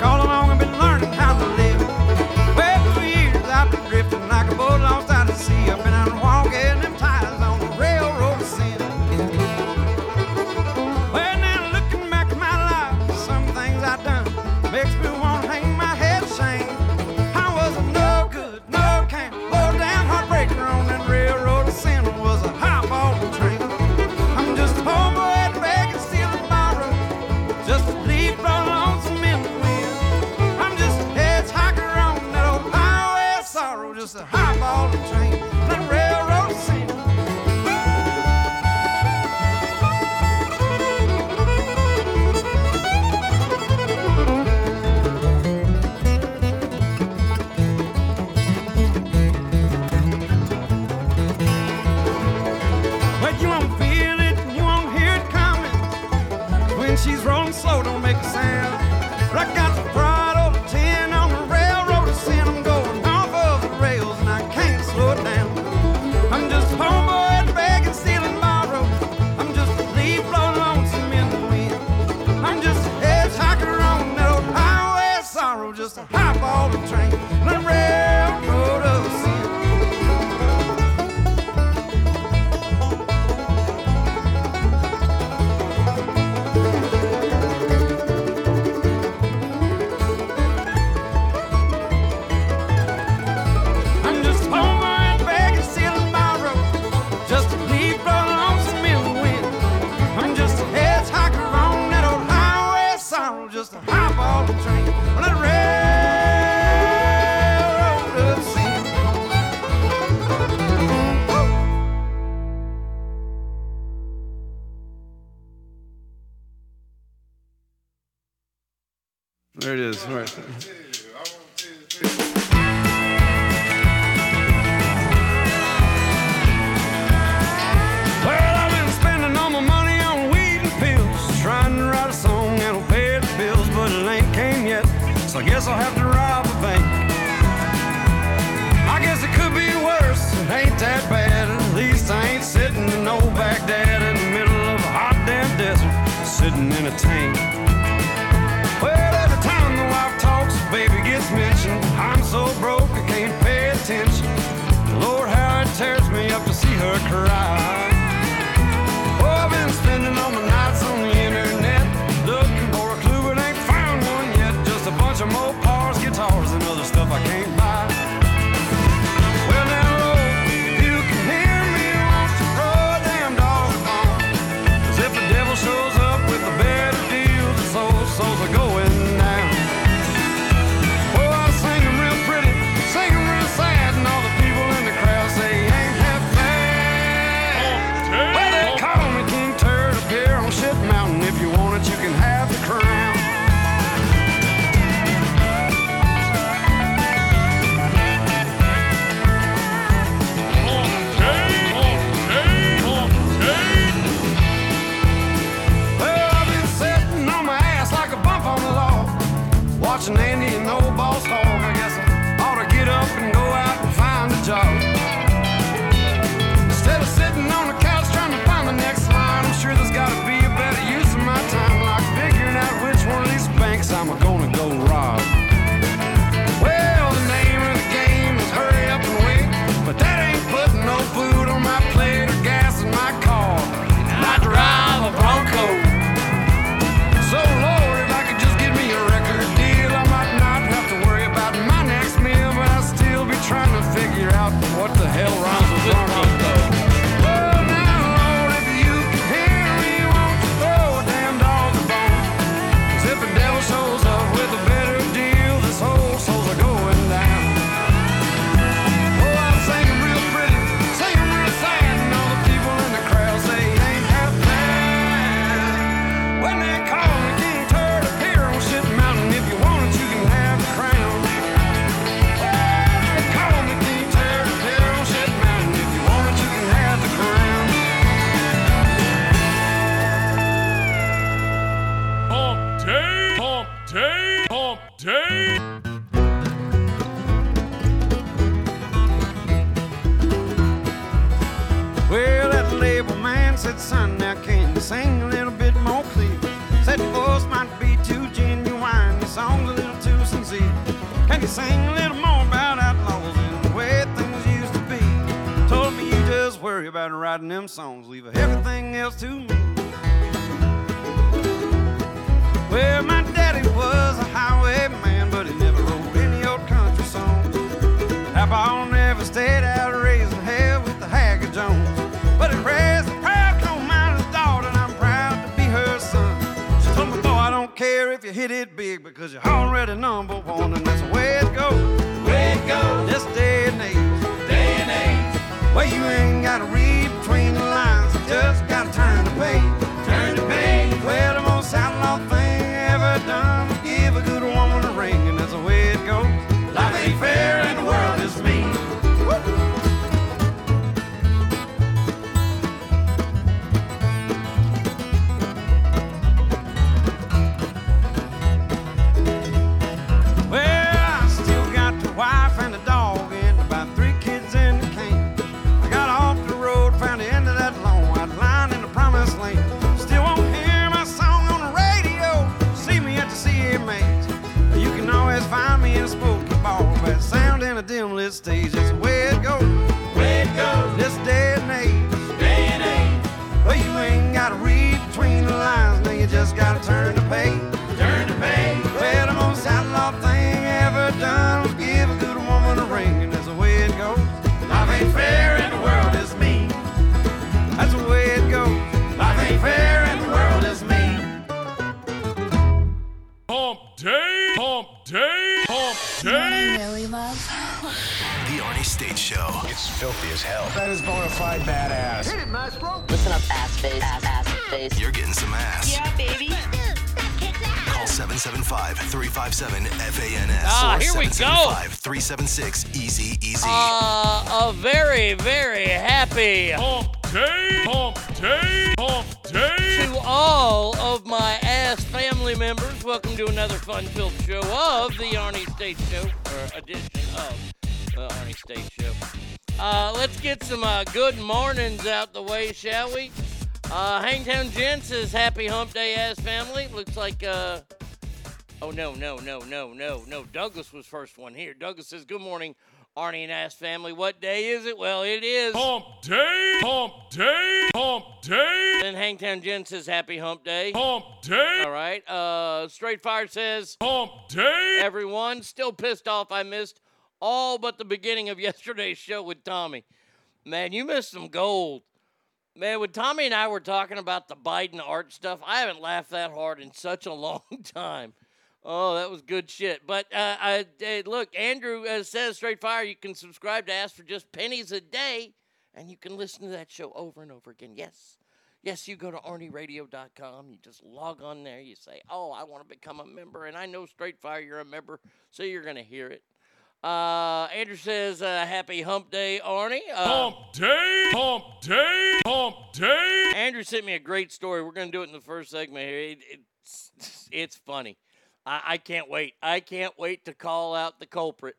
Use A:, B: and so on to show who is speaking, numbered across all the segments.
A: Like all
B: State Show.
C: It's filthy as hell.
D: That is bona fide badass.
E: Listen up, ass face, ass, ass face.
B: You're getting some ass.
E: Yeah, baby.
B: Call 775-357-FANS
F: Ah, here we go.
B: 775-376-EASY-EASY.
F: Uh, a very, very happy
G: Hump day, hump day, hump day.
F: to all of my ass family members. Welcome to another fun-filled show of the Arnie State Show, or edition of the Arnie State Show. Uh, let's get some uh, good mornings out the way, shall we? Uh, Hangtown Jen says, Happy Hump Day, ass family. Looks like, uh, oh, no, no, no, no, no, no. Douglas was first one here. Douglas says, Good morning, Arnie and ass family. What day is it? Well, it is.
G: Hump day, hump day, hump day,
F: Then Hangtown Jen says, Happy Hump Day.
G: hump day,
F: All right. Uh, Straight Fire says,
G: hump day.
F: everyone still pissed off I missed all but the beginning of yesterday's show with Tommy. Man, you missed some gold. Man, when Tommy and I were talking about the Biden art stuff, I haven't laughed that hard in such a long time. Oh, that was good shit. But uh, I, look, Andrew uh, says straight fire. You can subscribe to Ask for just pennies a day, and you can listen to that show over and over again. Yes, yes, you go to arnieradio.com. You just log on there. You say, "Oh, I want to become a member," and I know straight fire you're a member, so you're gonna hear it. Uh, Andrew says, uh, "Happy Hump Day, Arnie." Uh,
G: Hump day, hump day, hump day.
F: Andrew sent me a great story. We're gonna do it in the first segment here. It, it's it's funny. I, I can't wait. I can't wait to call out the culprit.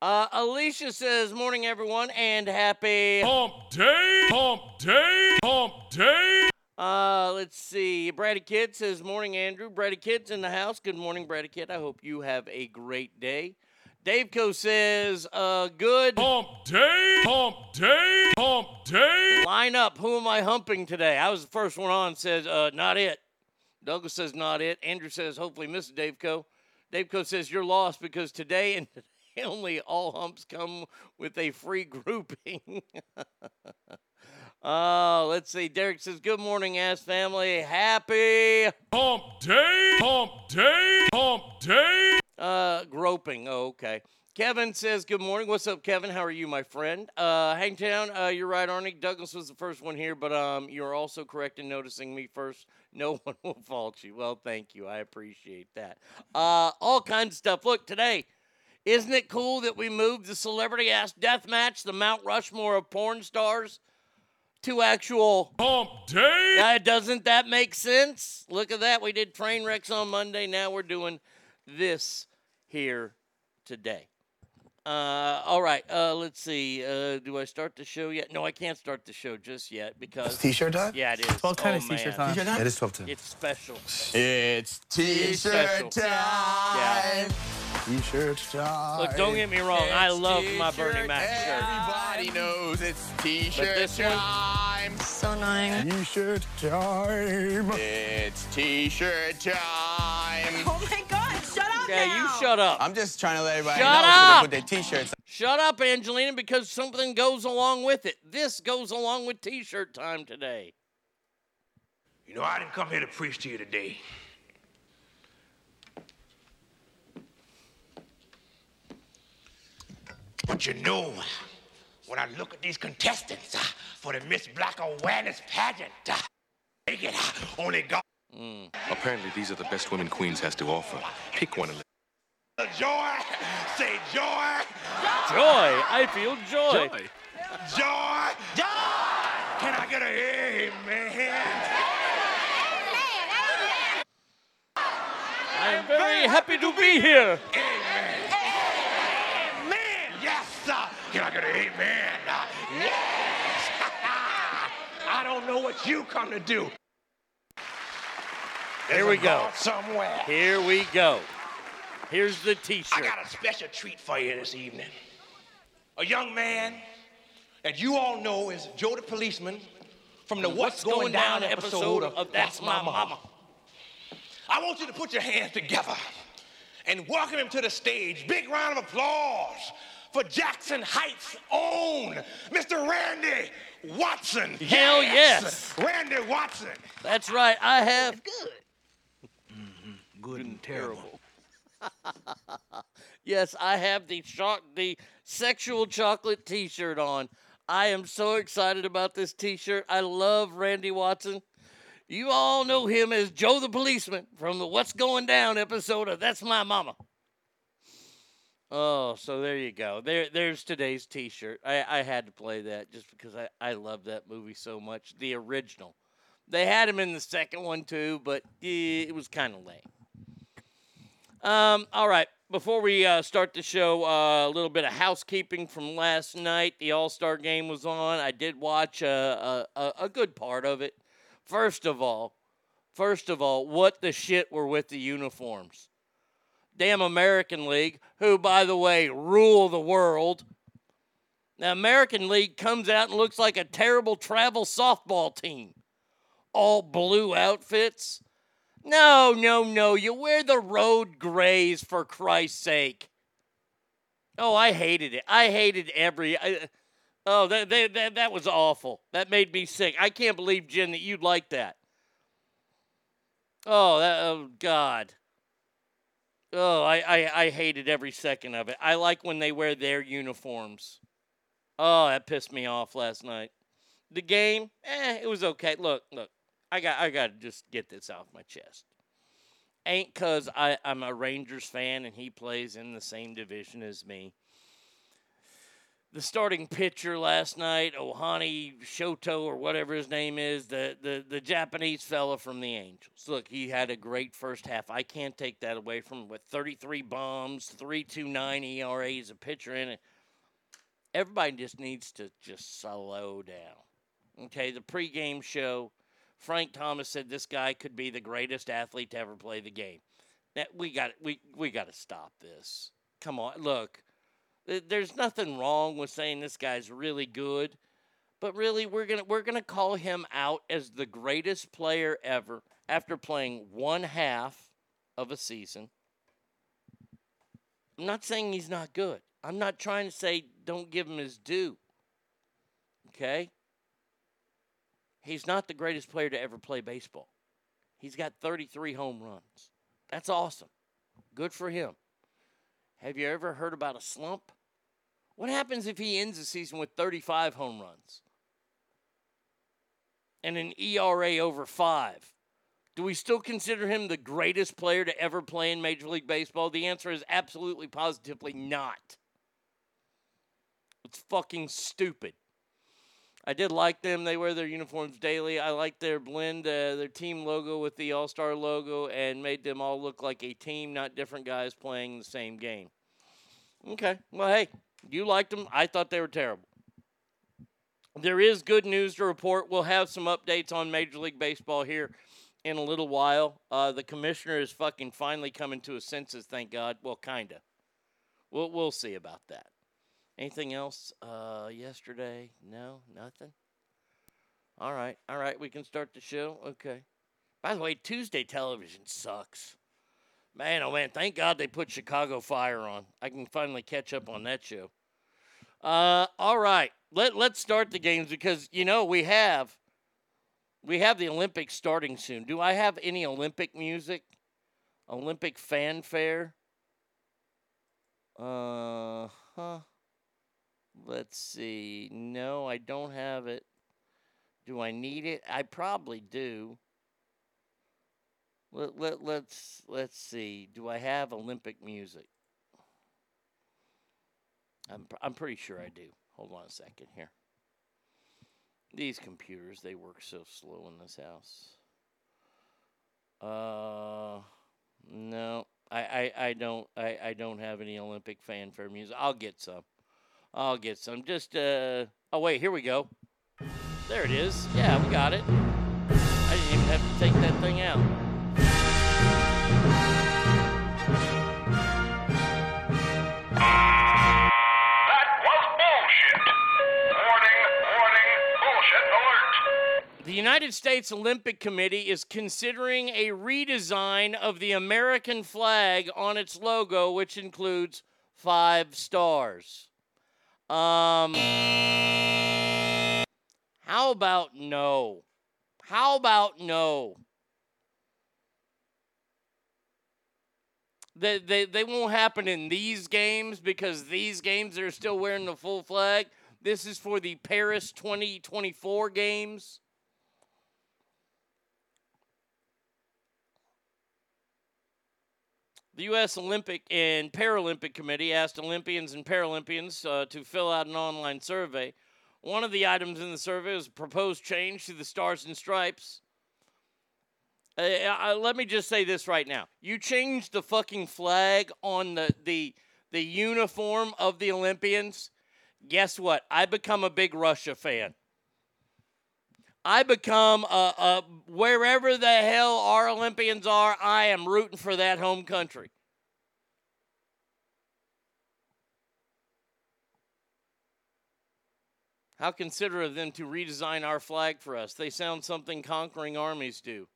F: Uh, Alicia says, "Morning, everyone, and happy."
G: Hump day, hump day, hump day.
F: Uh, let's see. Brady Kid says, "Morning, Andrew." Brady Kid's in the house. Good morning, Brady Kid. I hope you have a great day. Dave Co says, "Uh, good."
G: Hump day, hump day, hump day.
F: Line up. Who am I humping today? I was the first one on. Says, uh, not it. Douglas says, not it. Andrew says, hopefully, Mrs. Dave Co. Dave Co says, you're lost because today and today only all humps come with a free grouping. Oh, let's see. Derek says, good morning, ass family. Happy
G: Hump day, hump day, hump day.
F: Uh, groping. Oh, okay. Kevin says, Good morning. What's up, Kevin? How are you, my friend? Uh, Hangtown, uh, you're right, Arnie. Douglas was the first one here, but um, you're also correct in noticing me first. No one will fault you. Well, thank you. I appreciate that. Uh, all kinds of stuff. Look, today, isn't it cool that we moved the celebrity ass death match, the Mount Rushmore of porn stars, to actual.
G: Hump day.
F: Uh, doesn't that make sense? Look at that. We did train wrecks on Monday. Now we're doing this here today. Uh, all right. Uh, let's see. Uh, do I start the show yet? No, I can't start the show just yet because.
D: T-shirt time?
F: Yeah, it is.
H: 12 10
F: oh,
H: is t-shirt
F: man.
H: time.
D: It is 12 10.
F: It's special.
D: It's. T-shirt time.
F: Yeah.
D: T-shirt time.
F: Look, don't get me wrong. I love my Bernie Mac shirt.
C: Everybody knows it's T-shirt
F: this one-
C: time.
E: So annoying.
D: T-shirt time.
C: It's T-shirt time.
H: Oh my God! Shut up
F: Okay,
H: now.
F: you shut up.
C: I'm just trying to let everybody
F: Shut
C: know so
F: up!
C: they put their T-shirts.
F: Shut up, Angelina, because something goes along with it. This goes along with T-shirt time today.
I: You know, I didn't come here to preach to you today. But you know, when I look at these contestants uh, for the Miss Black Awareness pageant, uh, they get uh, only got
G: Apparently, these are the best women Queens has to offer. Pick one and let
I: joy. Say joy,
F: Joy. I feel joy.
I: joy, joy. joy. Can I get a amen? Amen. Amen!
F: I'm very happy to be here.
I: Amen. Amen! Yes, sir. Can I get an amen? Uh, Yes. I don't know what you come to do.
F: Here we go.
I: Somewhere.
F: Here we go. Here's the T-shirt.
I: I got a special treat for you this evening. A young man that you all know is Joe the policeman from the What's, Going, Down, episode of, That's My Mama. I want you to put your hands together and welcome him to the stage. Big round of applause for Jackson Heights' own Mr. Randy Watson.
F: Hell yes.
I: Randy Watson.
F: That's right. I have
I: Good and terrible.
F: Yes, I have the shock the sexual chocolate t-shirt on. I am so excited about this t-shirt. I love Randy Watson. You all know him as Joe the policeman from the What's Going Down episode of That's My Mama. Oh, so there you go. There there's today's t-shirt. I, I had to play that just because I, I love that movie so much. The original. They had him in the second one too, but eh, it was kind of lame. Um, all right. Before we uh, start the show, uh, a little bit of housekeeping from last night. The All Star game was on. I did watch a, a, a good part of it. First of all, first of all, what the shit were with the uniforms? Damn American League, who, by the way, rule the world. The American League comes out and looks like a terrible travel softball team. All blue outfits. No, no, no. You wear the road grays for Christ's sake. Oh, I hated it. I hated every. I, oh, that, that, that, that was awful. That made me sick. I can't believe, Jen, that you'd like that. Oh, that, oh God. Oh, I, I, I hated every second of it. I like when they wear their uniforms. Oh, that pissed me off last night. The game, eh, it was okay. Look, look. I got I got to just get this off my chest. Ain't cuz I I'm a Rangers fan and he plays in the same division as me. The starting pitcher last night, Ohani Shoto or whatever his name is, the, the the Japanese fella from the Angels. Look, he had a great first half. I can't take that away from him with 33 bombs, 3.29 ERA as a pitcher in it. Everybody just needs to just slow down. Okay, the pregame show Frank Thomas said this guy could be the greatest athlete to ever play the game. We got we we got to stop this. Come on, look. There's nothing wrong with saying this guy's really good, but really we're going to we're going to call him out as the greatest player ever after playing one half of a season. I'm not saying he's not good. I'm not trying to say don't give him his due. Okay? He's not the greatest player to ever play baseball. He's got 33 home runs. That's awesome. Good for him. Have you ever heard about a slump? What happens if he ends the season with 35 home runs and an ERA over five? Do we still consider him the greatest player to ever play in Major League Baseball? The answer is absolutely positively not. It's fucking stupid. I did like them. They wear their uniforms daily. I like their blend, uh, their team logo with the All Star logo, and made them all look like a team, not different guys playing the same game. Okay. Well, hey, you liked them. I thought they were terrible. There is good news to report. We'll have some updates on Major League Baseball here in a little while. Uh, the commissioner is fucking finally coming to his senses, thank God. Well, kinda. We'll we'll see about that. Anything else uh, yesterday? No, nothing. All right, all right. We can start the show. Okay. By the way, Tuesday television sucks. Man, oh man, thank God they put Chicago Fire on. I can finally catch up on that show. Uh, all right, let let's start the games because you know we have we have the Olympics starting soon. Do I have any Olympic music? Olympic fanfare? Uh huh. Let's see. No, I don't have it. Do I need it? I probably do. Let, let, let's let's see. Do I have Olympic music? I'm I'm pretty sure I do. Hold on a second here. These computers, they work so slow in this house. Uh no. I, I, I don't I, I don't have any Olympic fanfare music. I'll get some. I'll get some. Just uh oh wait, here we go. There it is. Yeah, we got it. I didn't even have to take that thing out. That was bullshit. Warning, warning, bullshit alert. The United States Olympic Committee is considering a redesign of the American flag on its logo, which includes five stars. Um, how about no? How about no? They, they, they won't happen in these games because these games are still wearing the full flag. This is for the Paris 2024 games. The U.S. Olympic and Paralympic Committee asked Olympians and Paralympians uh, to fill out an online survey. One of the items in the survey was a proposed change to the Stars and Stripes. Uh, uh, let me just say this right now: you change the fucking flag on the the the uniform of the Olympians. Guess what? I become a big Russia fan. I become a, a wherever the hell our Olympians are, I am rooting for that home country. How considerate of them to redesign our flag for us. They sound something conquering armies do.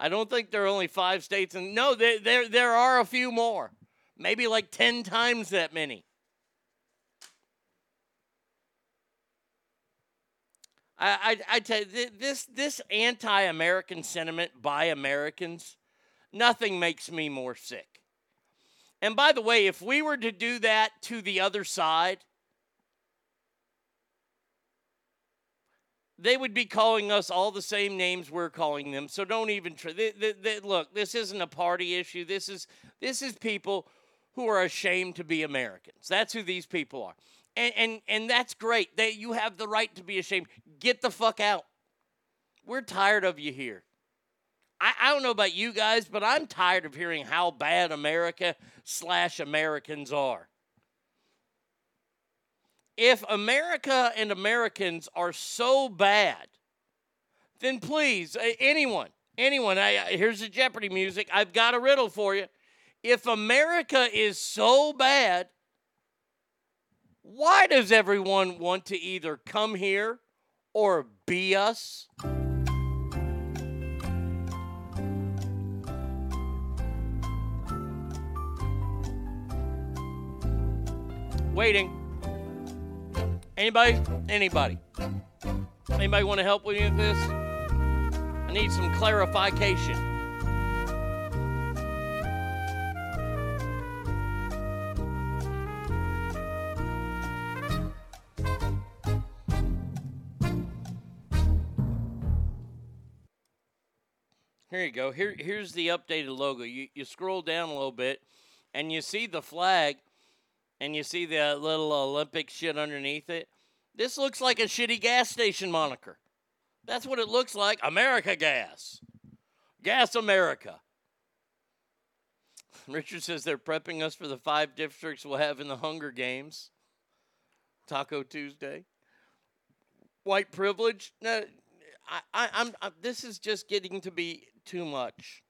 F: I don't think there are only five states, and no, there, there, there are a few more. Maybe like 10 times that many. I, I, tell you, this, this anti American sentiment by Americans, nothing makes me more sick. And by the way, if we were to do that to the other side, they would be calling us all the same names we're calling them. So don't even try. They, they, they, look, this isn't a party issue. This is this is people who are ashamed to be Americans. That's who these people are. And and, and that's great. That you have the right to be ashamed. Get the fuck out. We're tired of you here. I, I don't know about you guys, but I'm tired of hearing how bad America slash Americans are if America and Americans are so bad, then please, anyone, anyone, I, here's the Jeopardy music. I've got a riddle for you. If America is so bad, why does everyone want to either come here or be us? Waiting. Anybody? Anybody? Anybody want to help me with this? I need some clarification. Here you go. Here, here's the updated logo. You, you scroll down a little bit, and you see the flag and you see the little Olympic shit underneath it. This looks like a shitty gas station moniker. That's what it looks like. America Gas. Gas America. Richard says they're prepping us for the five districts we'll have in the Hunger Games. Taco Tuesday. White privilege. No, I, I, I'm. I, this is just getting to be too much.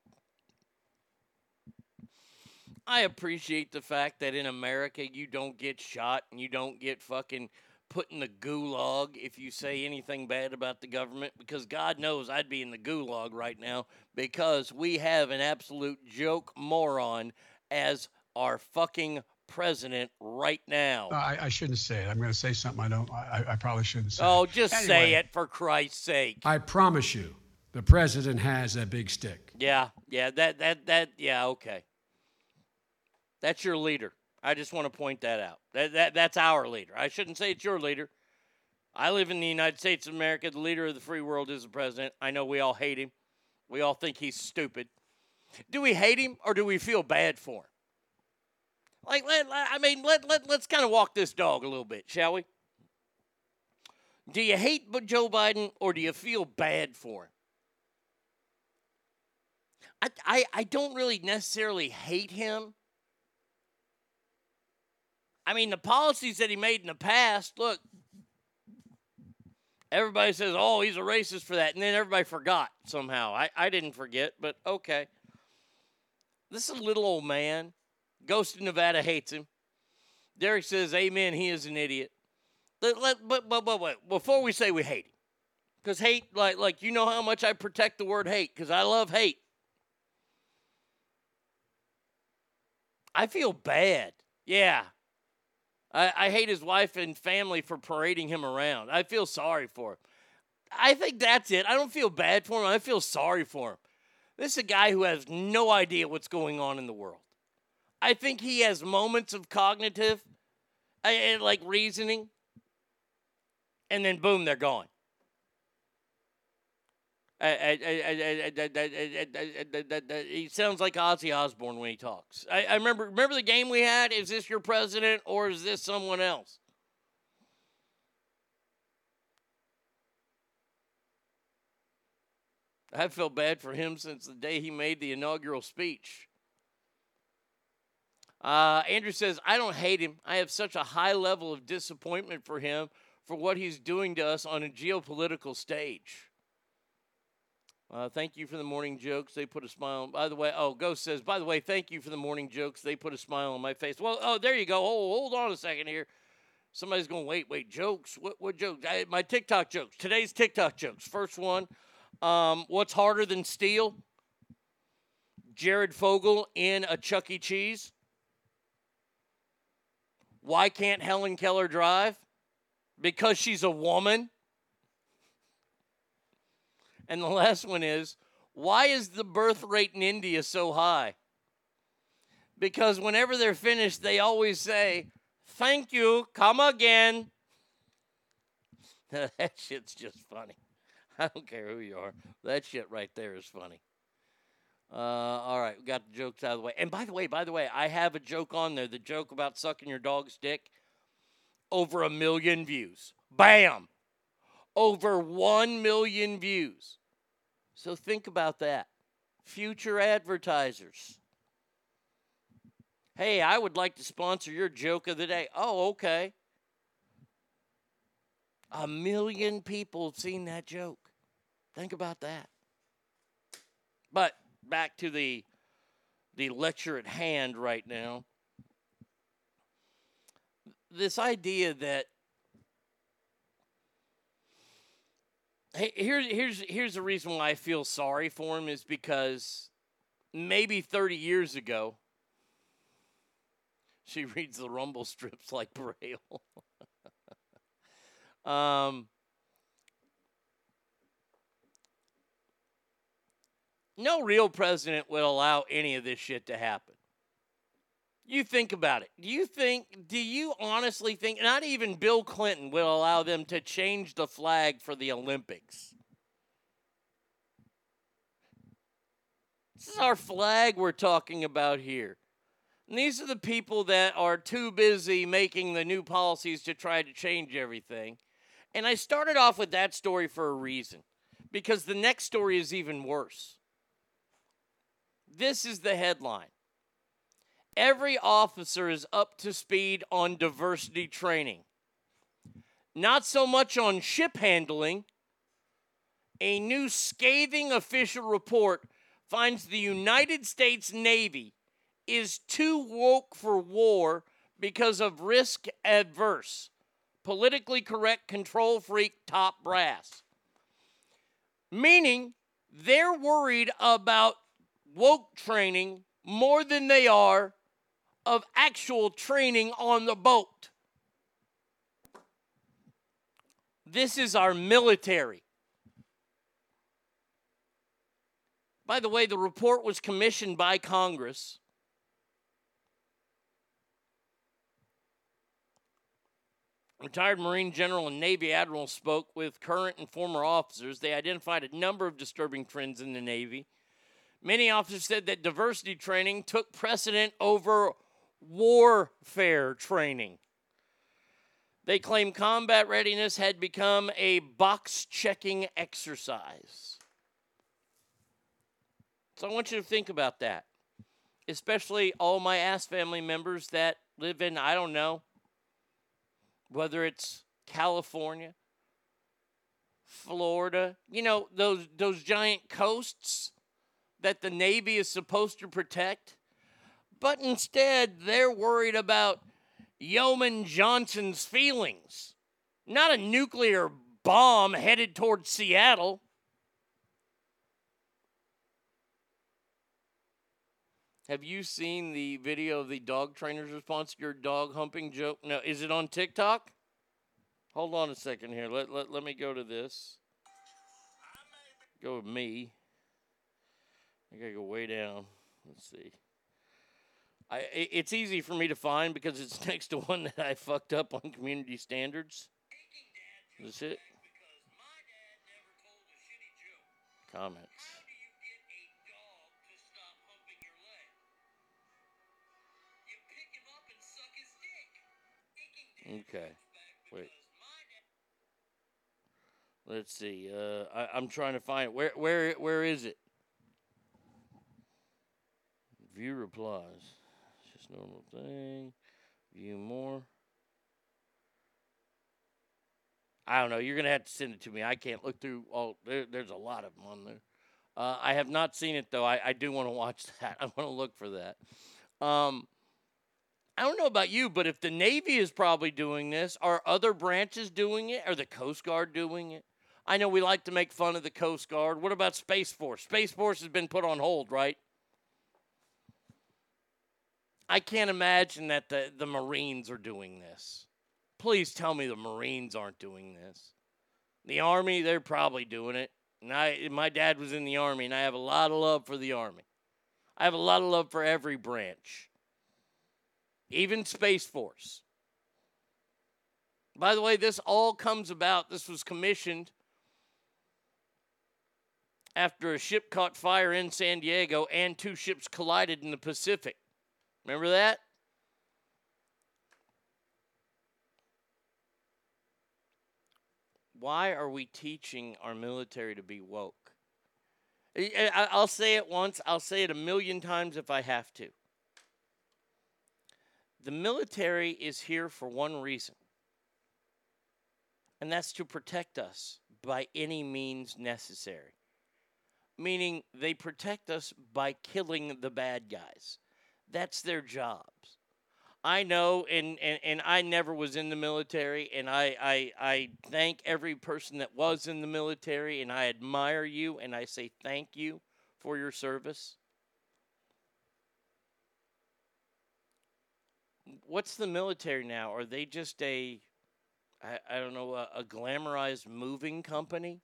F: I appreciate the fact that in America you don't get shot and you don't get fucking put in the gulag if you say anything bad about the government because God knows I'd be in the gulag right now because we have an absolute joke moron as our fucking president right now.
J: I, I shouldn't say it. I'm going to say something I don't. I, I probably shouldn't say.
F: Oh, just say it for Christ's sake.
J: I promise you, the president has a big stick.
F: Yeah, yeah, that that that yeah, okay. That's your leader. I just want to point that out. That that that's our leader. I shouldn't say it's your leader. I live in the United States of America. The leader of the free world is the president. I know we all hate him. We all think he's stupid. Do we hate him or do we feel bad for him? Like, let, let- I mean, let, let, let's kind of walk this dog a little bit, shall we? Do you hate Joe Biden or do you feel bad for him? I, I, don't really necessarily hate him. I mean, the policies that he made in the past, look, everybody says, oh, he's a racist for that. And then everybody forgot somehow. I, I didn't forget, but okay. This is a little old man. Ghost of Nevada hates him. Derek says, amen, he is an idiot. Let, let, but, but, but, but before we say we hate him, because hate, like, like you know how much I protect the word hate, because I love hate. I feel bad. Yeah. I, I hate his wife and family for parading him around. I feel sorry for him. I think that's it. I don't feel bad for him. I feel sorry for him. This is a guy who has no idea what's going on in the world. I think he has moments of cognitive, uh, like reasoning, and then boom, they're gone. He sounds like Ozzy Osbourne when he talks. I, I remember remember the game we had. Is this your president or is this someone else? I felt bad for him since the day he made the inaugural speech. Uh, Andrew says, I don't hate him. I have such a high level of disappointment for him for what he's doing to us on a geopolitical stage. Uh, thank you for the morning jokes. They put a smile. By the way, oh, Ghost says, by the way, thank you for the morning jokes. They put a smile on my face. Well, oh, there you go. Oh, hold on a second here. Somebody's going, wait, wait, jokes? What, what jokes? I, my TikTok jokes. Today's TikTok jokes. First one um, What's harder than steel? Jared Fogle in a Chuck E. Cheese. Why can't Helen Keller drive? Because she's a woman. And the last one is why is the birth rate in India so high? Because whenever they're finished, they always say, Thank you, come again. that shit's just funny. I don't care who you are. That shit right there is funny. Uh, all right, we got the jokes out of the way. And by the way, by the way, I have a joke on there. The joke about sucking your dog's dick. Over a million views. Bam! Over one million views. So think about that. Future advertisers. Hey, I would like to sponsor your joke of the day. Oh, okay. A million people have seen that joke. Think about that. But back to the the lecture at hand right now. This idea that here's here's here's the reason why I feel sorry for him is because maybe 30 years ago she reads the rumble strips like braille. um no real president would allow any of this shit to happen. You think about it. Do you think, do you honestly think, not even Bill Clinton will allow them to change the flag for the Olympics? This is our flag we're talking about here. And these are the people that are too busy making the new policies to try to change everything. And I started off with that story for a reason, because the next story is even worse. This is the headline Every officer is up to speed on diversity training. Not so much on ship handling. A new scathing official report finds the United States Navy is too woke for war because of risk adverse, politically correct, control freak, top brass. Meaning they're worried about woke training more than they are of actual training on the boat. This is our military. By the way, the report was commissioned by Congress. Retired Marine General and Navy Admiral spoke with current and former officers. They identified a number of disturbing trends in the Navy. Many officers said that diversity training took precedent over warfare training. They claim combat readiness had become a box checking exercise. So I want you to think about that, especially all my ass family members that live in, I don't know, whether it's California, Florida, you know, those, those giant coasts that the Navy is supposed to protect. But instead, they're worried about Yeoman Johnson's feelings, not a nuclear bomb headed towards Seattle. Have you seen the video of the dog trainer's response to your dog humping joke? No, is it on TikTok? Hold on a second here. Let, let, let me go to this. Go with me. I gotta go way down. Let's see. I, it's easy for me to find because it's next to one that I fucked up on community standards. That's it. Comments. Okay. Wait. Let's see. Uh, I, I'm trying to find it. Where where where is it? View replies. Normal thing. View more. I don't know. You're gonna have to send it to me. I can't look through all. There, there's a lot of them on there. Uh, I have not seen it though. I, I do want to watch that. I want to look for that. Um, I don't know about you, but if the Navy is probably doing this, are other branches doing it? Are the Coast Guard doing it? I know we like to make fun of the Coast Guard. What about Space Force? Space Force has been put on hold, right? I can't imagine that the, the Marines are doing this. Please tell me the Marines aren't doing this. The Army, they're probably doing it. And I, my dad was in the Army, and I have a lot of love for the Army. I have a lot of love for every branch, even Space Force. By the way, this all comes about, this was commissioned after a ship caught fire in San Diego and two ships collided in the Pacific. Remember that? Why are we teaching our military to be woke? I'll say it once, I'll say it a million times if I have to. The military is here for one reason, and that's to protect us by any means necessary. Meaning, they protect us by killing the bad guys. That's their jobs. I know, and, and, and I never was in the military, and I, I, I thank every person that was in the military, and I admire you, and I say thank you for your service. What's the military now? Are they just a, I, I don't know, a, a glamorized moving company?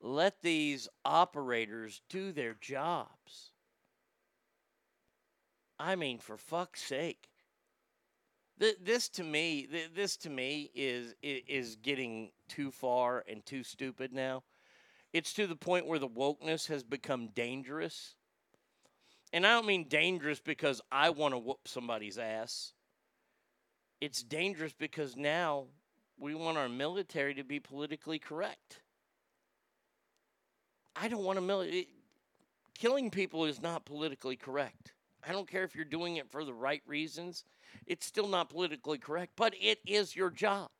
F: Let these operators do their jobs. I mean, for fuck's sake. This to me, this to me is is getting too far and too stupid now. It's to the point where the wokeness has become dangerous. And I don't mean dangerous because I want to whoop somebody's ass. It's dangerous because now we want our military to be politically correct. I don't want to military. Killing people is not politically correct. I don't care if you're doing it for the right reasons. It's still not politically correct, but it is your job.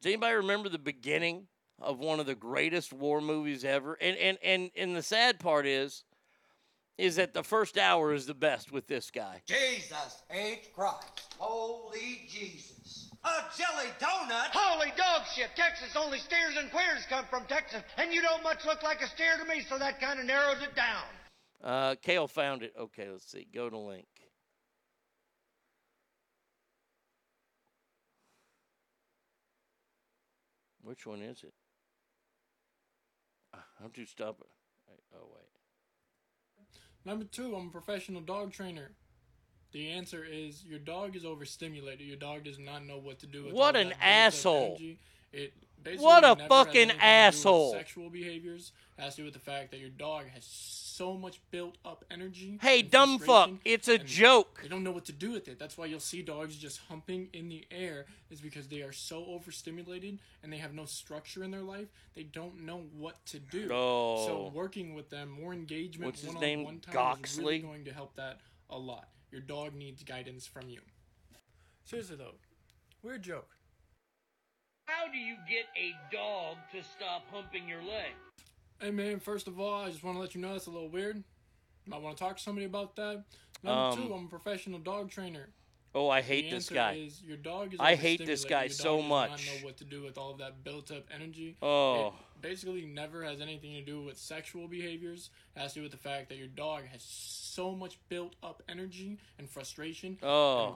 F: Does anybody remember the beginning of one of the greatest war movies ever. And and and and the sad part is is that the first hour is the best with this guy.
K: Jesus H. Christ. Holy Jesus. A jelly donut? Holy dog shit. Texas only steers and queers come from Texas, and you don't much look like a steer to me, so that kind of narrows it down.
F: Uh, Kale found it. Okay, let's see. Go to link. Which one is it? Ah, How'd you stop it? Oh wait.
L: Number two, I'm a professional dog trainer. The answer is your dog is overstimulated. Your dog does not know what to do. With
F: What an asshole.
L: It
F: What a fucking
L: anything to do with
F: asshole.
L: Sexual behaviors has to do with the fact that your dog has so much built up energy.
F: Hey, dumb fuck! It's a joke.
L: They don't know what to do with it. That's why you'll see dogs just humping in the air. Is because they are so overstimulated and they have no structure in their life. They don't know what to do.
F: Oh.
L: So working with them, more engagement,
F: What's his name?
L: on one time is really
F: Goxley?
L: going to help that a lot. Your dog needs guidance from you. Seriously though, weird joke.
F: How do you get a dog to stop humping your leg?
L: Hey man, first of all, I just want to let you know that's a little weird. You Might want to talk to somebody about that. Number
F: Um,
L: two, I'm a professional dog trainer.
F: Oh, I
L: The
F: hate this guy.
L: Is your dog is
F: I hate this guy
L: Your
F: so
L: dog does
F: much.
L: Not know what to do with all of that built-up energy.
F: Oh.
L: It basically never has anything to do with sexual behaviors. It has to do with the fact that your dog has so much built-up energy and frustration.
F: Oh.
L: and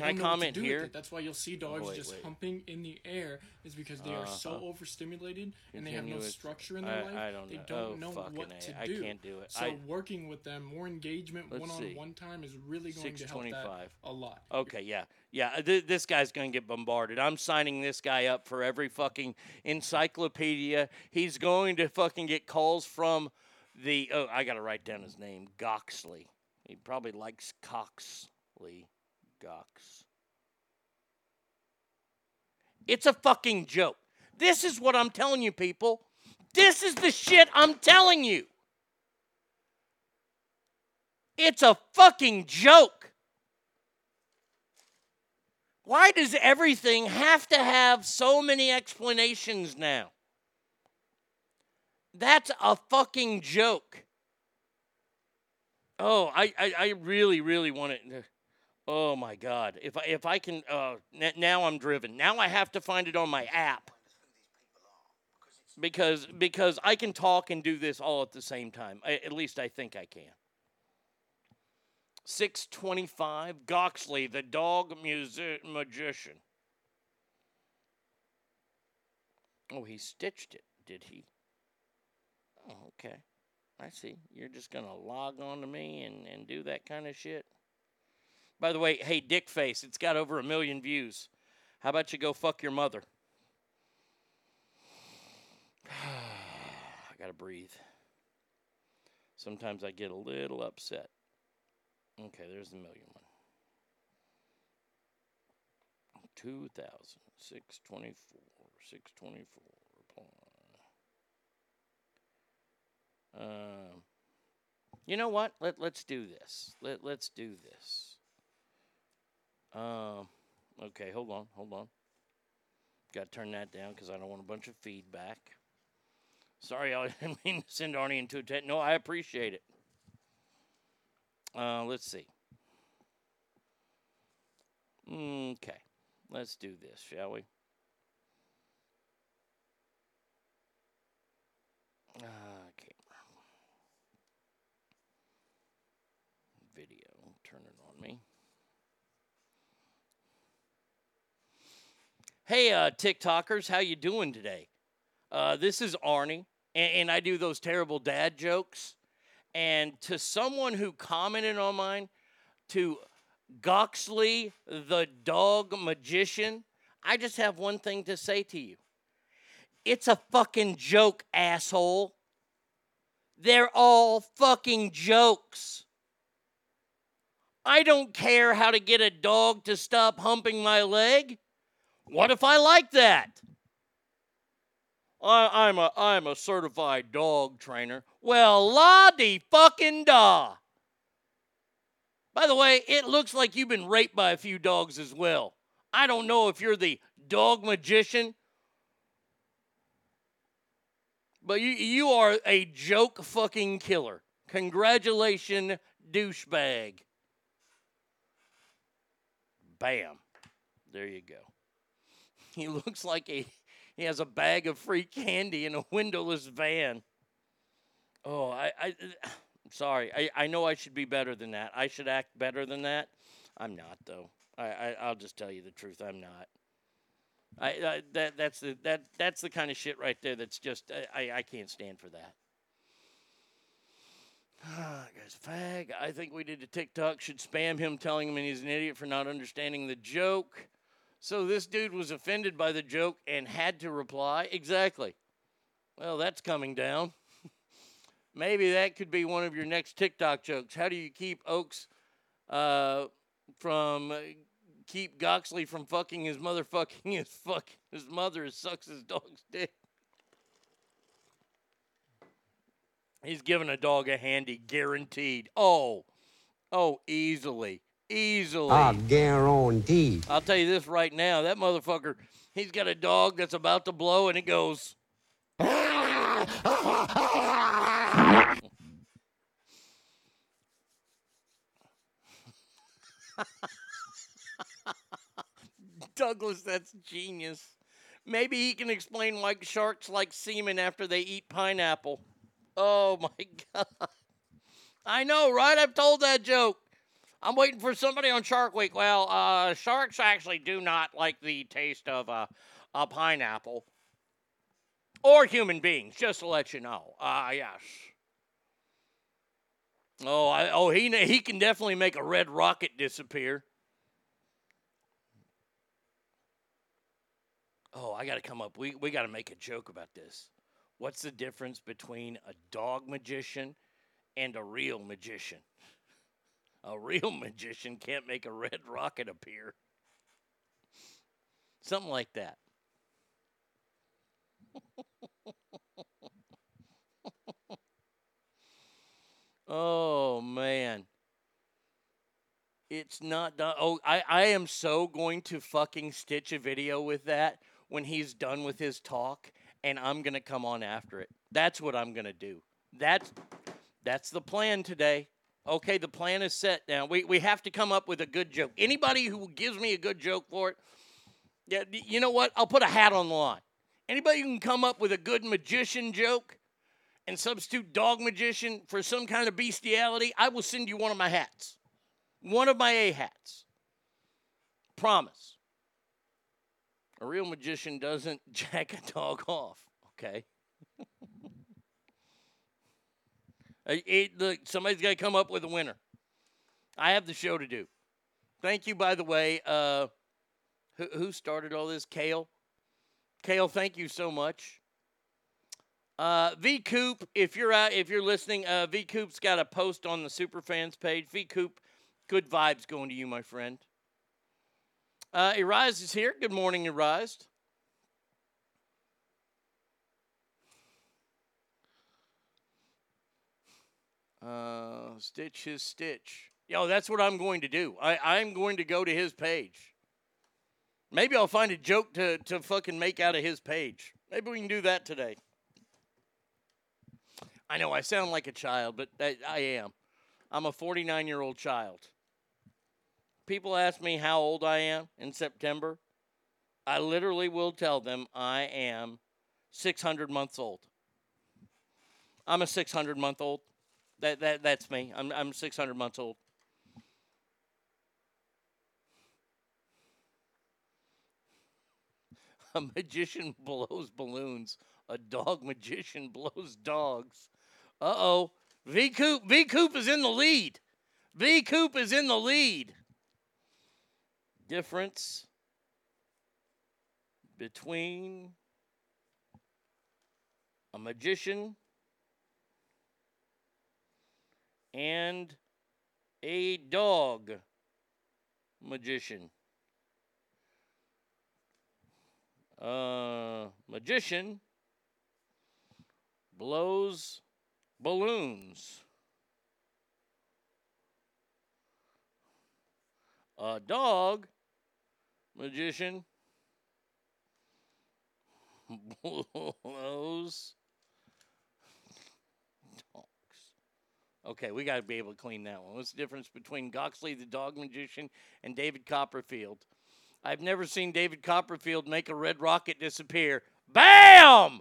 F: Can I
L: don't know what to
F: comment
L: do
F: here?
L: That's why you'll see dogs
F: wait,
L: just
F: wait.
L: humping in the air. Is because they are so
F: Uh-huh.
L: overstimulated and they have no structure in their
F: I-
L: life.
F: I don't
L: they
F: know.
L: don't
F: Oh,
L: know what
F: A.
L: to
F: I
L: do.
F: can't do it.
L: So
F: I-
L: working with them, more engagement, one-on-one time is really going to help that
F: 625.
L: a lot.
F: Okay, yeah. Yeah, uh, th- this guy's going to get bombarded. I'm signing this guy up for every fucking encyclopedia. He's going to fucking get calls from the. Oh, I got to write down his name Goxley. He probably likes Coxley. It's a fucking joke. This is what I'm telling you, people. This is the shit I'm telling you. It's a fucking joke. Why does everything have to have so many explanations now? That's a fucking joke. Oh, I, I, I really, really want it. Oh my God! If I if I can, uh, n- now I'm driven. Now I have to find it on my app because because I can talk and do this all at the same time. I, at least I think I can. 625 Goxley, the dog music magician. Oh, he stitched it, did he? Oh, okay. I see. You're just going to log on to me and, and do that kind of shit. By the way, hey, Dickface, it's got over a million views. How about you go fuck your mother? I got to breathe. Sometimes I get a little upset. Okay, there's the million one. 2,000, 624, 624, reply. Um, you know what? Let, let's do this. Let, let's do this. Um, okay, hold on, hold on. Got to turn that down because I don't want a bunch of feedback. Sorry, I didn't mean to send Arnie into a tent. No, I appreciate it. Uh, let's see. Okay, let's do this, shall we? Uh, camera. Video. Turn it on me. Hey, uh, TikTokers, how you doing today? Uh, this is Arnie, and, and I do those terrible dad jokes. And to someone who commented on mine, to Goxley, the dog magician, I just have one thing to say to you. It's a fucking joke, asshole. They're all fucking jokes. I don't care how to get a dog to stop humping my leg. What if I like that? I, I'm a I'm a certified dog trainer. Well, la di fucking da. By the way, it looks like you've been raped by a few dogs as well. I don't know if you're the dog magician But you you are a joke fucking killer. Congratulations, douchebag. Bam. There you go. He looks like a he has a bag of free candy in a windowless van. Oh, I, I I'm sorry. I, I know I should be better than that. I should act better than that. I'm not though. I, I I'll just tell you the truth. I'm not. I, I that that's the that that's the kind of shit right there. That's just I I can't stand for that. Ah, guys, fag. I think we did a TikTok. Should spam him, telling him he's an idiot for not understanding the joke. So this dude was offended by the joke and had to reply. Exactly. Well, that's coming down. Maybe that could be one of your next TikTok jokes. How do you keep Oaks uh, from keep Goxley from fucking his motherfucking his fuck his mother sucks his dog's dick? He's giving a dog a handy, guaranteed. Oh, oh, easily, easily.
M: I guarantee.
F: I'll tell you this right now. That motherfucker, he's got a dog that's about to blow, and it goes. Douglas, that's genius. Maybe he can explain why sharks like semen after they eat pineapple. Oh my god. I know, right? I've told that joke. I'm waiting for somebody on Shark Week. Well, uh, sharks actually do not like the taste of uh, a pineapple or human beings, just to let you know. Ah, uh, yes. Oh, I, oh, he he can definitely make a red rocket disappear. Oh, I got to come up. We we got to make a joke about this. What's the difference between a dog magician and a real magician? A real magician can't make a red rocket appear. Something like that. oh man. It's not done. Oh, I, I am so going to fucking stitch a video with that when he's done with his talk and I'm going to come on after it. That's what I'm going to do. That's that's the plan today. Okay, the plan is set now. We we have to come up with a good joke. Anybody who gives me a good joke for it, yeah, you know what? I'll put a hat on the line. Anybody who can come up with a good magician joke and substitute dog magician for some kind of bestiality, I will send you one of my hats. One of my A hats. Promise. A real magician doesn't jack a dog off, okay? it, look, somebody's got to come up with a winner. I have the show to do. Thank you, by the way. Uh, who, who started all this? Kale. Kale, thank you so much. Uh, v Coop, if you're out, if you're listening, uh, V Coop's got a post on the Superfans page. V Coop, good vibes going to you, my friend. Uh, is here. Good morning, Arise. Uh, stitch his stitch. Yo, that's what I'm going to do. I, I'm going to go to his page. Maybe I'll find a joke to, to fucking make out of his page. Maybe we can do that today. I know I sound like a child, but I, I am. I'm a 49 year old child people ask me how old I am in September, I literally will tell them I am 600 months old. I'm a 600 month old. That, that, that's me. I'm, I'm 600 months old. A magician blows balloons. A dog magician blows dogs. Uh oh. V Coop V Coop is in the lead. V Coop is in the lead difference between a magician and a dog magician. A magician blows balloons. A dog magician blows Okay, we got to be able to clean that one. What's the difference between Goxley the dog magician and David Copperfield? I've never seen David Copperfield make a red rocket disappear. Bam!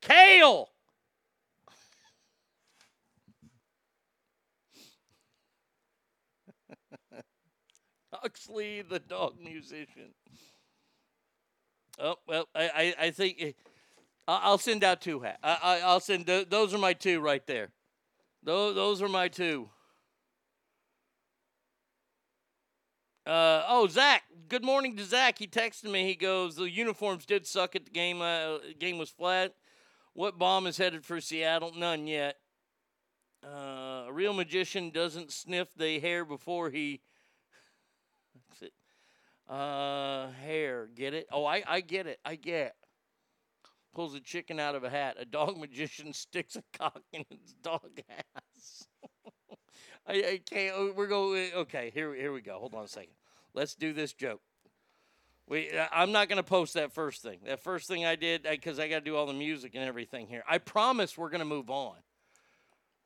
F: Kale! Huxley, the dog musician. Oh well, I I, I think I'll send out two. hats. I, I I'll send those are my two right there. Those those are my two. Uh, oh, Zach. Good morning to Zach. He texted me. He goes, "The uniforms did suck at the game. Uh, game was flat. What bomb is headed for Seattle? None yet. Uh, a real magician doesn't sniff the hair before he? Uh, hair. Get it? Oh, I, I get it. I get. Pulls a chicken out of a hat. A dog magician sticks a cock in its dog ass. I, I can't. oh, We're going. Eh, okay, here, here we go. Hold on a second. Let's do this joke. We, I- I'm not going to post that first thing. That first thing I did because I got to do all the music and everything here. I promise we're going to move on.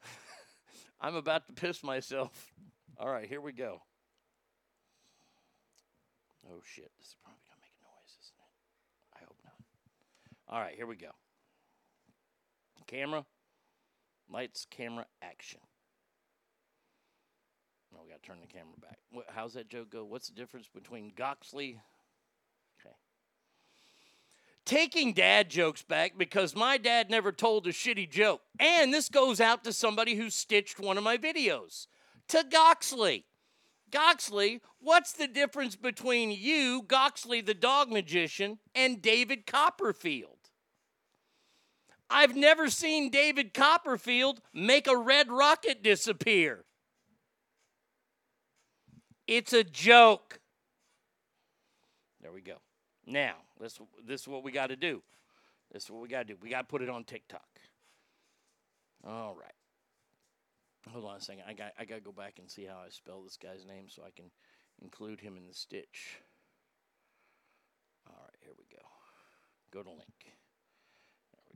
F: I'm about to piss myself. All right, here we go. Oh shit! This is probably gonna make a noise, isn't it? I hope not. All right, here we go. Camera, lights, camera, action. We gotta turn the camera back. What, how's that joke go? What's the difference between Goxley? Okay. Taking dad jokes back because my dad never told a shitty joke. And this goes out to somebody who stitched one of my videos. To Goxley. Goxley, what's the difference between you, Goxley the dog magician, and David Copperfield? I've never seen David Copperfield make a red rocket disappear. It's a joke. There we go. Now, this this is what we got to do. This is what we got to do. We got to put it on TikTok. All right. Hold on a second. I got I got to go back and see how I spell this guy's name so I can include him in the stitch. All right, here we go. Go to link.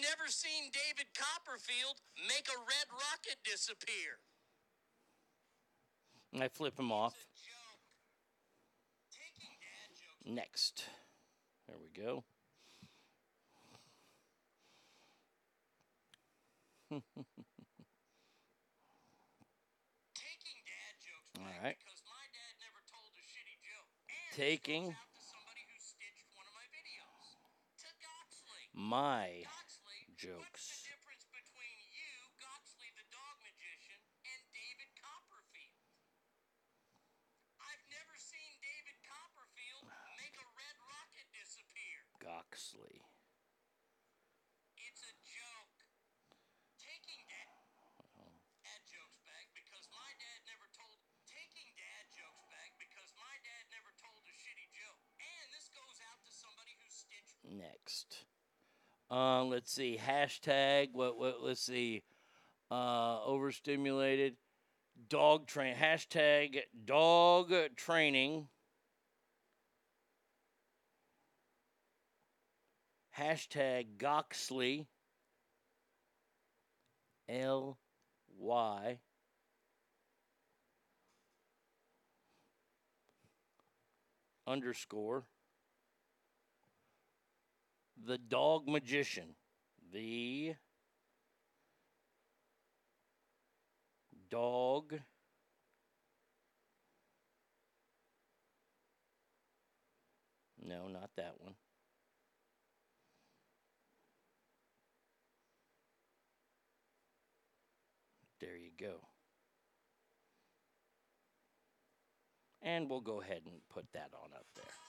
F: never seen David Copperfield make a red rocket disappear. I flip him off. Next. There we go. All right. Taking my jokes. Uh, let's see. Hashtag. What? What? Let's see. Uh, overstimulated. Dog train. Hashtag dog training. Hashtag Goxley. L Y. Underscore. The Dog Magician. The Dog No, not that one. There you go. And we'll go ahead and put that on up there.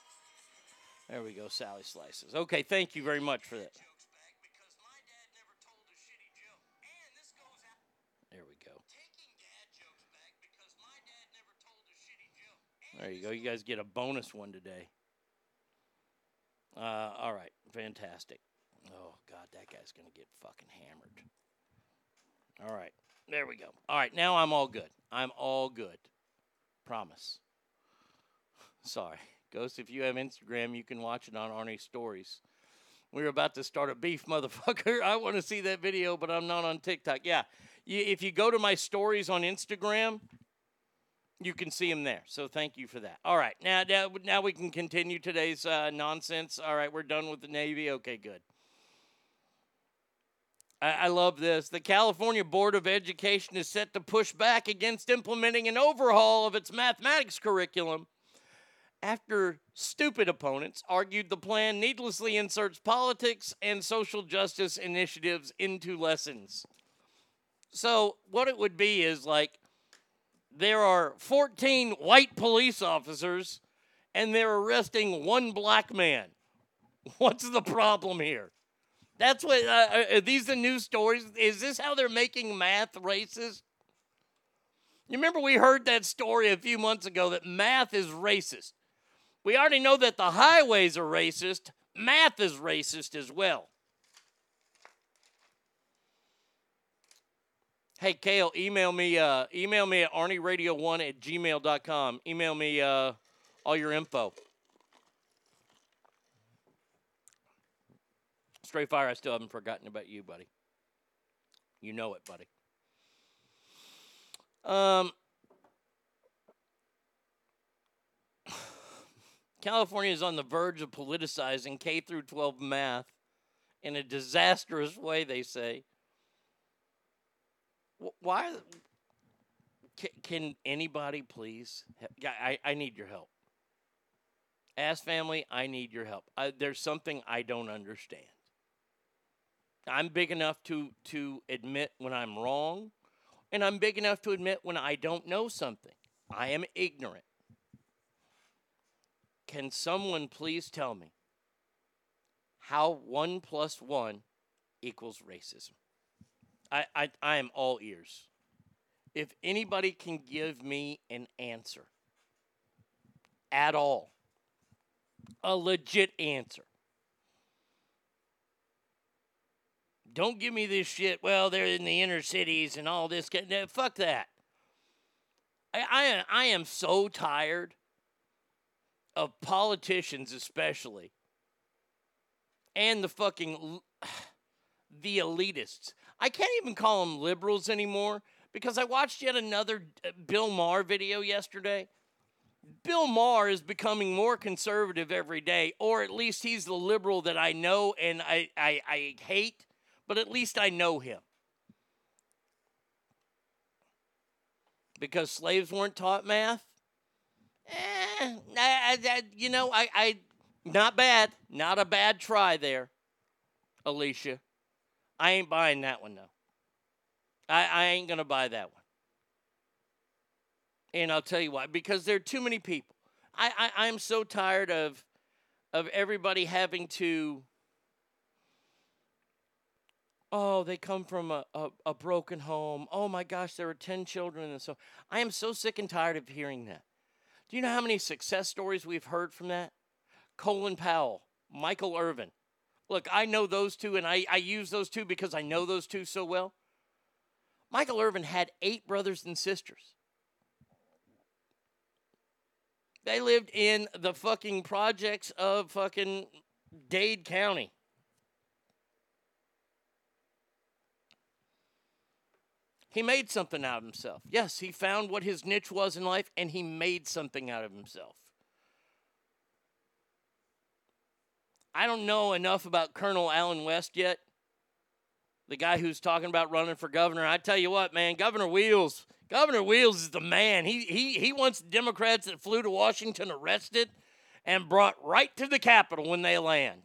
F: There we go, Sally Slices. Okay, thank you very much for that. There we go. There you go. You guys get a bonus one today. Uh, all right, fantastic. Oh God, that guy's gonna get fucking hammered. All right, there we go. All right, now I'm all good. I'm all good. Promise. Sorry. Ghost. If you have Instagram, you can watch it on Arnie's stories. We were about to start a beef, motherfucker. I want to see that video, but I'm not on TikTok. Yeah, if you go to my stories on Instagram, you can see them there. So thank you for that. All right, now now, now we can continue today's uh, nonsense. All right, we're done with the Navy. Okay, good. I love this. The California Board of Education is set to push back against implementing an overhaul of its mathematics curriculum after stupid opponents argued the plan needlessly inserts politics and social justice initiatives into lessons. So, what it would be is like there are 14 white police officers and they're arresting one black man. What's the problem here? That's what uh, are these the news stories? Is this how they're making math racist? You remember we heard that story a few months ago that math is racist. We already know that the highways are racist. Math is racist as well. Hey, Kale, email me, uh, email me at arnieradio1 at gmail.com. Email me uh, all your info. Straight fire, I still haven't forgotten about you, buddy. You know it, buddy. Um, California is on the verge of politicizing K through 12 math in a disastrous way, they say. Why? Can anybody please? I, I need your help. Ass family, I need your help. I, there's something I don't understand. I'm big enough to, to admit when I'm wrong, and I'm big enough to admit when I don't know something. I am ignorant. Can someone please tell me how 1 plus 1 equals racism? I, I, I am all ears. If anybody can give me an answer at all, a legit answer. Don't give me this shit. Well, they're in the inner cities and all this. Fuck that. I, I, I am so tired of politicians, especially, and the fucking the elitists. I can't even call them liberals anymore because I watched yet another uh, Bill Maher video yesterday. Bill Maher is becoming more conservative every day, or at least he's the liberal that I know and I, I, I hate, but at least I know him. Because slaves weren't taught math? Eh, I, I, you know, I, I, not bad. Not a bad try there, Alicia. I ain't buying that one, though. I, I ain't to buy that one. And I'll tell you why. Because there are too many people. I, I, I'm so tired of, of everybody having to oh, they come from a, a, a, broken home. Oh my gosh, there are 10 children. And so I am so sick and tired of hearing that. Do you know how many success stories we've heard from that? Colin Powell, Michael Irvin. Look, I know those two, and I, I use those two because I know those two so well. Michael Irvin had eight brothers and sisters. They lived in the fucking projects of fucking Dade County. He made something out of himself. Yes, he found what his niche was in life and he made something out of himself. I don't know enough about Colonel Allen West yet. The guy who's talking about running for governor. I tell you what, man, Governor Wheels, Governor Wheels is the man. He he he wants Democrats that flew to Washington arrested and brought right to the Capitol when they land.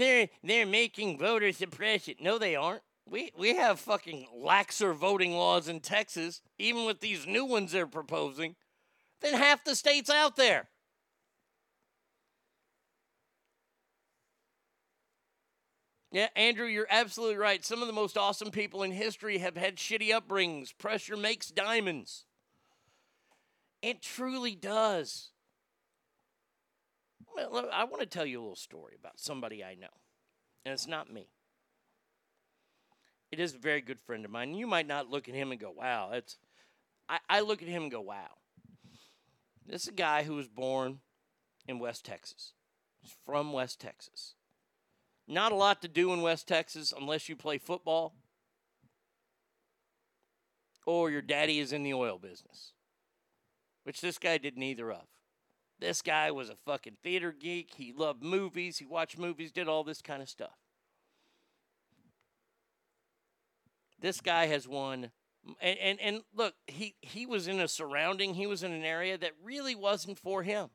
F: They're they're making voter suppression. No, they aren't. We we have fucking laxer voting laws in Texas, even with these new ones they're proposing, than half the states out there. Yeah, Andrew, you're absolutely right. Some of the most awesome people in history have had shitty upbringings. Pressure makes diamonds. It truly does. I want to tell you a little story about somebody I know, and it's not me. It is a very good friend of mine. You might not look at him and go, wow, that's. I, I look at him and go, wow. This is a guy who was born in West Texas. He's from West Texas. Not a lot to do in West Texas unless you play football or your daddy is in the oil business, which this guy did neither of. This guy was a fucking theater geek. He loved movies. He watched movies, did all this kind of stuff. This guy has won. And, and, and look, he, he was in a surrounding, he was in an area that really wasn't for him.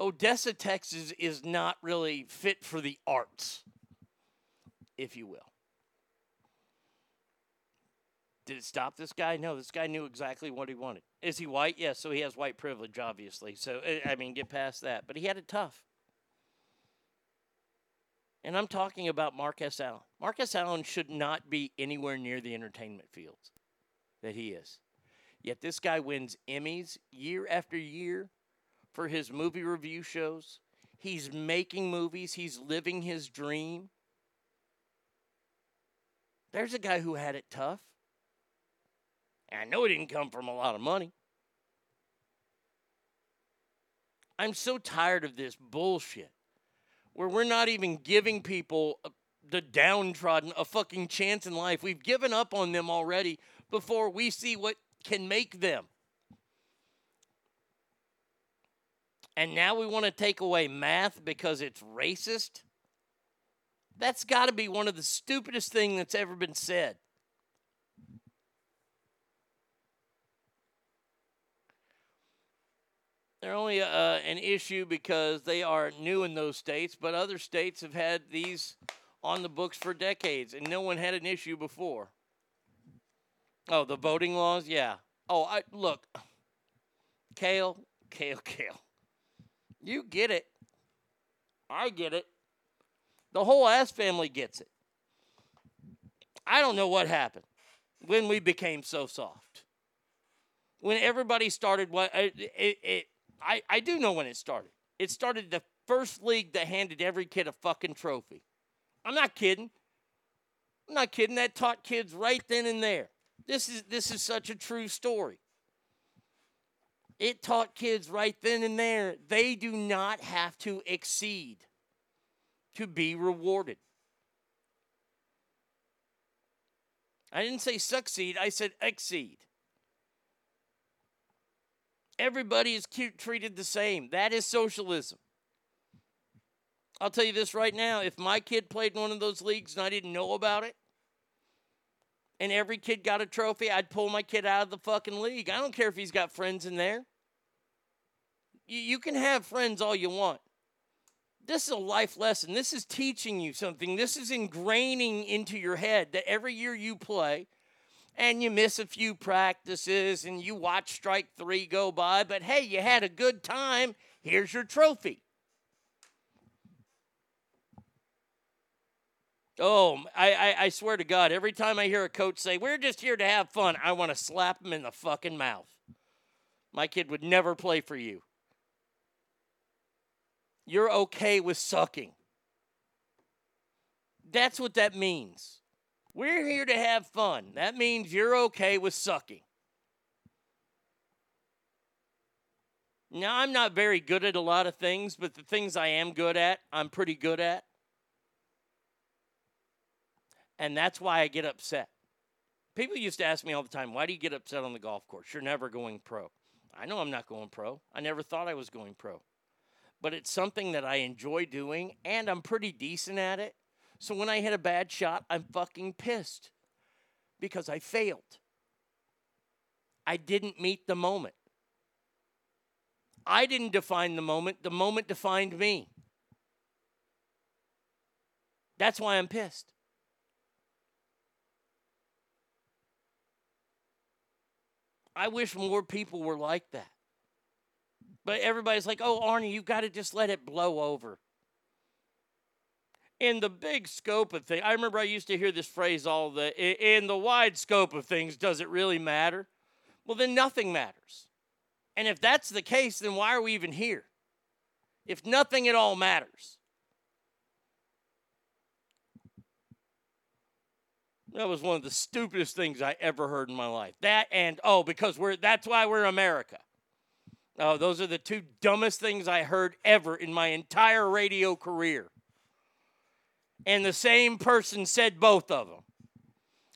F: Odessa, Texas is not really fit for the arts, if you will. Did it stop this guy? No, this guy knew exactly what he wanted. Is he white? Yes, so he has white privilege, obviously. So, eh, I mean, get past that. But he had it tough. And I'm talking about Marcus Allen. Marcus Allen should not be anywhere near the entertainment fields that he is. Yet this guy wins Emmys year after year for his movie review shows. He's making movies, he's living his dream. There's a guy who had it tough. And I know it didn't come from a lot of money. I'm so tired of this bullshit where we're not even giving people the downtrodden a fucking chance in life. We've given up on them already before we see what can make them. And now we want to take away math because it's racist? That's got to be one of the stupidest things that's ever been said. They're only uh, an issue because they are new in those states, but other states have had these on the books for decades, and no one had an issue before. Oh, the voting laws? Yeah. Oh, I look, Kale, Kale, Kale. You get it. I get it. The whole ass family gets it. I don't know what happened when we became so soft. When everybody started what it, it, it I, I do know when it started. It started the first league that handed every kid a fucking trophy. I'm not kidding. I'm not kidding. That taught kids right then and there. This is this is such a true story. It taught kids right then and there they do not have to exceed to be rewarded. I didn't say succeed, I said exceed. Everybody is treated the same. That is socialism. I'll tell you this right now if my kid played in one of those leagues and I didn't know about it, and every kid got a trophy, I'd pull my kid out of the fucking league. I don't care if he's got friends in there. You, you can have friends all you want. This is a life lesson. This is teaching you something. This is ingraining into your head that every year you play, and you miss a few practices and you watch strike three go by, but hey, you had a good time. Here's your trophy. Oh, I, I, I, swear to God, every time I hear a coach say, We're just here to have fun, I want to slap him in the fucking mouth. My kid would never play for you. You're okay with sucking. That's what that means. We're here to have fun. That means you're okay with sucking. Now, I'm not very good at a lot of things, but the things I am good at, I'm pretty good at. And that's why I get upset. People used to ask me all the time, why do you get upset on the golf course? You're never going pro. I know I'm not going pro. I never thought I was going pro. But it's something that I enjoy doing, and I'm pretty decent at it. So when I hit a bad shot, I'm fucking pissed because I failed. I didn't meet the moment. I didn't define the moment, the moment defined me. That's why I'm pissed. I wish more people were like that. But everybody's like, oh, Arnie, you've got to just let it blow over. In the big scope of things, I remember I used to hear this phrase all the in the wide scope of things, does it really matter? Well, then nothing matters. And if that's the case, then why are we even here? If nothing at all matters. That was one of the stupidest things I ever heard in my life. That and oh, because we're that's why we're America. Oh, those are the two dumbest things I heard ever in my entire radio career. And the same person said both of them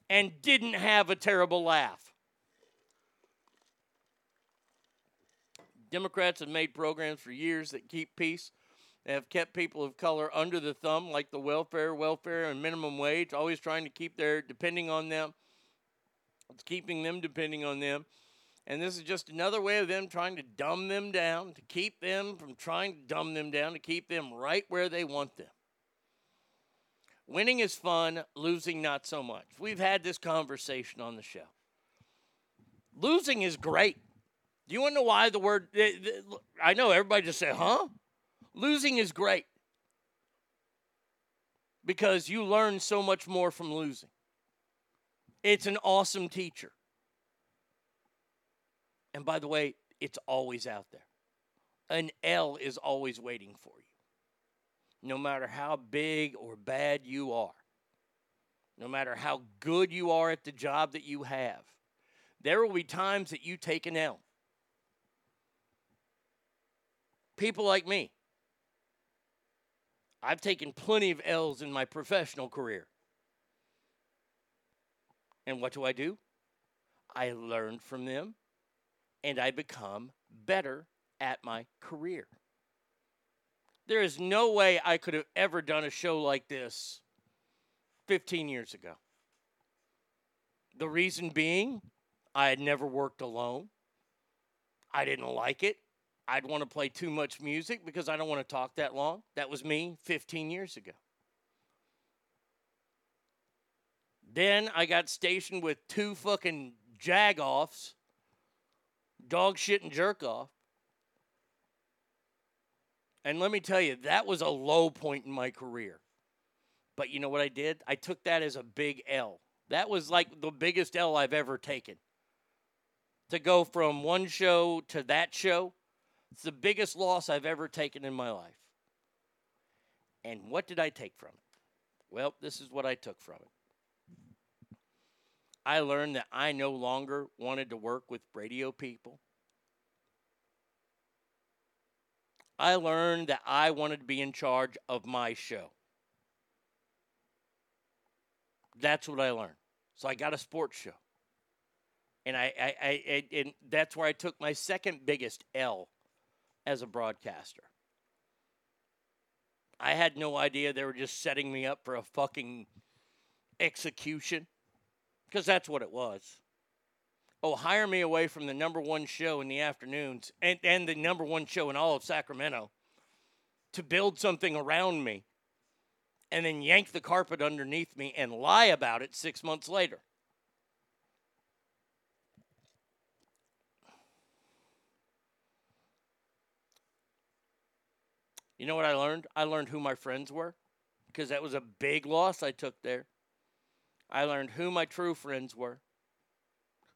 F: and didn't have a terrible laugh. Democrats have made programs for years that keep peace. They have kept people of color under the thumb, like the welfare, welfare, and minimum wage, always trying to keep their depending on them. It's keeping them depending on them. And this is just another way of them trying to dumb them down, to keep them from trying to dumb them down, to keep them right where they want them. Winning is fun, losing not so much. We've had this conversation on the show. Losing is great. Do you want to know why the word? eh, eh, I know everybody just said, huh? Losing is great because you learn so much more from losing. It's an awesome teacher. And by the way, it's always out there. An L is always waiting for you. No matter how big or bad you are, no matter how good you are at the job that you have, there will be times that you take an L. People like me, I've taken plenty of L's in my professional career. And what do I do? I learn from them and I become better at my career. There is no way I could have ever done a show like this 15 years ago. The reason being, I had never worked alone. I didn't like it. I'd want to play too much music because I don't want to talk that long. That was me 15 years ago. Then I got stationed with two fucking jagoffs, dog shit and jerk off. And let me tell you, that was a low point in my career. But you know what I did? I took that as a big L. That was like the biggest L I've ever taken. To go from one show to that show, it's the biggest loss I've ever taken in my life. And what did I take from it? Well, this is what I took from it. I learned that I no longer wanted to work with radio people. I learned that I wanted to be in charge of my show. That's what I learned. So I got a sports show. And I, I, I, I and that's where I took my second biggest L as a broadcaster. I had no idea they were just setting me up for a fucking execution because that's what it was. Oh, hire me away from the number one show in the afternoons and, and the number one show in all of Sacramento to build something around me and then yank the carpet underneath me and lie about it six months later. You know what I learned? I learned who my friends were because that was a big loss I took there. I learned who my true friends were,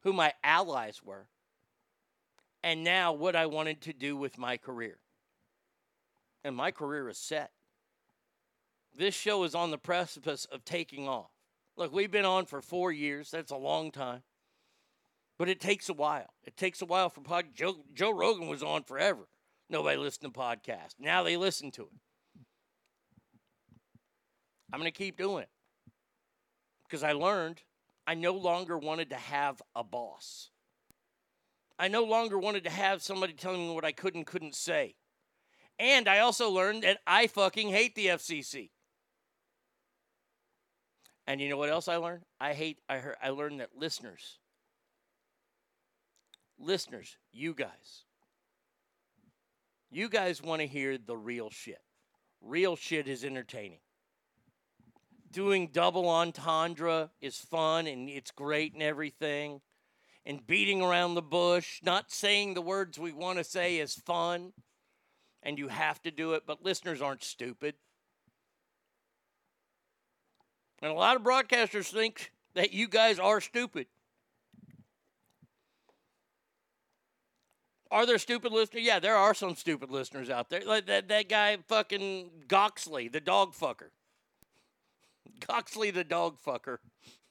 F: who my allies were, and now what I wanted to do with my career. And my career is set. This show is on the precipice of taking off. Look, we've been on for four years. That's a long time. But it takes a while. It takes a while for pod. Joe, Joe Rogan was on forever. Nobody listened to podcasts. Now they listen to it. I'm going to keep doing it because I learned I no longer wanted to have a boss. I no longer wanted to have somebody telling me what I could and couldn't say. And I also learned that I fucking hate the FCC. And you know what else I learned? I hate I heard I learned that listeners listeners, you guys you guys want to hear the real shit. Real shit is entertaining. Doing double entendre is fun and it's great and everything. And beating around the bush, not saying the words we want to say is fun. And you have to do it, but listeners aren't stupid. And a lot of broadcasters think that you guys are stupid. Are there stupid listeners? Yeah, there are some stupid listeners out there. Like that, that guy fucking Goxley, the dog fucker. Goxley the dog fucker.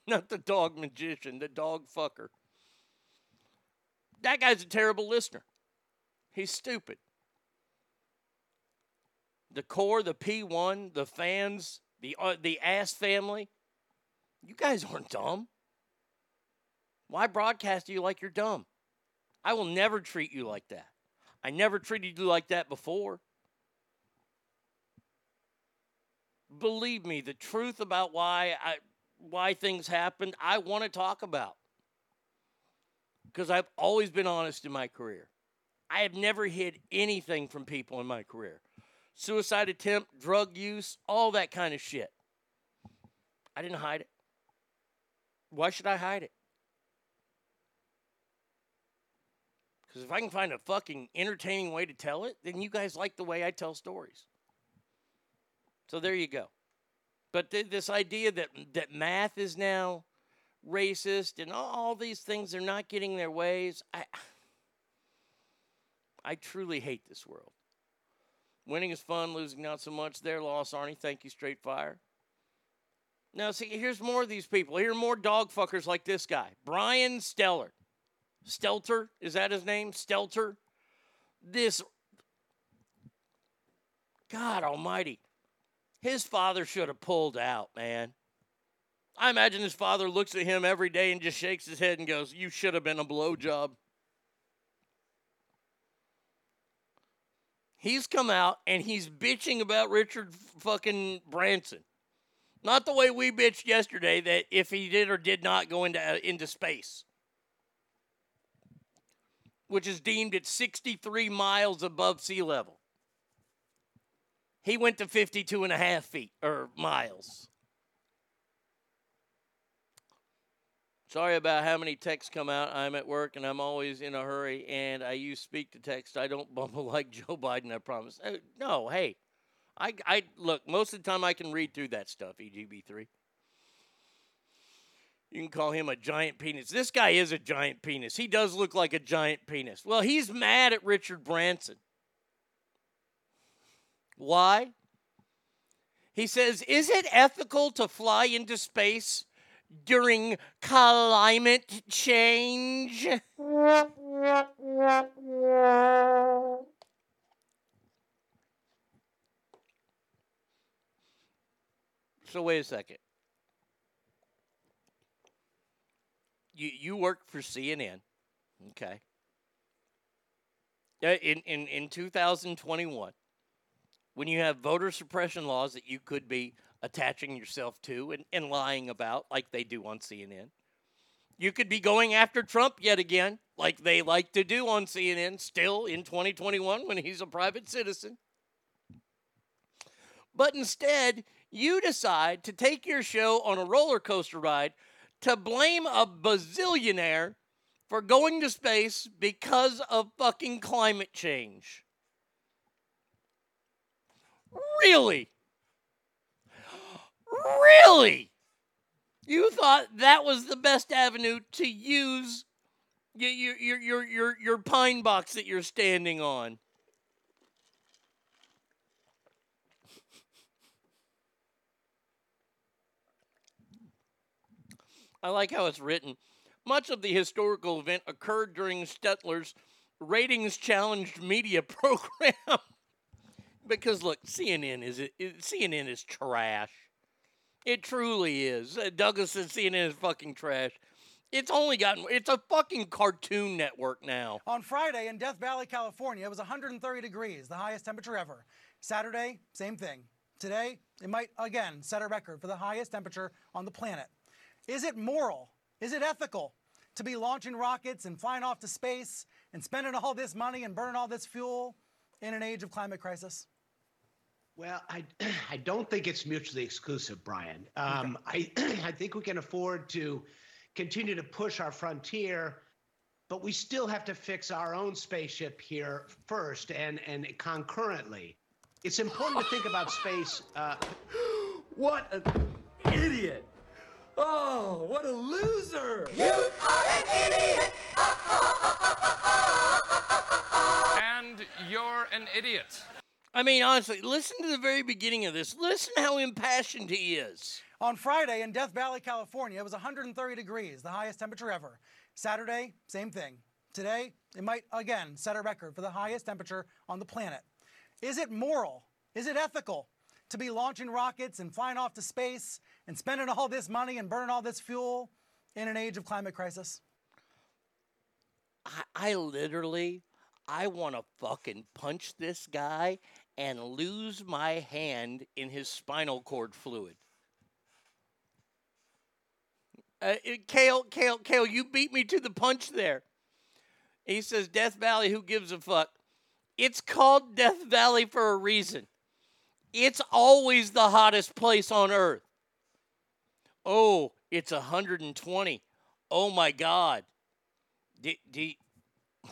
F: Not the dog magician, the dog fucker. That guy's a terrible listener. He's stupid. The core, the P1, the fans, the uh, the ass family. You guys aren't dumb. Why broadcast you like you're dumb? I will never treat you like that. I never treated you like that before. Believe me, the truth about why I why things happened, I want to talk about. Because I've always been honest in my career. I have never hid anything from people in my career. Suicide attempt, drug use, all that kind of shit. I didn't hide it. Why should I hide it? Because if I can find a fucking entertaining way to tell it, then you guys like the way I tell stories. So there you go. But th- this idea that that math is now racist and all, all these things are not getting their ways, I I truly hate this world. Winning is fun, losing not so much. Their loss, Arnie. Thank you, Straight Fire. Now, see, here's more of these people. Here are more dog fuckers like this guy, Brian Steller. Stelter, is that his name? Stelter? This, God almighty, his father should have pulled out, man. I imagine his father looks at him every day and just shakes his head and goes, You should have been a blowjob. He's come out and he's bitching about Richard fucking Branson. Not the way we bitched yesterday that if he did or did not go into uh, into space, which is deemed at 63 miles above sea level. He went to 52 and a half feet or miles. Sorry about how many texts come out. I'm at work and I'm always in a hurry and I use speak to text. I don't bumble like Joe Biden, I promise. Uh, no, hey. I, I look, most of the time I can read through that stuff, EGB3. You can call him a giant penis. This guy is a giant penis. He does look like a giant penis. Well, he's mad at Richard Branson. Why? He says, Is it ethical to fly into space during climate change? So wait a second. You you work for CNN, okay? Uh, In in in 2021, when you have voter suppression laws that you could be attaching yourself to and, and lying about, like they do on CNN, you could be going after Trump yet again, like they like to do on CNN, still in 2021 when he's a private citizen. But instead, you decide to take your show on a roller coaster ride to blame a bazillionaire for going to space because of fucking climate change. Really? Really? You thought that was the best avenue to use your your your your, your pine box that you're standing on. I like how it's written. Much of the historical event occurred during Stetler's ratings challenged media program. Because look, CNN is it, CNN is trash. It truly is. Uh, Douglas said CNN is fucking trash. It's only gotten. It's a fucking cartoon network now.
N: On Friday in Death Valley, California, it was 130 degrees, the highest temperature ever. Saturday, same thing. Today, it might again set a record for the highest temperature on the planet. Is it moral? Is it ethical to be launching rockets and flying off to space and spending all this money and burning all this fuel in an age of climate crisis?
O: Well, I, I don't think it's mutually exclusive, Brian. Um, I, I think we can afford to continue to push our frontier, but we still have to fix our own spaceship here first and, and concurrently. It's important to think about space. Uh, what? an
P: idiot. Oh, what a loser.
Q: You are an idiot.
G: And you're an idiot.
F: I mean, honestly, listen to the very beginning of this. Listen how impassioned he is.
N: On Friday in Death Valley, California, it was 130 degrees, the highest temperature ever. Saturday, same thing. Today, it might again set a record for the highest temperature on the planet. Is it moral? Is it ethical to be launching rockets and flying off to space and spending all this money and burning all this fuel in an age of climate crisis?
F: I, I literally, I want to fucking punch this guy and lose my hand in his spinal cord fluid. Uh, it- Kale, Kale, Kale, you beat me to the punch there. He says, Death Valley, who gives a fuck? It's called Death Valley for a reason. It's always the hottest place on earth. Oh, it's 120. Oh my God. D- d-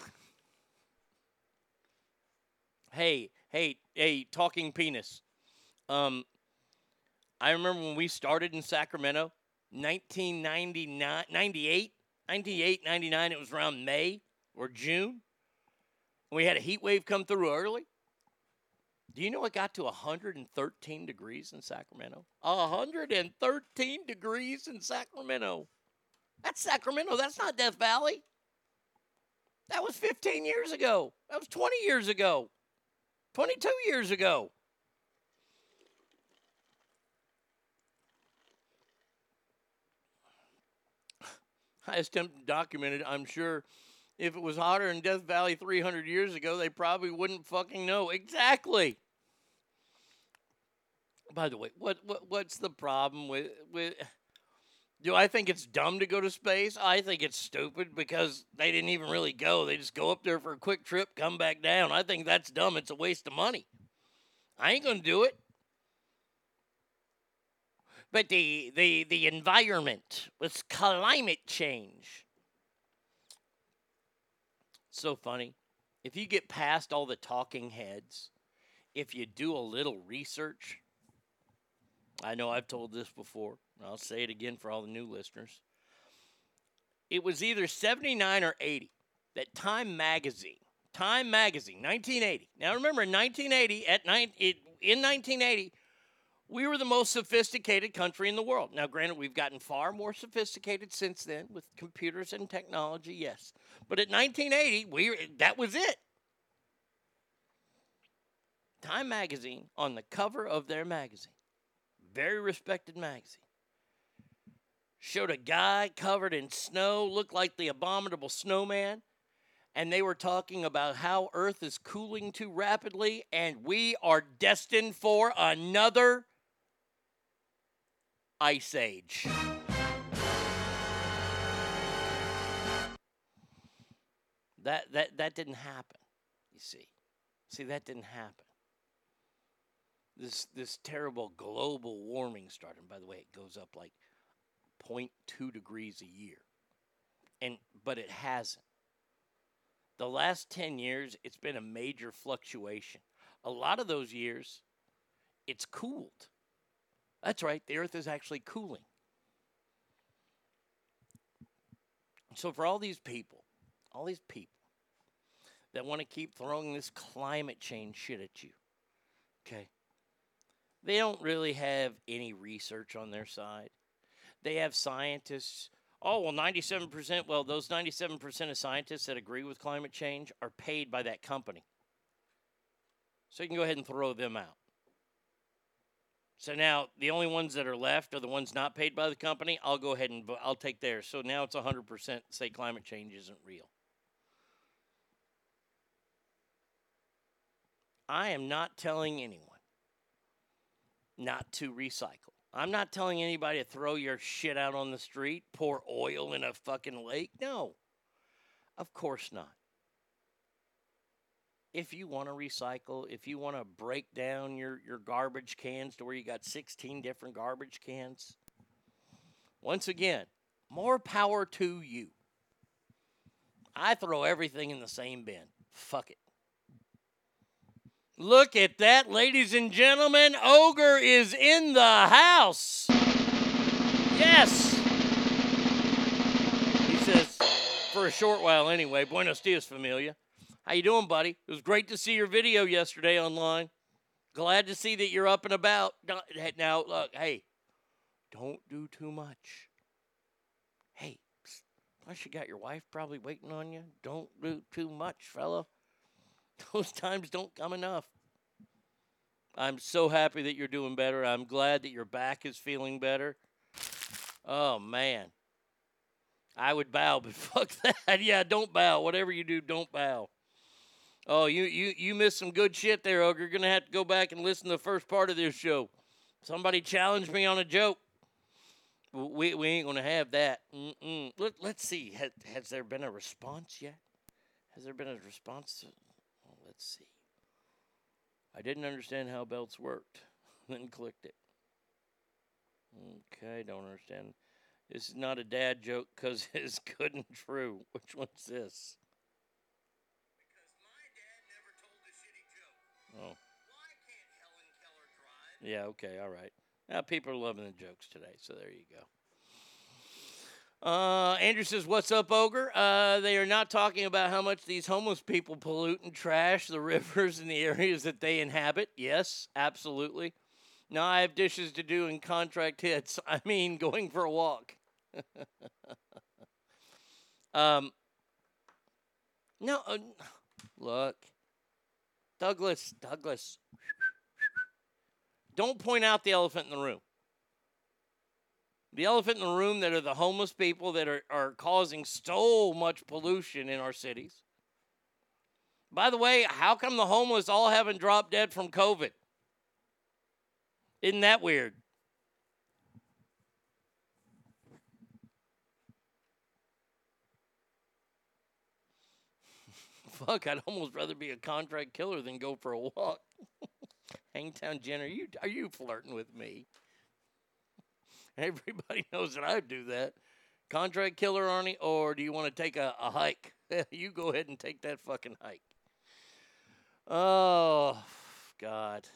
F: hey, hey, hey, talking penis. Um, I remember when we started in Sacramento, 1999, 98, 98, 99, it was around May or June. We had a heat wave come through early. Do you know it got to 113 degrees in Sacramento? 113 degrees in Sacramento. That's Sacramento. That's not Death Valley. That was 15 years ago. That was 20 years ago. 22 years ago. Highest temp documented, I'm sure. If it was hotter in Death Valley 300 years ago, they probably wouldn't fucking know. Exactly. By the way, what, what what's the problem with with do I think it's dumb to go to space? I think it's stupid because they didn't even really go. They just go up there for a quick trip, come back down. I think that's dumb. It's a waste of money. I ain't gonna do it. But the the the environment with climate change. So funny. If you get past all the talking heads, if you do a little research, I know I've told this before, I'll say it again for all the new listeners. It was either 79 or 80 that Time Magazine, Time Magazine, 1980. Now remember, in 1980, at nine, it, in 1980, we were the most sophisticated country in the world. Now, granted, we've gotten far more sophisticated since then with computers and technology, yes. But at 1980, we that was it. Time Magazine on the cover of their magazine very respected magazine. Showed a guy covered in snow, looked like the abominable snowman, and they were talking about how Earth is cooling too rapidly and we are destined for another ice age. That that that didn't happen, you see. See, that didn't happen this this terrible global warming started. By the way, it goes up like 0.2 degrees a year, and but it hasn't. The last 10 years, it's been a major fluctuation. A lot of those years, it's cooled. That's right, the Earth is actually cooling. So for all these people, all these people that want to keep throwing this climate change shit at you, okay? they don't really have any research on their side. They have scientists. Oh, well, 97%. Well, those 97% of scientists that agree with climate change are paid by that company. So you can go ahead and throw them out. So now the only ones that are left are the ones not paid by the company. I'll go ahead and I'll take theirs. So now it's 100% say climate change isn't real. I am not telling anyone not to recycle. I'm not telling anybody to throw your shit out on the street, pour oil in a fucking lake. No. Of course not. If you want to recycle, if you want to break down your, your garbage cans to where you got 16 different garbage cans, once again, more power to you. I throw everything in the same bin. Fuck it. Look at that, ladies and gentlemen. Ogre is in the house. Yes. He says, for a short while anyway. Buenos dias, familia. How you doing, buddy? It was great to see your video yesterday online. Glad to see that you're up and about. Now- look, hey, don't do too much. Hey, plus you got your wife probably waiting on you. Don't do too much, fella. Those times don't come enough. I'm so happy that you're doing better. I'm glad that your back is feeling better. Oh man. I would bow, but fuck that. Yeah, don't bow. Whatever you do, don't bow. Oh, you you you missed some good shit there, Ogre. You're gonna have to go back and listen to the first part of this show. Somebody challenged me on a joke. We we ain't gonna have that. Let, let's see. Has, has there been a response yet? Has there been a response? See. I didn't understand how belts worked. then clicked it. Okay, don't understand. This is not a dad joke because it's good and true. Which one's this? Oh. Yeah, okay, all right. Now people are loving the jokes today, so there you go. Uh, Andrew says, "What's up, Ogre?" Uh, they are not talking about how much these homeless people pollute and trash the rivers and the areas that they inhabit. Yes, absolutely. Now I have dishes to do and contract hits. I mean, going for a walk. um, no, uh, look, Douglas, Douglas. Don't point out the elephant in the room. The elephant in the room that are the homeless people that are, are causing so much pollution in our cities. By the way, how come the homeless all haven't dropped dead from COVID? Isn't that weird? Fuck, I'd almost rather be a contract killer than go for a walk. Hangtown Jen, are you are you flirting with me? Everybody knows that I'd do that. Contract killer, Arnie, or do you want to take a, a hike? you go ahead and take that fucking hike. Oh, God.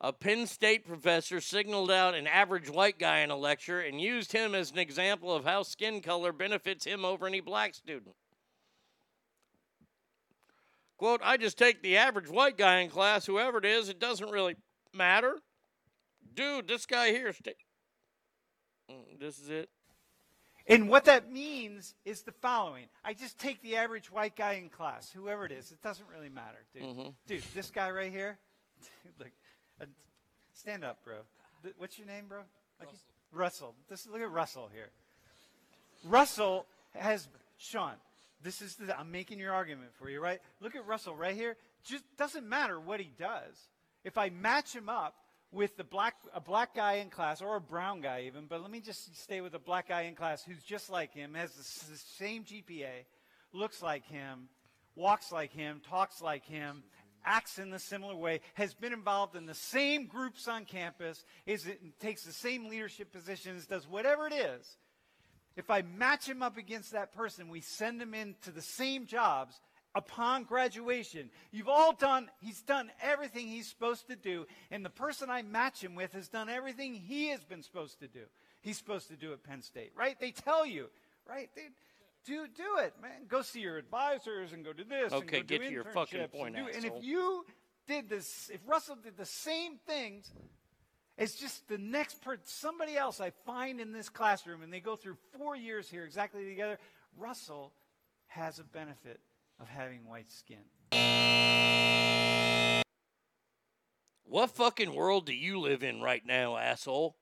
F: A Penn State professor signaled out an average white guy in a lecture and used him as an example of how skin color benefits him over any black student. Quote, I just take the average white guy in class, whoever it is, it doesn't really matter. Dude, this guy here, Mm, this is it.
R: And what that means is the following. I just take the average white guy in class, whoever it is. It doesn't really matter, dude.
F: Mhm.
R: Dude, this guy right here. Look, uh, stand up, bro. Th- What's your name, bro? Like you- Russell. This look at Russell here. Russell has Sean. This is the, I'm making your argument for you, right? Look at Russell right here. Just doesn't matter what he does. If I match him up with the black a black guy in class or a brown guy even, but let me just stay with a black guy in class who's just like him, has the, the same GPA, looks like him, walks like him, talks like him, acts in a similar way, has been involved in the same groups on campus, is it takes the same leadership positions, does whatever it is. If I match him up against that person, we send him into the same jobs upon graduation. You've all done, he's done everything he's supposed to do, and the person I match him with has done everything he has been supposed to do. He's supposed to do at Penn State, right? They tell you, right? They, do do it, man. Go see your advisors and go do this.
F: Okay,
R: and go
F: get
R: do
F: to your fucking point,
R: And, do- and if you did this, if Russell did the same things it's just the next per somebody else I find in this classroom, and they go through four years here exactly together. Russell has a benefit of having white skin.
F: What fucking world do you live in right now, asshole?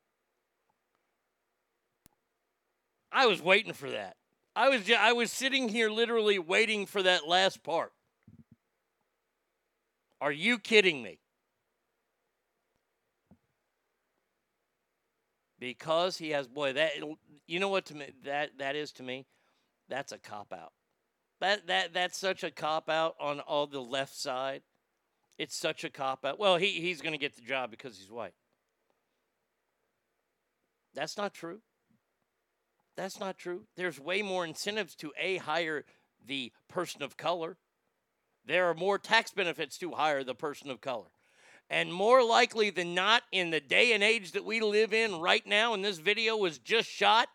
F: I was waiting for that. I was I was sitting here literally waiting for that last part. Are you kidding me? Because he has boy that you know what to me that that is to me that's a cop out. That that that's such a cop out on all the left side. It's such a cop out. Well, he he's going to get the job because he's white. That's not true. That's not true. There's way more incentives to a hire the person of color. There are more tax benefits to hire the person of color. And more likely than not, in the day and age that we live in right now, and this video was just shot,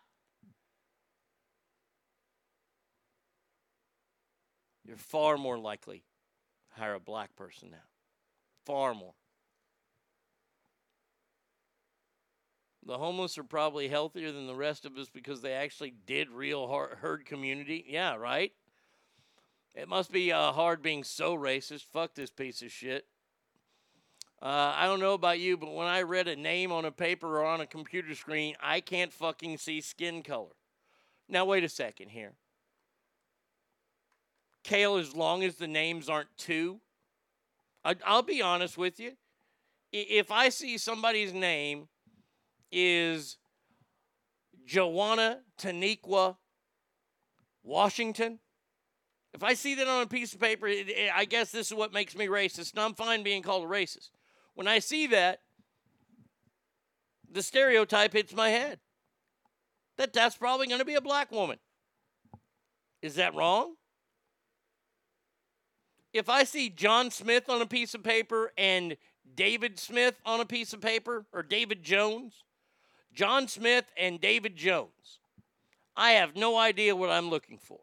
F: you're far more likely to hire a black person now. Far more. The homeless are probably healthier than the rest of us because they actually did real herd community. Yeah, right? It must be uh, hard being so racist. Fuck this piece of shit. Uh, I don't know about you, but when I read a name on a paper or on a computer screen, I can't fucking see skin color. Now, wait a second here. Kale, as long as the names aren't two, I, I'll be honest with you. If I see somebody's name is Joanna Taniqua Washington, if I see that on a piece of paper, it, it- I guess this is what makes me racist, and I'm fine being called a racist. When I see that, the stereotype hits my head that that's probably going to be a black woman. Is that wrong? If I see John Smith on a piece of paper and David Smith on a piece of paper, or David Jones, John Smith and David Jones, I have no idea what I'm looking for.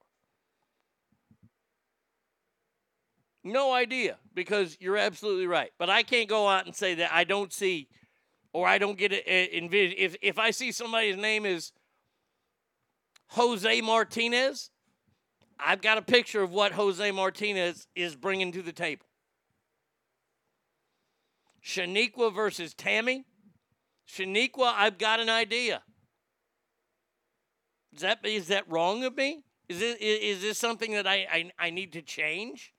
F: No idea because you're absolutely right. But I can't go out and say that I don't see or I don't get it uh, envision. If, if I see somebody's name is Jose Martinez, I've got a picture of what Jose Martinez is bringing to the table. Shaniqua versus Tammy. Shaniqua, I've got an idea. Is that is that wrong of me? Is this, is this something that I, I, I need to change?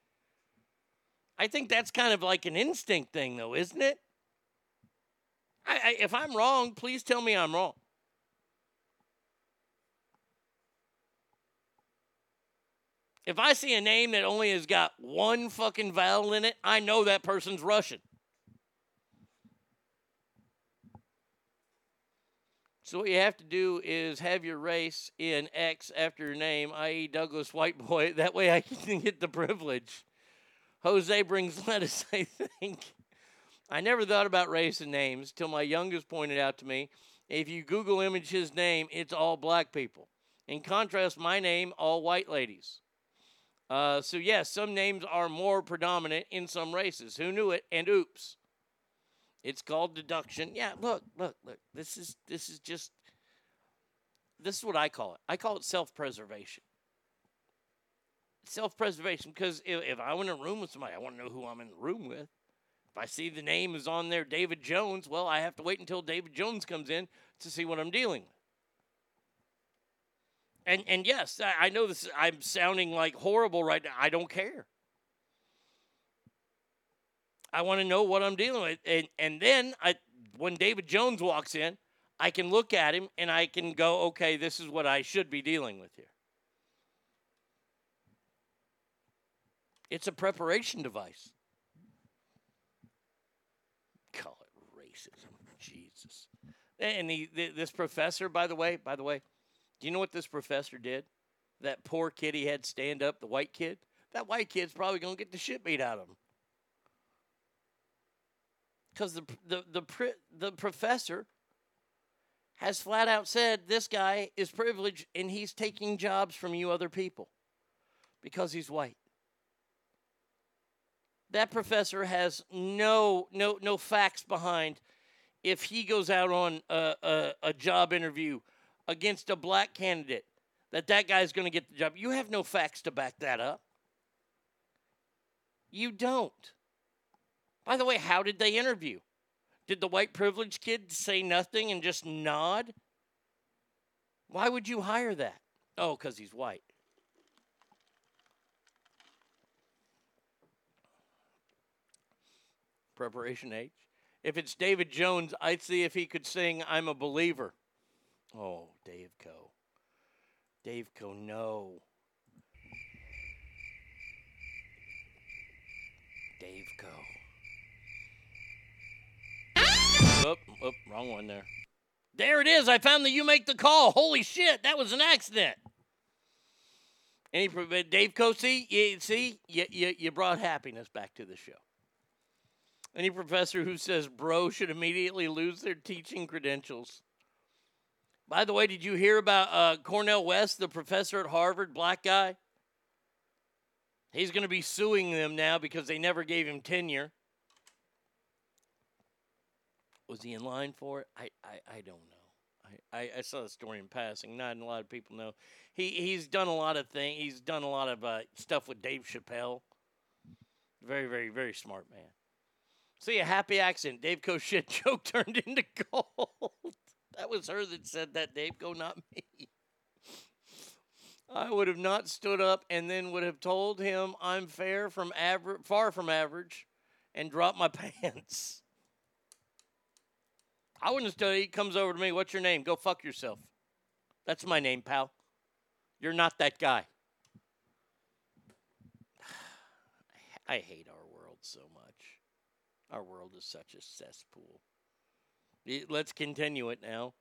F: I think that's kind of like an instinct thing, though, isn't it? I, I, if I'm wrong, please tell me I'm wrong. If I see a name that only has got one fucking vowel in it, I know that person's Russian. So what you have to do is have your race in X after your name, i.e., Douglas White Boy. That way I can get the privilege. Jose brings lettuce, I think. I never thought about race and names till my youngest pointed out to me. If you Google image his name, it's all black people. In contrast, my name, all white ladies. Uh, so yes, some names are more predominant in some races. Who knew it? And oops. It's called deduction. Yeah, look, look, look. This is this is just this is what I call it. I call it self-preservation. Self-preservation because if, if I'm in a room with somebody, I want to know who I'm in the room with. If I see the name is on there, David Jones, well, I have to wait until David Jones comes in to see what I'm dealing with. And and yes, I, know this. I'm sounding like horrible right now. I don't care. I want to know what I'm dealing with, and and then I, when David Jones walks in, I can look at him and I can go, okay, this is what I should be dealing with here. It's a preparation device. Call it racism, Jesus. And he, th- this professor, by the way, by the way, do you know what this professor did? That poor kid he had stand up, the white kid. That white kid's probably gonna get the shit beat out of him. Because the the the the professor has flat out said this guy is privileged and he's taking jobs from you other people because he's white. That professor has no no no facts behind if he goes out on a, a, a job interview against a black candidate that that guy's going to get the job. You have no facts to back that up. You don't. By the way, how did they interview? Did the white privileged kid say nothing and just nod? Why would you hire that? Oh, because he's white. Preparation H. If it's David Jones, I'd see if he could sing I'm a Believer. Oh, Dave Co. Dave Co, no. Dave Co. Oop, oop, wrong one there. There it is. I found the you make the call. Holy shit, that was an accident. Any uh, Dave Co, see, you, see, you, you, you brought happiness back to the show. Any professor who says bro should immediately lose their teaching credentials. By the way, did you hear about uh, Cornel West, the professor at Harvard, black guy? He's going to be suing them now because they never gave him tenure. Was he in line for it? I, I, I don't know. I, I, I saw the story in passing. Not a lot of people know. He he's done a lot of things. He's done a lot of uh, stuff with Dave Chappelle. Very very very smart man. See a happy accident. Dave Co shit joke turned into gold. That was her that said that. Dave Go, not me. I would have not stood up and then would have told him I'm fair from average, far from average, and dropped my pants. I wouldn't have stood. He comes over to me. What's your name? Go fuck yourself. That's my name, pal. You're not that guy. I hate our world so much. Our world is such a cesspool. Let's continue it now.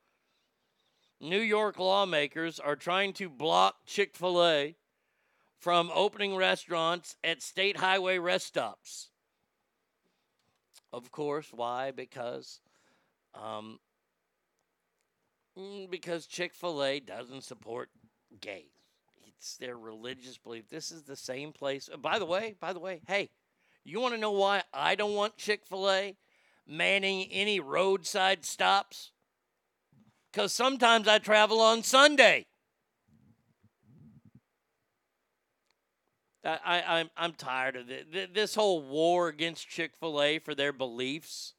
F: New York lawmakers are trying to block Chick fil A from opening restaurants at state highway rest stops. Of course, why? Because um, mm, because Chick fil A doesn't support gays. It's their religious belief. This is the same place. By the way, by the way, hey, you want to know why I don't want Chick fil A manning any roadside stops? Because sometimes I travel on Sunday. I, I, I'm, I'm tired of it. This whole war against Chick fil A for their beliefs.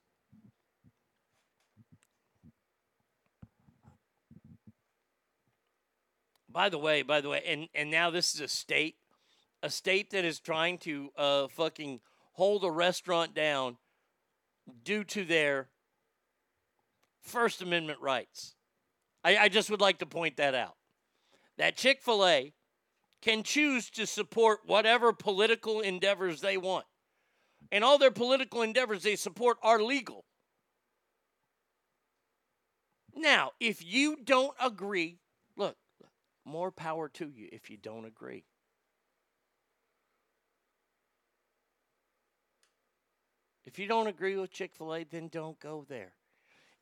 F: By the way, by the way, and, and now this is a state, a state that is trying to uh, fucking hold a restaurant down due to their First Amendment rights. I, I just would like to point that out. That Chick fil A can choose to support whatever political endeavors they want. And all their political endeavors they support are legal. Now, if you don't agree, look, more power to you if you don't agree. If you don't agree with Chick fil A, then don't go there.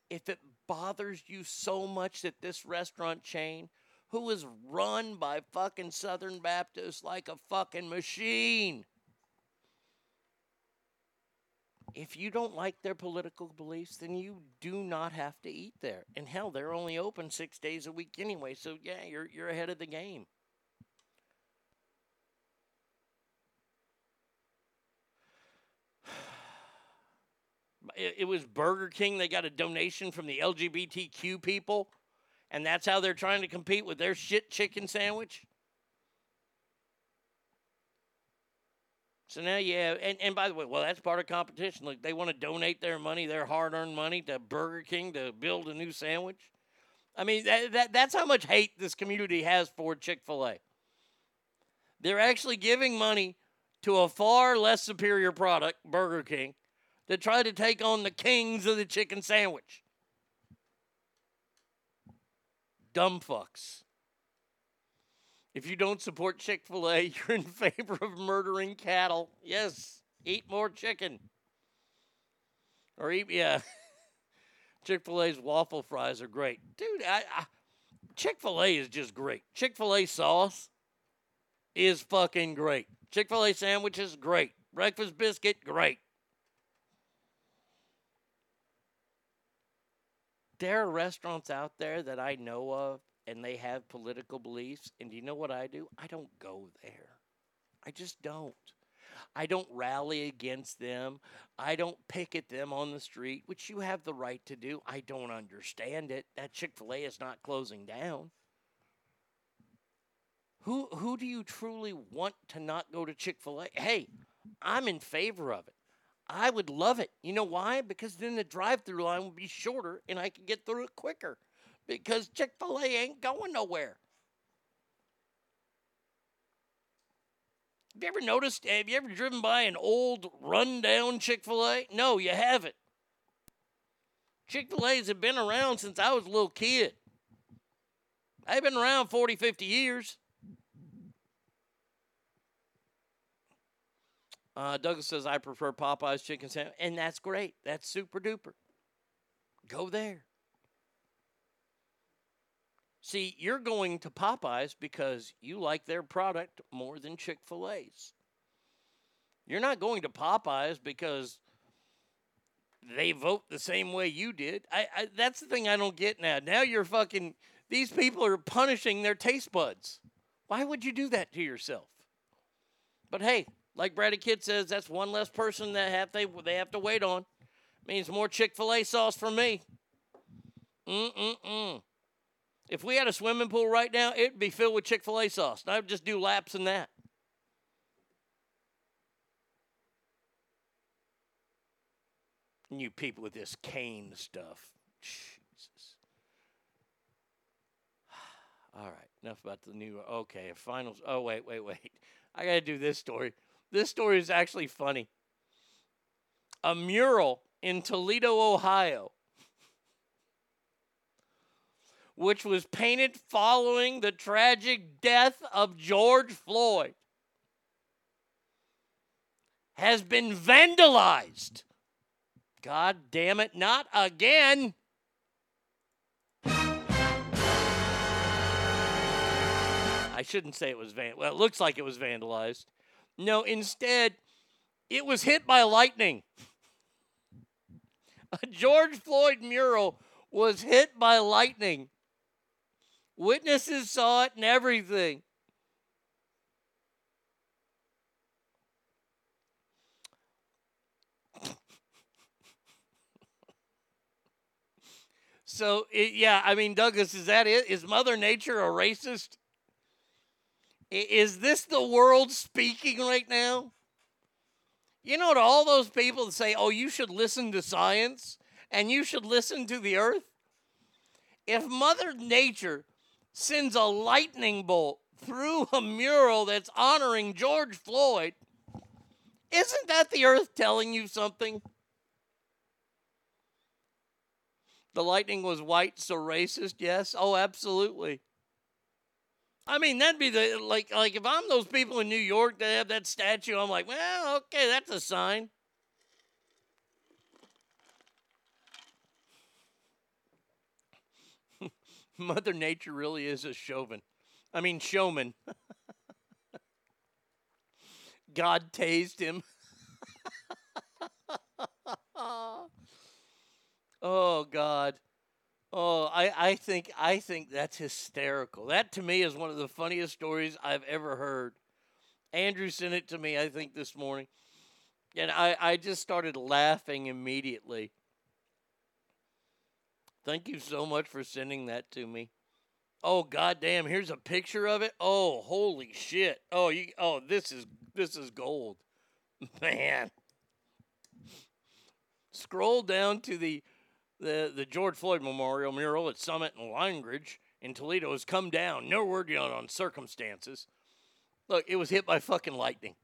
F: If it bothers you so much that this restaurant chain, who is run by fucking Southern Baptists like a fucking machine, if you don't like their political beliefs, then you do not have to eat there. And hell, they're only open six days a week anyway, so yeah, you're, you're ahead of the game. It, it was Burger King. They got a donation from the LGBTQ people, and that's how they're trying to compete with their shit chicken sandwich. So now, yeah, and, and by the way, well, that's part of competition. Like they want to donate their money, their hard-earned money, to Burger King to build a new sandwich. I mean, that, that that's how much hate this community has for Chick Fil A. They're actually giving money to a far less superior product, Burger King, to try to take on the kings of the chicken sandwich. Dumb fucks. If you don't support Chick fil A, you're in favor of murdering cattle. Yes, eat more chicken. Or eat, yeah. Chick fil A's waffle fries are great. Dude, I, I, Chick fil A is just great. Chick fil A sauce is fucking great. Chick fil A sandwiches, great. Breakfast biscuit, great. There are restaurants out there that I know of and they have political beliefs. And you know what I do? I don't go there. I just don't. I don't rally against them. I don't picket them on the street, which you have the right to do. I don't understand it. That Chick fil A is not closing down. Who, who do you truly want to not go to Chick fil A? Hey, I'm in favor of it. I would love it. You know why? Because then the drive through line would be shorter and I could get through it quicker because Chick fil A ain't going nowhere. Have you ever noticed? Have you ever driven by an old, rundown Chick fil A? No, you haven't. Chick fil A's have been around since I was a little kid. They've been around 40, 50 years. Uh, Douglas says, I prefer Popeye's chicken sandwich. And that's great. That's super duper. Go there. See, you're going to Popeyes because you like their product more than Chick fil A's. You're not going to Popeyes because they vote the same way you did. I, I that's the thing I don't get now. Now you're fucking these people are punishing their taste buds. Why would you do that to yourself? But hey, like Brady Kid says, that's one less person that have they they have to wait on. Means more Chick Fil A sauce for me. Mm mm mm. If we had a swimming pool right now, it'd be filled with Chick Fil A sauce. And I'd just do laps in that. And you people with this cane stuff. Jesus. All right, enough about the new. Okay, finals. Oh wait, wait, wait. I gotta do this story. This story is actually funny. A mural in Toledo, Ohio, which was painted following the tragic death of George Floyd, has been vandalized. God damn it, not again. I shouldn't say it was van. Well, it looks like it was vandalized. No, instead, it was hit by lightning. A George Floyd mural was hit by lightning. Witnesses saw it and everything. So, it, yeah, I mean, Douglas, is that it? Is Mother Nature a racist? Is this the world speaking right now? You know, to all those people that say, oh, you should listen to science and you should listen to the earth. If Mother Nature sends a lightning bolt through a mural that's honoring George Floyd, isn't that the earth telling you something? The lightning was white, so racist, yes. Oh, absolutely. I mean, that'd be the like like if I'm those people in New York that have that statue, I'm like, well, okay, that's a sign. Mother Nature really is a chauvin. I mean, showman. God tased him. oh God. Oh, I, I think I think that's hysterical. That to me is one of the funniest stories I've ever heard. Andrew sent it to me, I think, this morning. And I, I just started laughing immediately. Thank you so much for sending that to me. Oh goddamn, here's a picture of it. Oh, holy shit. Oh, you oh, this is this is gold. Man. Scroll down to the the the George Floyd Memorial mural at Summit and Lagrange in Toledo has come down. No word yet on circumstances. Look, it was hit by fucking lightning.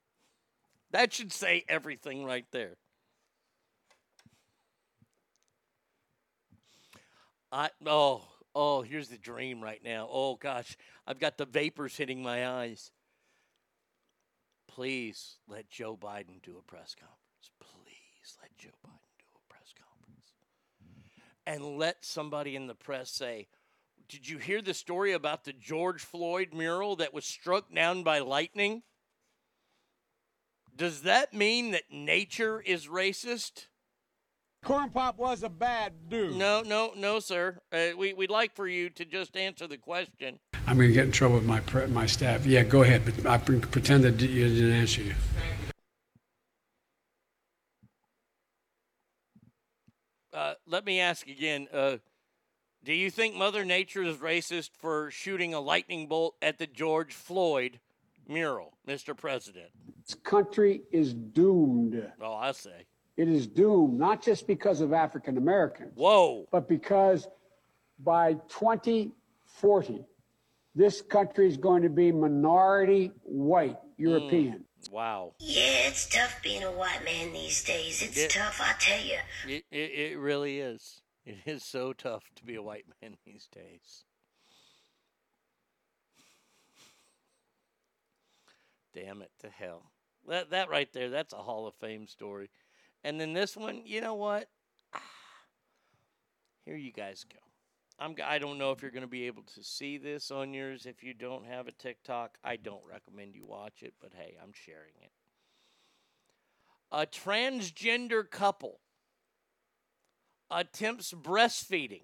F: That should say everything right there. I oh oh here's the dream right now. Oh gosh, I've got the vapors hitting my eyes. Please let Joe Biden do a press conference. Please let Joe Biden do a press conference. And let somebody in the press say, Did you hear the story about the George Floyd mural that was struck down by lightning? Does that mean that nature is racist?
D: Corn Pop was a bad dude.
F: No, no, no, sir. Uh, we, we'd like for you to just answer the question.
J: I'm going to get in trouble with my pre- my staff. Yeah, go ahead, but I pre- pretend that you didn't answer you.
F: Uh, let me ask again. Uh, do you think Mother Nature is racist for shooting a lightning bolt at the George Floyd mural, Mr. President?
M: This country is doomed.
F: Oh, I say.
M: It is doomed, not just because of African Americans.
F: Whoa.
M: But because by 2040, this country is going to be minority white European.
F: Wow.
S: Yeah, it's tough being a white man these days. It's
F: Yeah.
S: tough, I tell you.
F: It, it, it really is. It is so tough to be a white man these days. Damn it to hell. That that right there, that's a Hall of Fame story. And then this one, you know what? Ah. Here you guys go. I'm g- I don't know if you're going to be able to see this on yours if you don't have a TikTok. I mm-hmm. don't recommend you watch it, but hey, I'm sharing it. A transgender couple attempts breastfeeding.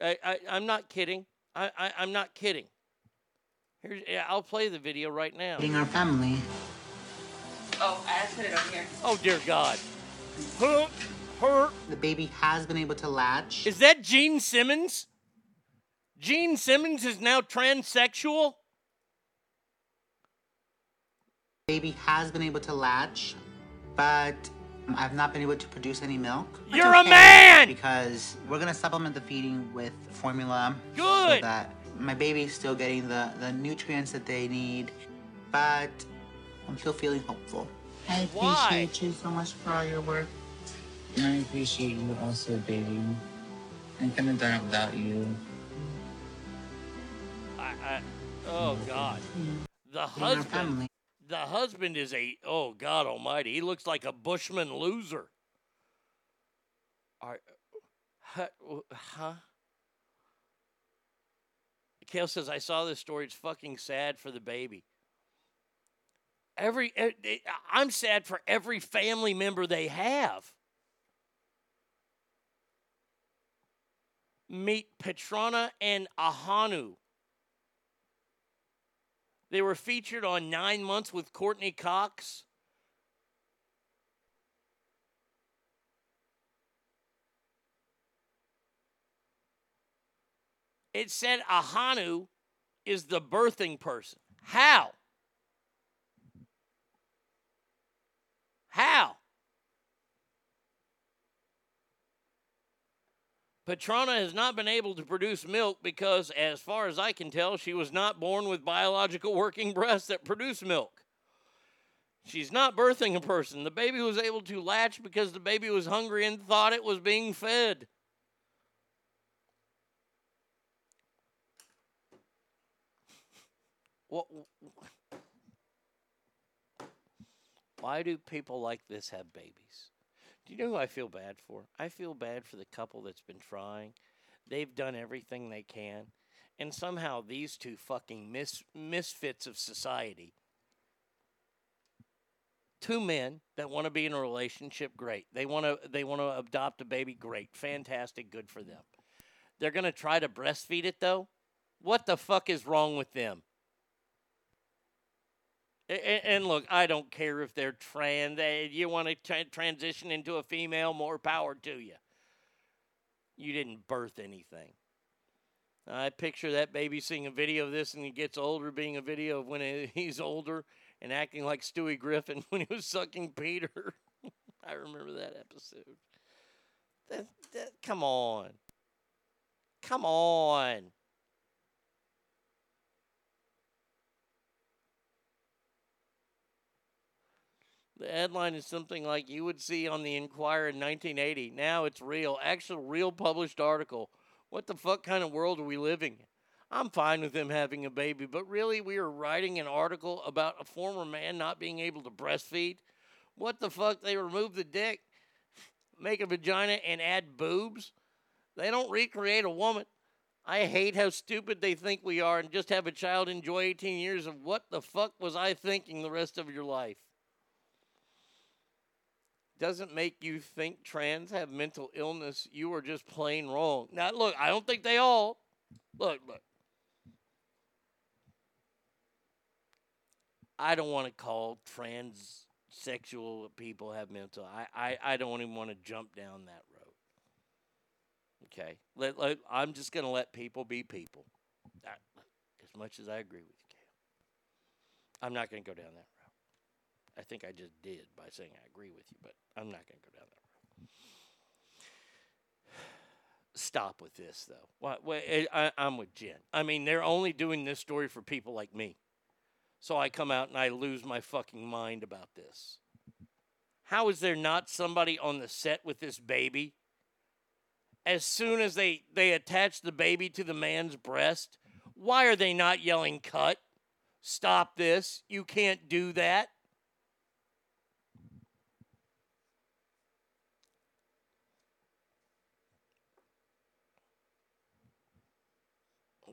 F: I, I, I'm not kidding. I, I, I'm not kidding. Here's, yeah, I'll play the video right now.
T: our family.
H: Oh, I put it on here.
F: Oh dear God. Huh? Her.
T: The baby has been able to latch.
F: Is that Gene Simmons? Gene Simmons is now transsexual?
T: Baby has been able to latch, but I've not been able to produce any milk.
F: You're a man!
T: Because we're gonna supplement the feeding with formula. Good! So
F: Good.
T: that my baby's still getting the, the nutrients that they need, but I'm still feeling hopeful. I
F: Why?
T: appreciate you so much for all your work. And I appreciate you also, baby. I couldn't have done it without you.
F: I, I, oh God. The husband. The husband is a oh God Almighty. He looks like a Bushman loser. Are, huh? Kale says, I saw this story. It's fucking sad for the baby. Every, I'm sad for every family member they have. Meet Petrona and Ahanu. They were featured on Nine Months with Courteney Cox. It said Ahanu is the birthing person. How? How? Petrona has not been able to produce milk because, as far as I can tell, she was not born with biological working breasts that produce milk. She's not birthing a person. The baby was able to latch because the baby was hungry and thought it was being fed. What? Why do people like this have babies? Do you know who I feel bad for? I feel bad for the couple that's been trying. They've done everything they can. And somehow these two fucking mis- misfits of society, two men that want to be in a relationship, great. They want to they want to adopt a baby, great. Fantastic, good for them. They're going to try to breastfeed it though? What the fuck is wrong with them? And look, I don't care if they're trans. eh, You want to tra- transition into a female, more power to you. You didn't birth anything. I picture that baby seeing a video of this and he gets older, being a video of when he's older and acting like Stewie Griffin when he was sucking Peter. I remember that episode. That, that, come on. Come on. The headline is something like you would see on the Inquirer in 1980. Now it's real, actual, real published article. What the fuck kind of world are we living in? I'm fine with him having a baby, but really, we are writing an article about a former man not being able to breastfeed. What the fuck? They remove the dick, make a vagina, and add boobs? They don't recreate a woman. I hate how stupid they think we are and just have a child enjoy 18 years of what the fuck was I thinking the rest of your life? Doesn't make you think trans have mental illness. You are just plain wrong. Now, look, I don't think they all. Look, look. I don't want to call transsexual people have mental. I, I, I don't even want to jump down that road. Okay, let, let I'm just gonna let people be people. I, as much as I agree with you. I'm not gonna go down that road. I think I just did by saying I agree with you, but I'm not going to go down that road. Stop with this, though. Eh, I, I'm with Jen. I mean, they're only doing this story for people like me. So I come out and I lose my fucking mind about this. How is there not somebody on the set with this baby? As soon as they, they attach the baby to the man's breast, why are they not yelling, cut? Stop this. You can't do that.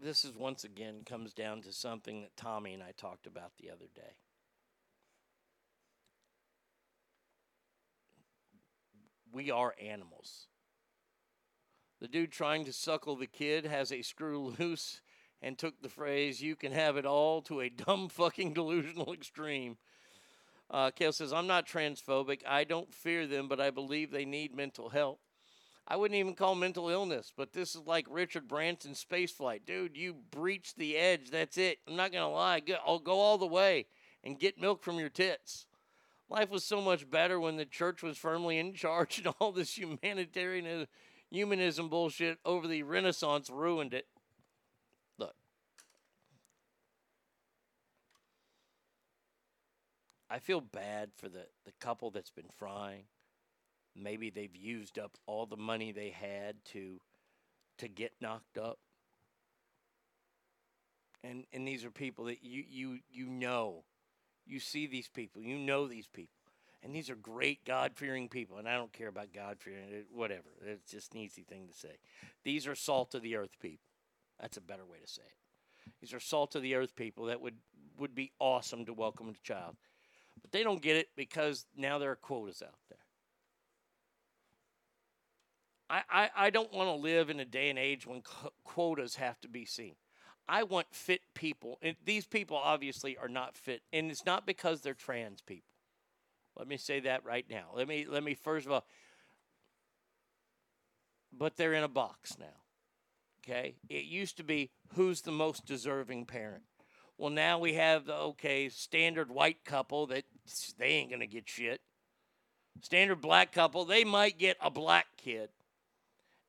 F: This is once again comes down to something that Tommy and I talked about the other day. We are animals. The dude trying to suckle the kid has a screw loose and took the phrase, you can have it all, to a dumb fucking delusional extreme. Uh, Kale says, I'm not transphobic. I don't fear them, but I believe they need mental help. I wouldn't even call mental illness, but this is like Richard Branson's spaceflight. Dude, you breached the edge. That's it. I'm not going to lie. I'll go all the way and get milk from your tits. Life was so much better when the church was firmly in charge and all this humanitarian humanism bullshit over the Renaissance ruined it. Look. I feel bad for the, the couple that's been frying. Maybe they've used up all the money they had to to get knocked up. And and these are people that you you you know. You see these people, you know these people. And these are great God fearing people. And I don't care about God fearing, whatever. It's just an easy thing to say. These are salt of the earth people. That's a better way to say it. These are salt of the earth people that would, would be awesome to welcome a child. But they don't get it because now there are quotas out there. I, I, I don't want to live in a day and age when qu- quotas have to be seen. I want fit people. And these people obviously are not fit. And it's not because they're trans people. Let me say that right now. Let me let me first of all but they're in a box now. Okay? It used to be who's the most deserving parent. Well, now we have the okay, standard white couple that they ain't going to get shit. Standard black couple, they might get a black kid.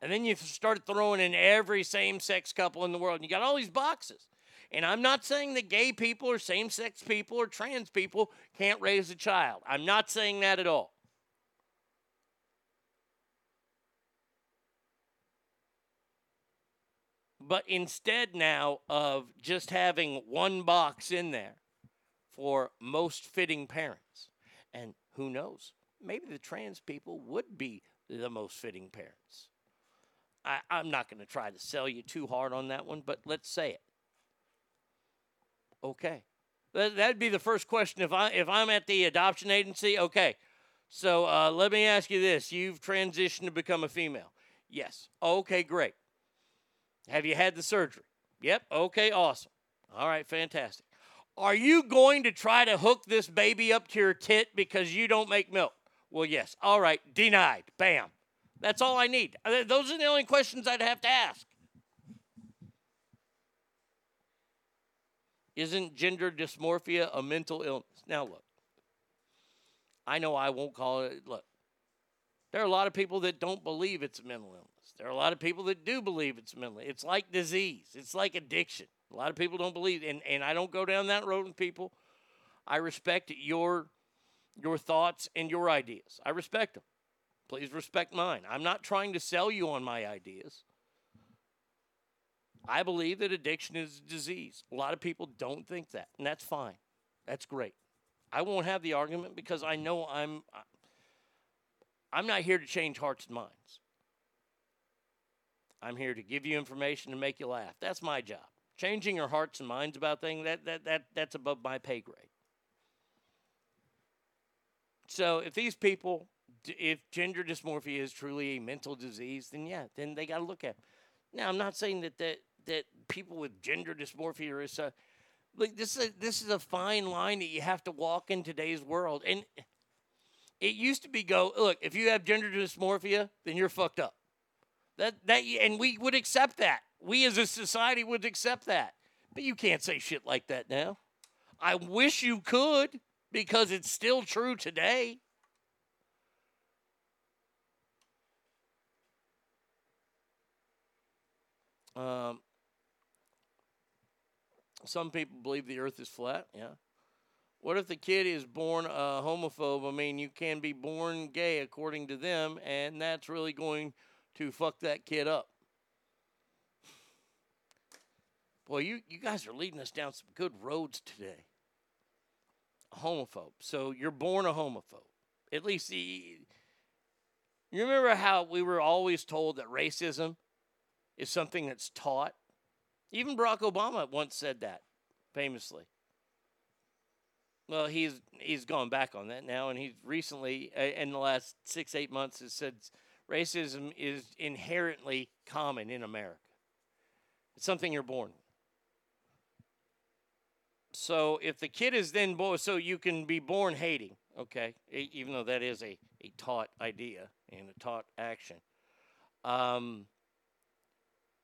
F: And then you start throwing in every same sex couple in the world. And you got all these boxes. And I'm not saying that gay people or same sex people or trans people can't raise a child. I'm not saying that at all. But instead, now of just having one box in there for most fitting parents, and who knows, maybe the trans people would be the most fitting parents. I, I'm not going to try to sell you too hard on that one, but let's say it. Okay. That, that'd be the first question if I if I'm at the adoption agency. Okay. So uh, let me ask you this: You've transitioned to become a female. Yes. Okay, great. Have you had the surgery? Yep. Okay, awesome. All right, fantastic. Are you going to try to hook this baby up to your tit because you don't make milk? Well, yes. All right, denied. Bam. That's all I need. Uh, Those are the only questions I'd have to ask. Isn't gender dysmorphia a mental illness? Now, look, I know I won't call it. Look, there are a lot of people that don't believe it's a mental illness. There are a lot of people that do believe it's mental. It's like disease. It's like addiction. A lot of people don't believe, and and I don't go down that road with people. I respect your your thoughts and your ideas. I respect them. Please respect mine. I'm not trying to sell you on my ideas. I believe that addiction is a disease. A lot of people don't think that, and that's fine. That's great. I won't have the argument because I know I'm I'm not here to change hearts and minds. I'm here to give you information to make you laugh. That's my job. Changing your hearts and minds about things that that that that's above my pay grade. So if these people if gender dysmorphia is truly a mental disease, then yeah, then they got to look at. It. Now, I'm not saying that that that people with gender dysmorphia is a like this is a, this is a fine line that you have to walk in today's world. And it used to be go look if you have gender dysmorphia, then you're fucked up. That that and we would accept that. We as a society would accept that. But you can't say shit like that now. I wish you could because it's still true today. Um, some people believe the earth is flat. Yeah. What if the kid is born a homophobe? I mean, you can be born gay according to them, and that's really going to fuck that kid up. Boy, you, you guys are leading us down some good roads today. A homophobe. So you're born a homophobe. At least the, you remember how we were always told that racism is something that's taught? Even Barack Obama once said that, famously. Well, he's he's gone back on that now, and he's recently, uh, in the last six eight months, has said racism is inherently common in America. It's something you're born. So if the kid is then born, so you can be born hating, okay, even though that is a, a taught idea and a taught action. Um,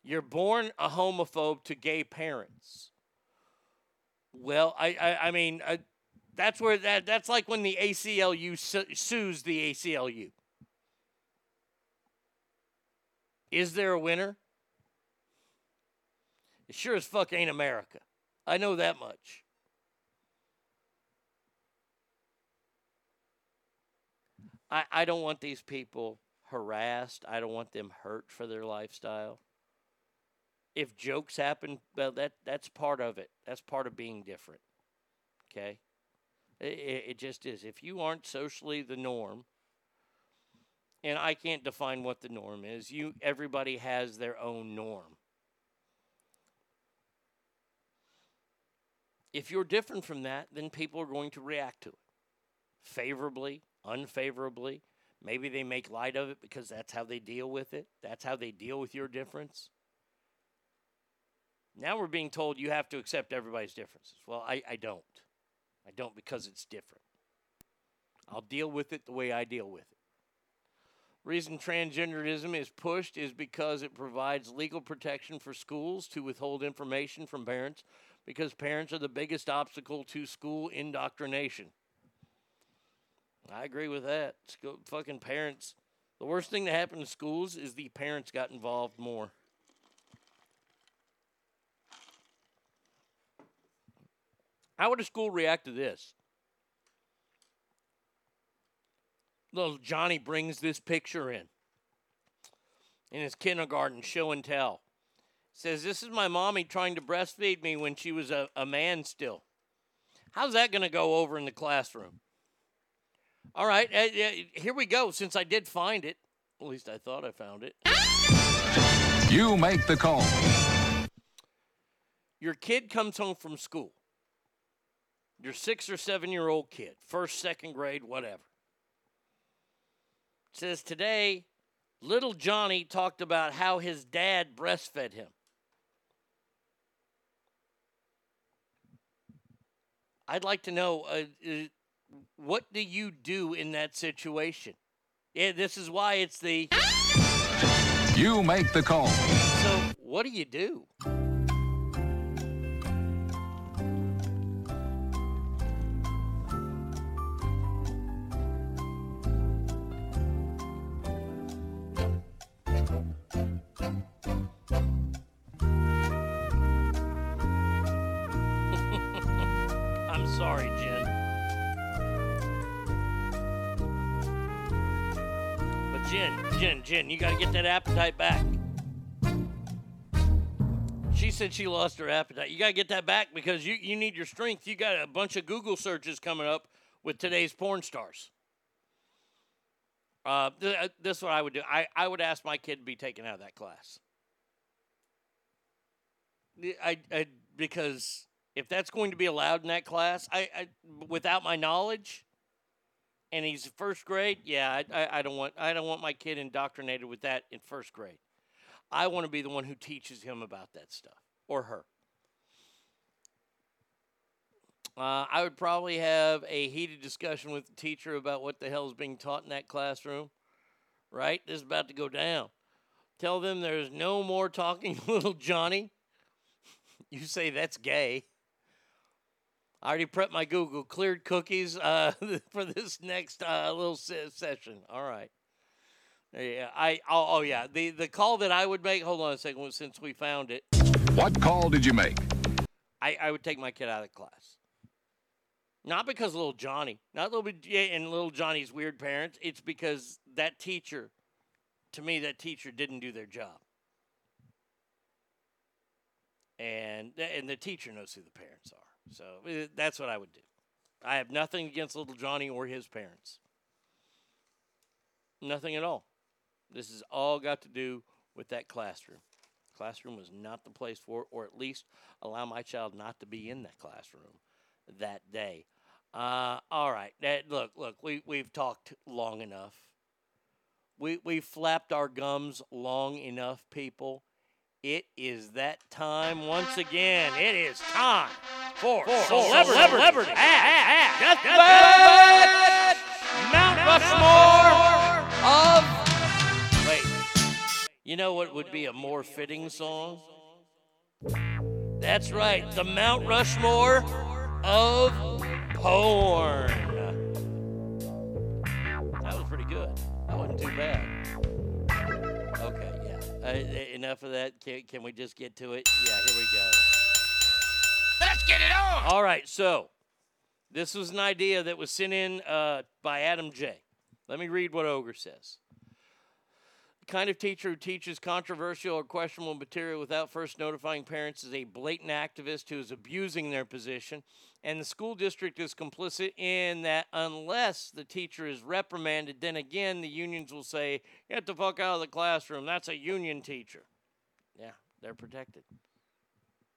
F: you're born a homophobe to gay parents. Well, I, I, I mean, uh, that's where that that's like when the ACLU su- sues the ACLU. Is there a winner? It sure as fuck ain't America. I know that much. I, I don't want these people harassed. I don't want them hurt for their lifestyle. If jokes happen, well, that that's part of it. That's part of being different. Okay, it, it just is. If you aren't socially the norm, and I can't define what the norm is, you everybody has their own norm. If you're different from that, then people are going to react to it favorably, unfavorably. Maybe they make light of it because that's how they deal with it. That's how they deal with your difference. Now we're being told you have to accept everybody's differences. Well, I, I don't. I don't because it's different. I'll deal with it the way I deal with it. Reason transgenderism is pushed is because it provides legal protection for schools to withhold information from parents because parents are the biggest obstacle to school indoctrination. I agree with that. School, fucking parents. The worst thing that happened to schools is the parents got involved more. How would a school react to this? Little Johnny brings this picture in in his kindergarten show and tell. Says, This is my mommy trying to breastfeed me when she was a, a man still. How's that going to go over in the classroom? All right, uh, uh, here we go. Since I did find it, at least I thought I found it.
G: You make the call.
F: Your kid comes home from school. Your six or seven year old kid, first, second grade, whatever. Says today, little Johnny talked about how his dad breastfed him. I'd like to know uh, uh, what do you do in that situation? Yeah, this is why it's the.
G: You make the call.
F: So, what do you do? That appetite back. She said she lost her appetite. You gotta get that back because you, you need your strength. You got a bunch of Google searches coming up with today's porn stars. Uh, th- uh, this is what I would do. I, I would ask my kid to be taken out of that class. I, I because if that's going to be allowed in that class, I, I without my knowledge, and he's first grade, yeah, I, I, I don't want I don't want my kid indoctrinated with that in first grade. I want to be the one who teaches him about that stuff or her. Uh, I would probably have a heated discussion with the teacher about what the hell is being taught in that classroom. Right? This is about to go down. Tell them there's no more talking little Johnny. You say that's gay. I already prepped my Google cleared cookies uh, for this next uh, little se- session. All right. Yeah, I oh, oh yeah the the call that I would make. Hold on a second, since we found it.
G: What call did you make?
F: I, I would take my kid out of the class. Not because little Johnny, not little and little Johnny's weird parents. It's because that teacher, to me, that teacher didn't do their job. And and the teacher knows who the parents are. So eh, that's what I would do. I have nothing against little Johnny or his parents. Nothing at all. This has all got to do with that classroom. classroom was not the place for it, or at least allow my child not to be in that classroom that day. Uh, all right. That, look, look, we, we've talked long enough. We, we've flapped our gums long enough, people. It is that time once again. It is time for, celebrity, celebrity, at, at, Deathbed Mount Rushmore of. Wait. You know what would be a more fitting song? That's right, the Mount Rushmore of porn. That was pretty good. That wasn't too bad. Okay, yeah. Uh, enough of that. Can, can we just get to it? Yeah, here we go.
I: Let's get it on.
F: All right, so this was an idea that was sent in uh, by Adam J. Let me read what Ogre says. The kind of teacher who teaches controversial or questionable material without first notifying parents is a blatant activist who is abusing their position, and the school district is complicit in that unless the teacher is reprimanded, then again the unions will say, Get the fuck out of the classroom. That's a union teacher. Yeah, they're protected.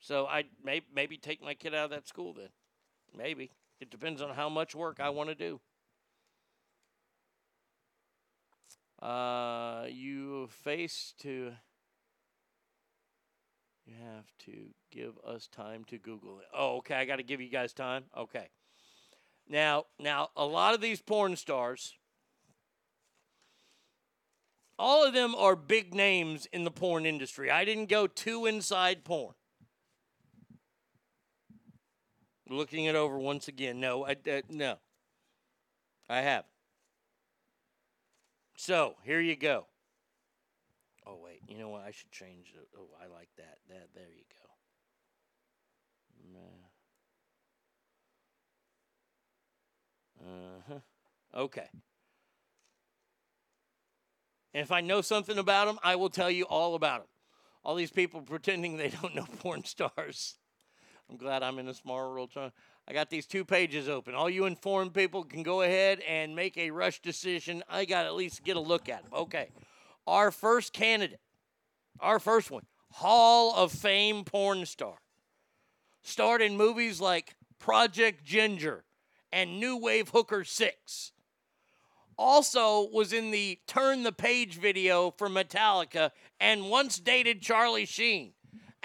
F: So I may, maybe take my kid out of that school then. Maybe. It depends on how much work I want to do. Uh, you face to. You have to give us time to Google it. Oh, okay. I got to give you guys time. Okay. Now, now, a lot of these porn stars, all of them are big names in the porn industry. I didn't go too inside porn. Looking it over once again. No, I, uh, no. I have. So here you go. Oh wait, you know what? I should change. Oh, I like that. That there you go. Uh huh. Okay. And if I know something about them, I will tell you all about them. All these people pretending they don't know porn stars. I'm glad I'm in a small world. Trying. I got these two pages open. All you informed people can go ahead and make a rush decision. I got to at least get a look at them. Okay. Our first candidate, our first one, Hall of Fame porn star. Starred in movies like Project Ginger and New Wave Hooker 6. Also was in the Turn the Page video for Metallica and once dated Charlie Sheen.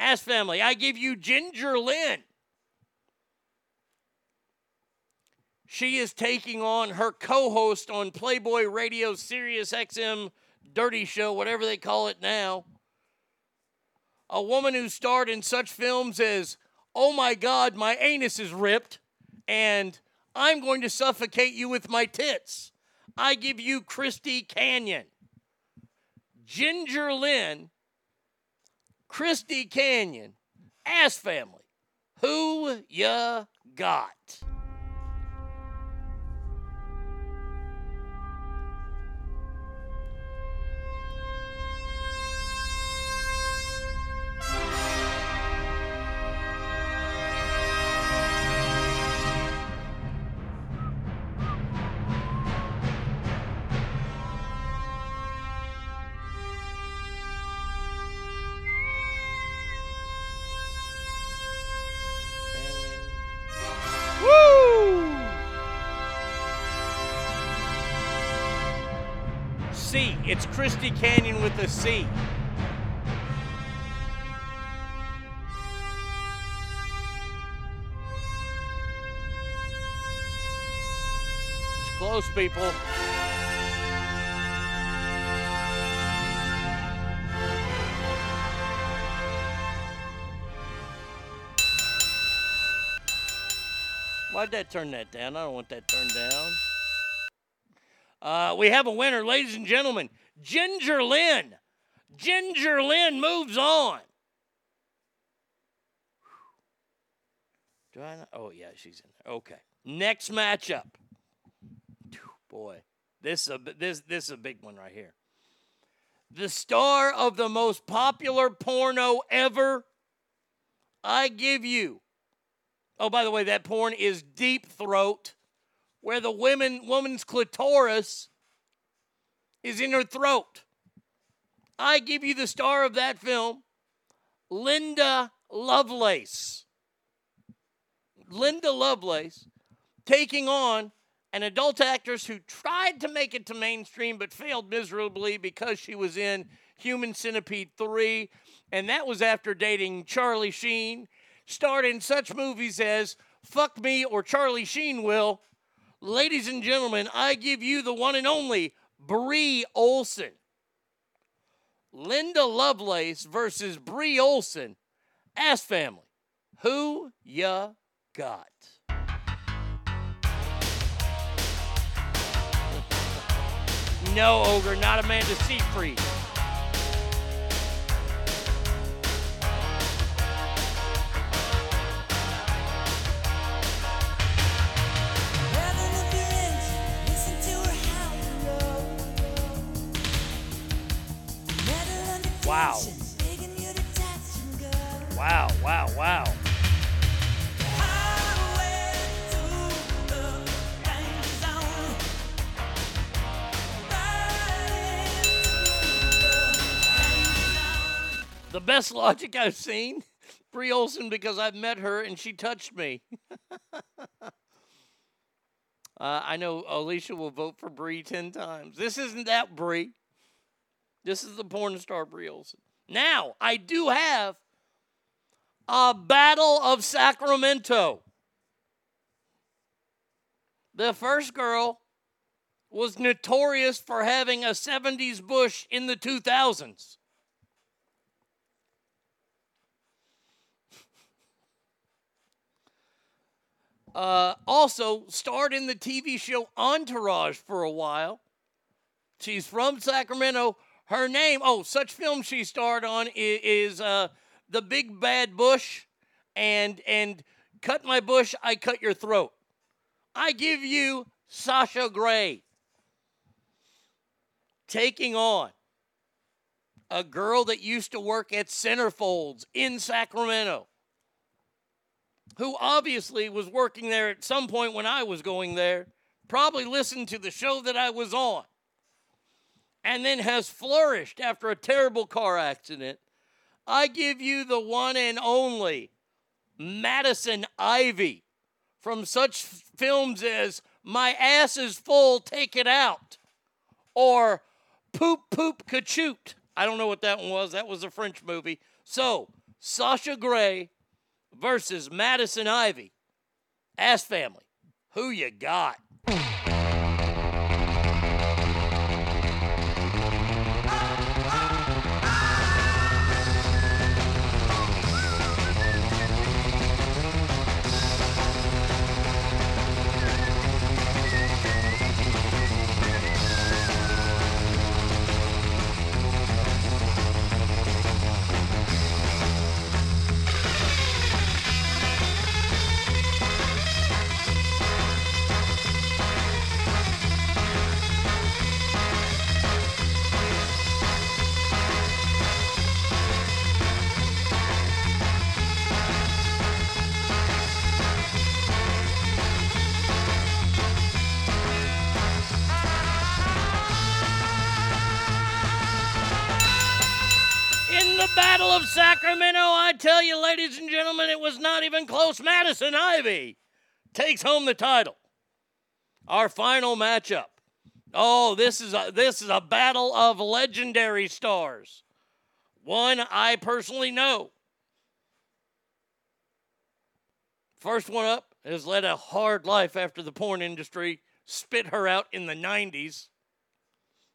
F: Ass family, I give you Ginger Lynn. She is taking on her co host on Playboy Radio Sirius XM Dirty Show, whatever they call it now. A woman who starred in such films as Oh My God, My Anus is Ripped and I'm going to suffocate you with my tits. I give you Christy Canyon. Ginger Lynn, Christy Canyon, Ass Family. Who ya got? C. It's close, people. Why'd that turn that down? I don't want that turned down. Uh, we have a winner, ladies and gentlemen. Ginger Lynn. Ginger Lynn moves on. Do I? Oh, yeah, she's in there. Okay. Next matchup. Boy, this is a this this is a big one right here. The star of the most popular porno ever. I give you. Oh, by the way, that porn is deep throat, where the women woman's clitoris is in her throat. I give you the star of that film. Linda Lovelace. Linda Lovelace taking on an adult actress who tried to make it to mainstream but failed miserably because she was in Human Centipede 3. And that was after dating Charlie Sheen. Starred in such movies as Fuck Me or Charlie Sheen Will. Ladies and gentlemen, I give you the one and only Bree Olson. Linda Lovelace versus Bree Olson. Ass family. Who ya got? No, Ogre, not Amanda Seyfried. Wow. Wow, wow, wow. The best logic I've seen, Bree Olson, because I've met her and she touched me. uh, I know Alicia will vote for Brie 10 times. This isn't that Brie. This is the porn star Olson. Now, I do have a Battle of Sacramento. The first girl was notorious for having a 70s bush in the 2000s. Uh, also starred in the TV show Entourage for a while. She's from Sacramento. Her name, oh, such film she starred on is, is uh, The Big Bad Bush and and Cut My Bush, I Cut Your Throat. I give you Sasha Grey taking on a girl that used to work at Centerfolds in Sacramento, who obviously was working there at some point when I was going there, probably listened to the show that I was on, and then has flourished after a terrible car accident. I give you the one and only Madison Ivy from such films as My Ass is Full, Take It Out, or Poop Poop Kachoot. I don't know what that one was. That was a French movie. So, Sasha Grey versus Madison Ivy. Ass family. Who you got? Tell you, ladies and gentlemen, it was not even close. Madison Ivy takes home the title. Our final matchup. Oh, this is a this is a battle of legendary stars. One I personally know. First one up has led a hard life after the porn industry spit her out in the 90s,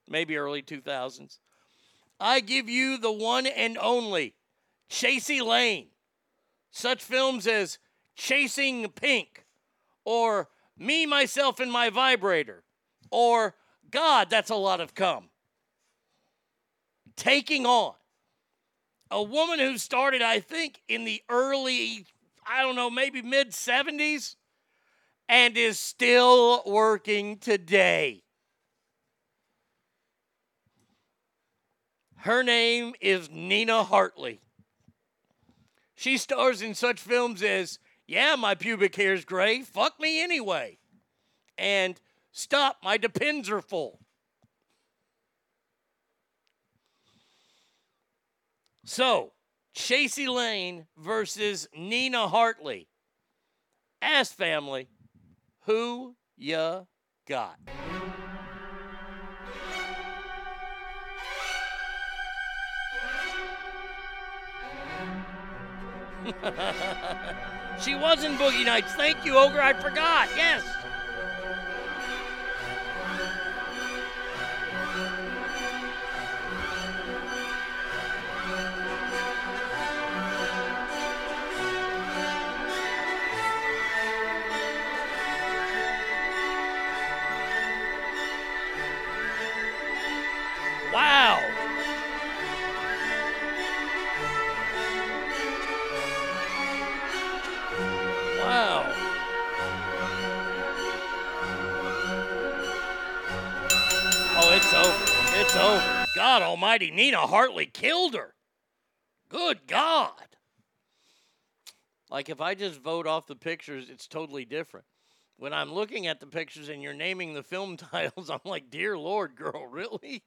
F: maybe early 2000s. I give you the one and only Chasey Lane. Such films as Chasing Pink or Me, Myself, and My Vibrator or God, That's a Lot of Cum. Taking on a woman who started, I think, in the early, I don't know, maybe mid 70s and is still working today. Her name is Nina Hartley. She stars in such films as Yeah, My Pubic Hair's Gray, Fuck Me Anyway, and Stop, My Depends Are Full. So, Chasey Lane versus Nina Hartley. Ass family, who ya got? she was in Boogie Nights. Thank you, Ogre. I forgot. Yes. God almighty, Nina Hartley killed her. Good God. Like if I just vote off the pictures, it's totally different. When I'm looking at the pictures and you're naming the film titles, I'm like, dear Lord, girl, really?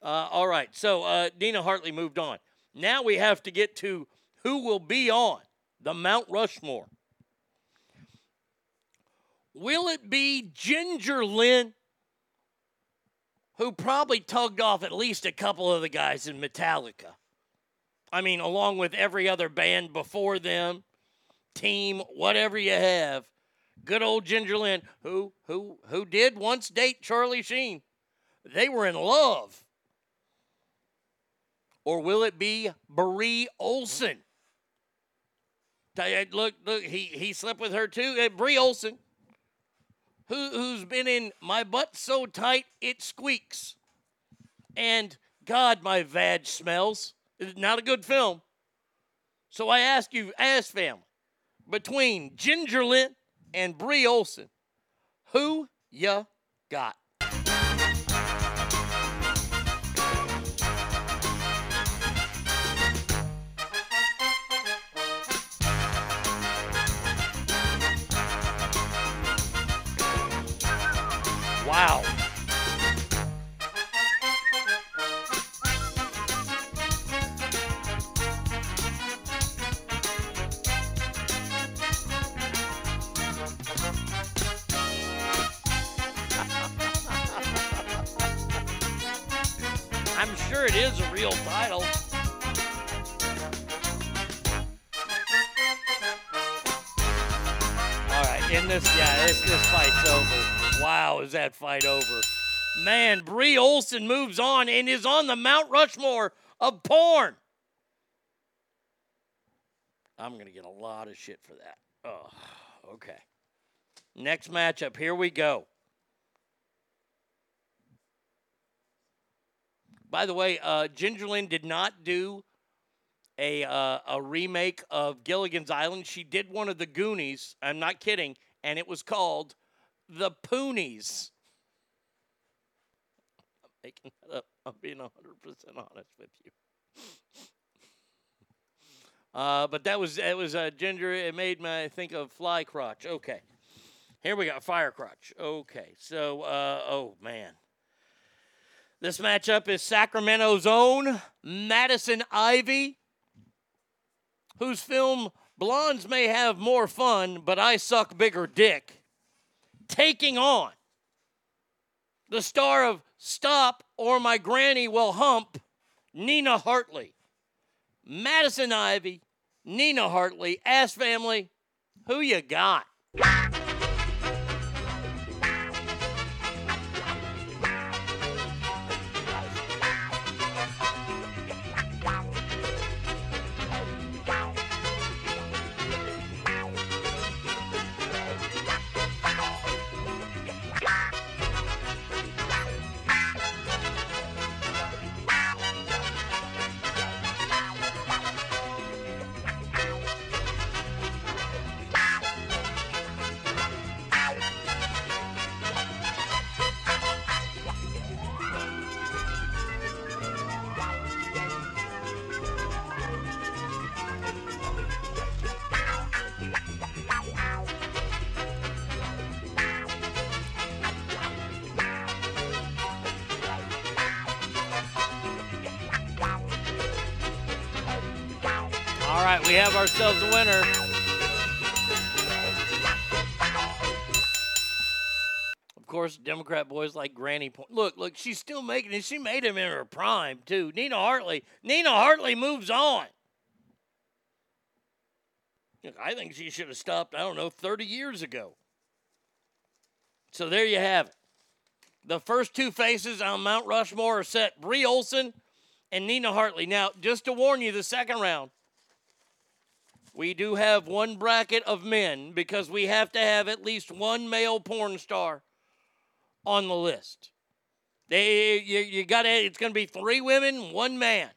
F: Uh, all right, so uh, Nina Hartley moved on. Now we have to get to who will be on the Mount Rushmore. Will it be Ginger Lynn, who probably tugged off at least a couple of the guys in Metallica? I mean, along with every other band before them, team, whatever you have. Good old Ginger Lynn, who who who did once date Charlie Sheen. They were in love. Or will it be Bree Olson? Look, look, he, he slept with her too. Bree Olson, who, who's been in My Butt So Tight It Squeaks. And God, my vag smells. It's not a good film. So I ask you, ass family, between Ginger Lynn and Bree Olson, who ya got? In this, yeah, this this fight's over. Wow, is that fight over? Man, Bree Olson moves on and is on the Mount Rushmore of porn. I'm gonna get a lot of shit for that. Oh, okay. Next matchup, here we go. By the way, uh, Ginger Lynn did not do a uh, a remake of Gilligan's Island. She did one of the Goonies. I'm not kidding, and it was called The Poonies. I'm making that up. I'm being 100 percent honest with you. Uh, but that was it was uh, Ginger. It made me think of Fly Crotch. Okay, here we go. Fire Crotch. Okay, so uh, oh man. This matchup is Sacramento's own Madison Ivy, whose film Blondes May Have More Fun, but I Suck Bigger Dick, taking on the star of Stop or My Granny Will Hump, Nina Hartley. Madison Ivy, Nina Hartley, Ass Family, who you got? Granny Point. Look, look, she's still making it. She made him in her prime too. Nina Hartley. Nina Hartley moves on. Look, I think she should have stopped. I don't know, 30 years ago. So there you have it. The first two faces on Mount Rushmore are set: Bree Olson and Nina Hartley. Now, just to warn you, the second round, we do have one bracket of men because we have to have at least one male porn star on the list. They, you, you got to. It's going to be three women, one man.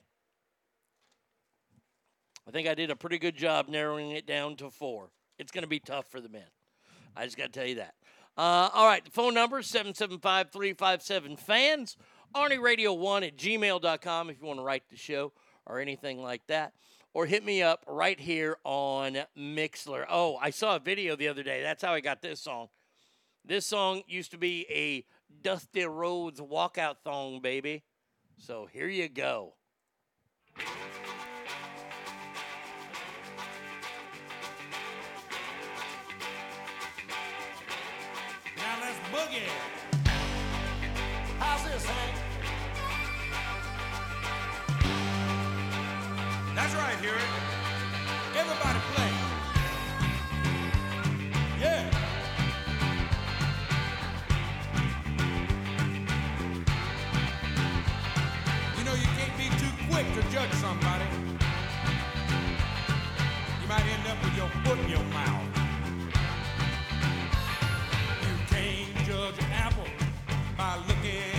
F: I think I did a pretty good job narrowing it down to four. It's going to be tough for the men. I just got to tell you that. Uh, all right, the phone number 775 357 fans. Arnie Radio 1 at gmail.com if you want to write the show or anything like that. Or hit me up right here on Mixlr. Oh, I saw a video the other day. That's how I got this song. This song used to be a Dusty Rhodes walkout song, baby. So here you go.
U: Now let's boogie. How's this, Hank? That's right, hear it. Everybody play. Somebody. You might end up with your foot in your mouth. You can't judge an apple by looking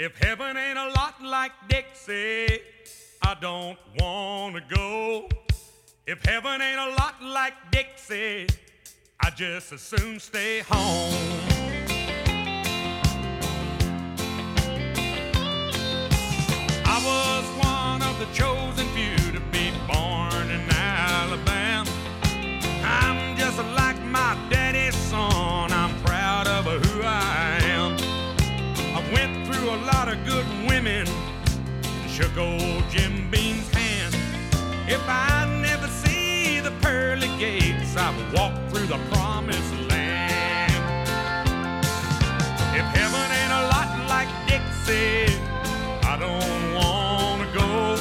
U: If heaven ain't a lot like Dixie, I don't wanna go. If heaven ain't a lot like Dixie, I just as soon stay home. I was one of the chosen shook old Jim Beam's hand. If I never see the pearly gates, I will walk through the promised land. If heaven ain't a lot like Dixie, I don't wanna go.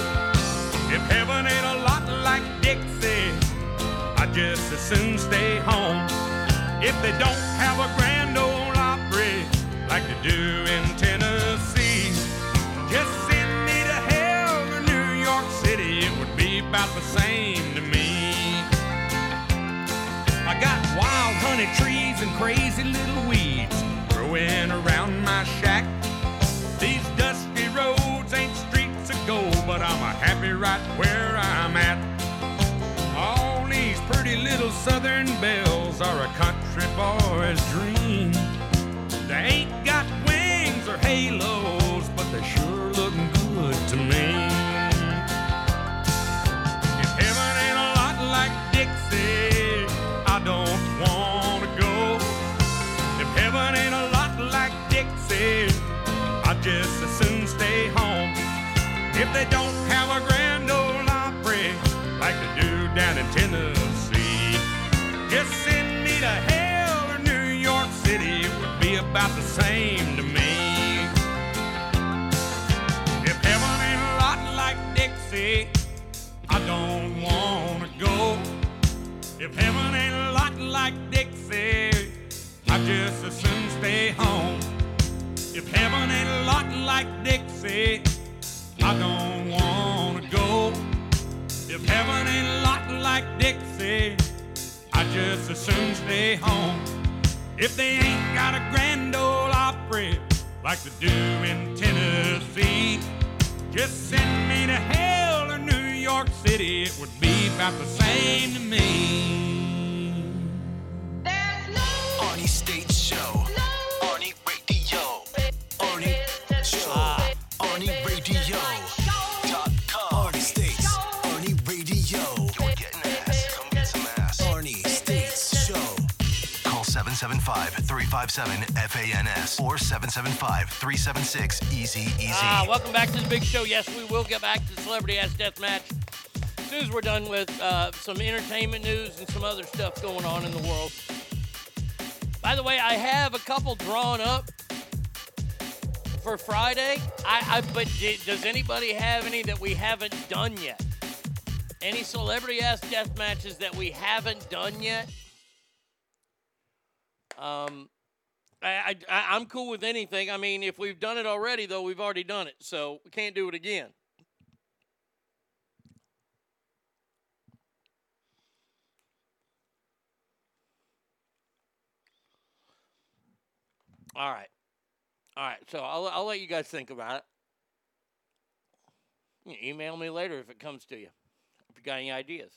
U: If heaven ain't a lot like Dixie, I just as soon stay home. If they don't have a grand old opry like they do honey trees and crazy little weeds growing around my shack. These dusty roads ain't streets of gold, but I'm a happy right where I'm at. All these pretty little southern belles are a country boy's dream. They ain't got wings or halos, but they sure If they don't have a grand ole opry like they do down in Tennessee, just send me to hell or New York City. It would be about the same to me. If heaven ain't a lot like Dixie, I don't wanna go. If heaven ain't a lot like Dixie, I just as soon stay home. If heaven ain't a lot like Dixie, I don't wanna go. If heaven ain't a lot like Dixie, I just as soon stay home. If they ain't got a grand ole opry like they do in Tennessee, just send me to hell or New York City. It would be about the same to me.
V: There's Arnie State Show. Arnie 775-357-FANS or 775-376-EASY Easy.
F: Ah, welcome back to the big show. Yes, we will get back to Celebrity Ass Death Match as soon as we're done with uh, some entertainment news and some other stuff going on in the world. By the way, I have a couple drawn up for Friday. I, I but does anybody have any that we haven't done yet? Any celebrity ass death matches that we haven't done yet? Um, I, I I'm cool with anything. I mean, if we've done it already, though, we've already done it, so we can't do it again. All right. All right. So I'll, I'll let you guys think about it. You email me later if it comes to you. If you got any ideas.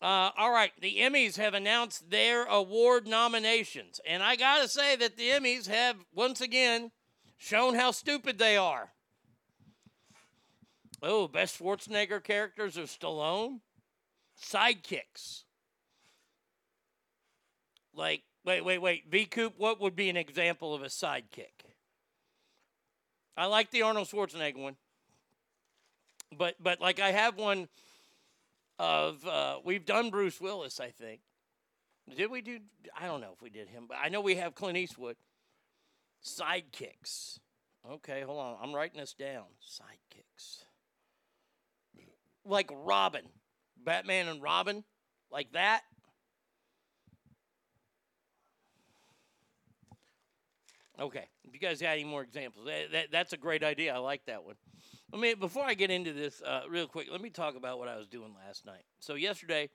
F: Uh, all right. The Emmys have announced their award nominations. And I got to say that the Emmys have once again shown how stupid they are. Oh, best Schwarzenegger characters of Stallone? Sidekicks. Like, wait, wait, wait. V Coop, what would be an example of a sidekick? I like the Arnold Schwarzenegger one. But but like I have one of uh, we've done Bruce Willis, I think. Did we do I don't know if we did him, but I know we have Clint Eastwood. Sidekicks. Okay, hold on. I'm writing this down. Sidekicks. Like Robin. Batman and Robin. Like that. Okay. If you guys got any more examples, that, that, that's a great idea. I like that one. Let me before I get into this uh, real quick. Let me talk about what I was doing last night. So yesterday,